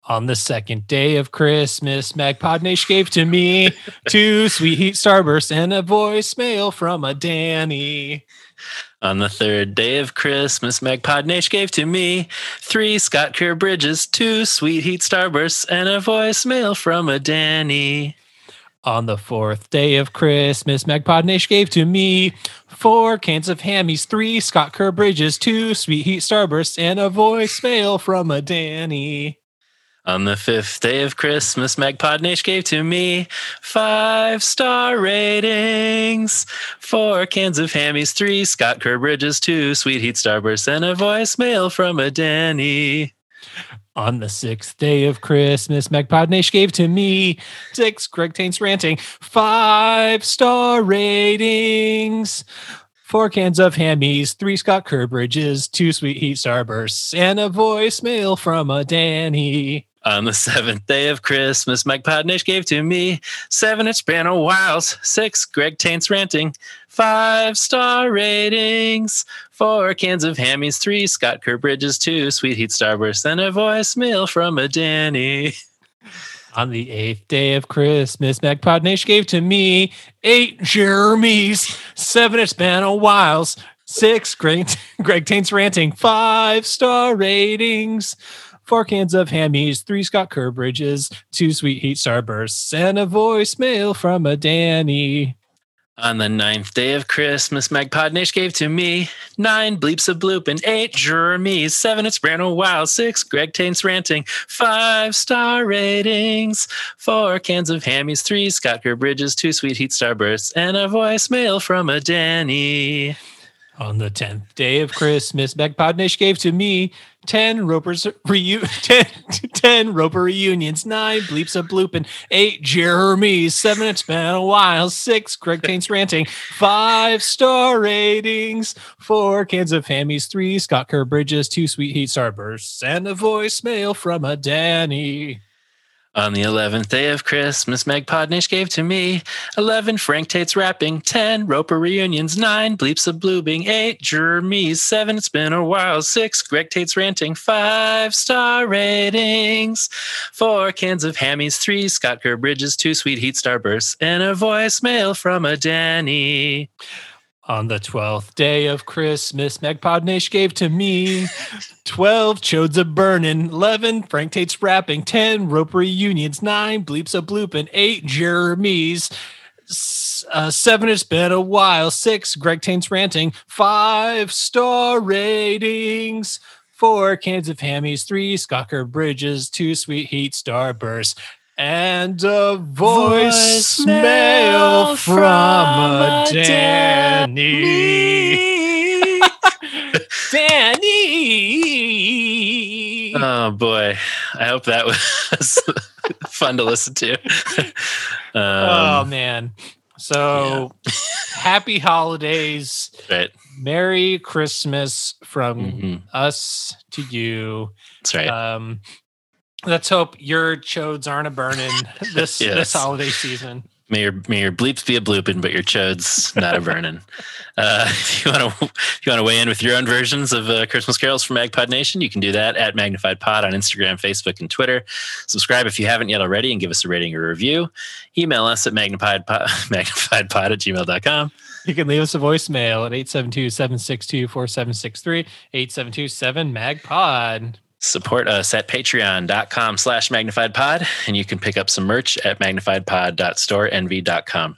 On the second day of Christmas, Magpodnish gave to me two sweet heat starbursts and a voicemail from a Danny. On the third day of Christmas, Magpodnish gave to me three Scott Kerr bridges, two sweet heat starbursts, and a voicemail from a Danny. On the fourth day of Christmas, Magpodnish gave to me four cans of hammies, three Scott Kerr bridges, two sweet heat starbursts, and a voicemail from a Danny. On the fifth day of Christmas, Magpodnish gave to me five star ratings, four cans of hammies, three Scott Kerr bridges, two sweet heat starbursts, and a voicemail from a Danny. On the sixth day of Christmas, Magpodnish gave to me six Greg Taints ranting, five star ratings, four cans of hammies, three Scott Kerr bridges, two sweet heat starbursts, and a voicemail from a Danny. On the seventh day of Christmas, Mike Podnish gave to me seven. It's been a while, six. Greg Taints ranting, five star ratings, four cans of hammies, three Scott Kerr bridges, two sweet heat starbursts, and a voicemail from a Danny. On the eighth day of Christmas, Magpodnish gave to me eight Jeremy's, seven. It's been a while, six. Greg, *laughs* Greg Taints ranting, five star ratings, four cans of hammies, three Scott Kerr bridges, two sweet heat starbursts, and a voicemail from a Danny. On the ninth day of Christmas, Magpodnish gave to me nine bleeps of bloop and eight Jeremy's, seven it's Brano Wild, six Greg Taints ranting, five star ratings, four cans of hammies, three Scott Bridges, two Sweet Heat Starbursts, and a voicemail from a Danny. On the tenth day of Christmas, Magpodnish gave to me ten Roper's reu- *laughs* 10, 10 Roper reunions, nine bleeps of bloop, and eight Jeremy's, seven it's been a while, six Greg Taints ranting, five star ratings, four cans of hammies, three Scott Kerr Bridges, two Sweet Heat Starbursts, and a voicemail from a Danny. On the 11th day of Christmas, Meg Podnish gave to me 11 Frank Tate's rapping, 10 Roper reunions, 9 bleeps of bloobing, 8 Jeremy's, 7 It's Been a While, 6 Greg Tate's ranting, 5 star ratings, 4 cans of hammies, 3 Scott Kerr Bridges, 2 Sweet Heat Starbursts, and a voicemail from a Danny. On the twelfth day of Christmas, Meg Magpodnish gave to me twelve chodes of burnin', eleven Frank Tate's rapping, ten rope reunions, nine bleeps of blooping, eight Jeremy's, uh, seven it's been a while, six Greg Tate's ranting, five star ratings, four cans of hammies, three Scocker Bridges, two Sweet Heat Starbursts. And a voicemail from a Danny. *laughs* Danny. Oh boy, I hope that was *laughs* fun to listen to. oh Um, man. So *laughs* happy holidays. right. Merry Christmas from Mhm. us to you. That's right. Um let's hope your chodes aren't a burning *laughs* this this holiday season. May your may your bleeps be a blooping, but your chodes not a burning. uh, *laughs* if you want to if you want to weigh in with your own versions of uh, Christmas carols from Magpod Nation, you can do that at Magnified Pod on Instagram, Facebook, and Twitter. Subscribe if you haven't yet already, and give us a rating or review. Email us at magnifiedpod, *laughs* magnifiedpod at gmail.com. You can leave us a voicemail at 872-762-4763, 872-7-MAGPOD. Support us at patreon.com slash magnified pod, and you can pick up some merch at magnifiedpod.storenvy.com.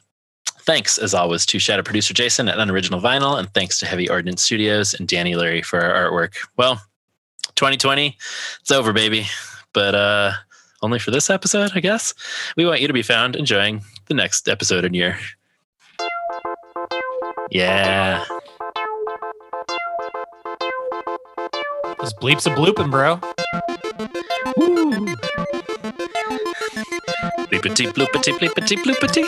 Thanks, as always, to Shadow Producer Jason at Unoriginal Vinyl, and thanks to Heavy Ordnance Studios and Danny Larry for our artwork. Well, 2020, it's over, baby. But uh, only for this episode, I guess. We want you to be found enjoying the next episode and year. Yeah. Those bleeps a blooping, bro. Bleepity, bloopity, bleepity, bloopity.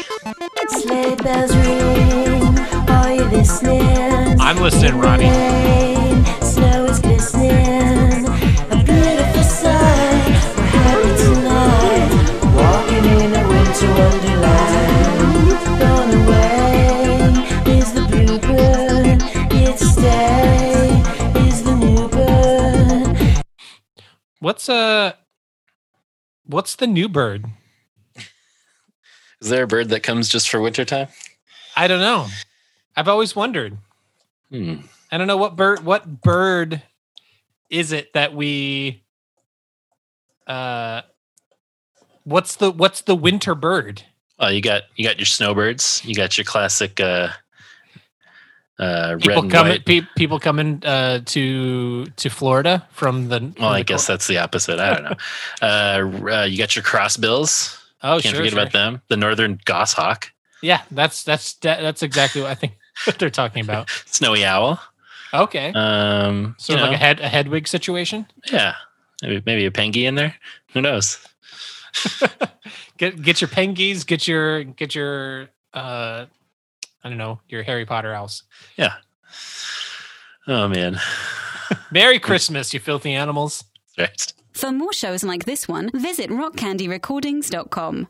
Sleigh bells ring. Are you listening? I'm listening, Ronnie. Rain, snow is glistening. What's uh what's the new bird? Is there a bird that comes just for wintertime? I don't know. I've always wondered. Hmm. I don't know what bird what bird is it that we uh what's the what's the winter bird? Oh, you got you got your snowbirds. You got your classic uh, uh, People coming white. pe- people coming uh to to Florida from the Well, I the guess that's the opposite. I don't know. *laughs* uh, uh, you got your crossbills. Oh, sure. Can't sure, forget sure. about them. The northern goshawk, Yeah, that's that's that's exactly what I think *laughs* what they're talking about. *laughs* snowy owl. Okay. Um, Sort of like a know, head a Hedwig situation. yeah, maybe maybe a pengy in there. Who knows? Get get your pengies, get your get your uh I don't know, your Harry Potter house. Yeah. Oh man, Merry Christmas, you filthy animals. *laughs* right. For more shows like this one, visit rockcandyrecordings.com.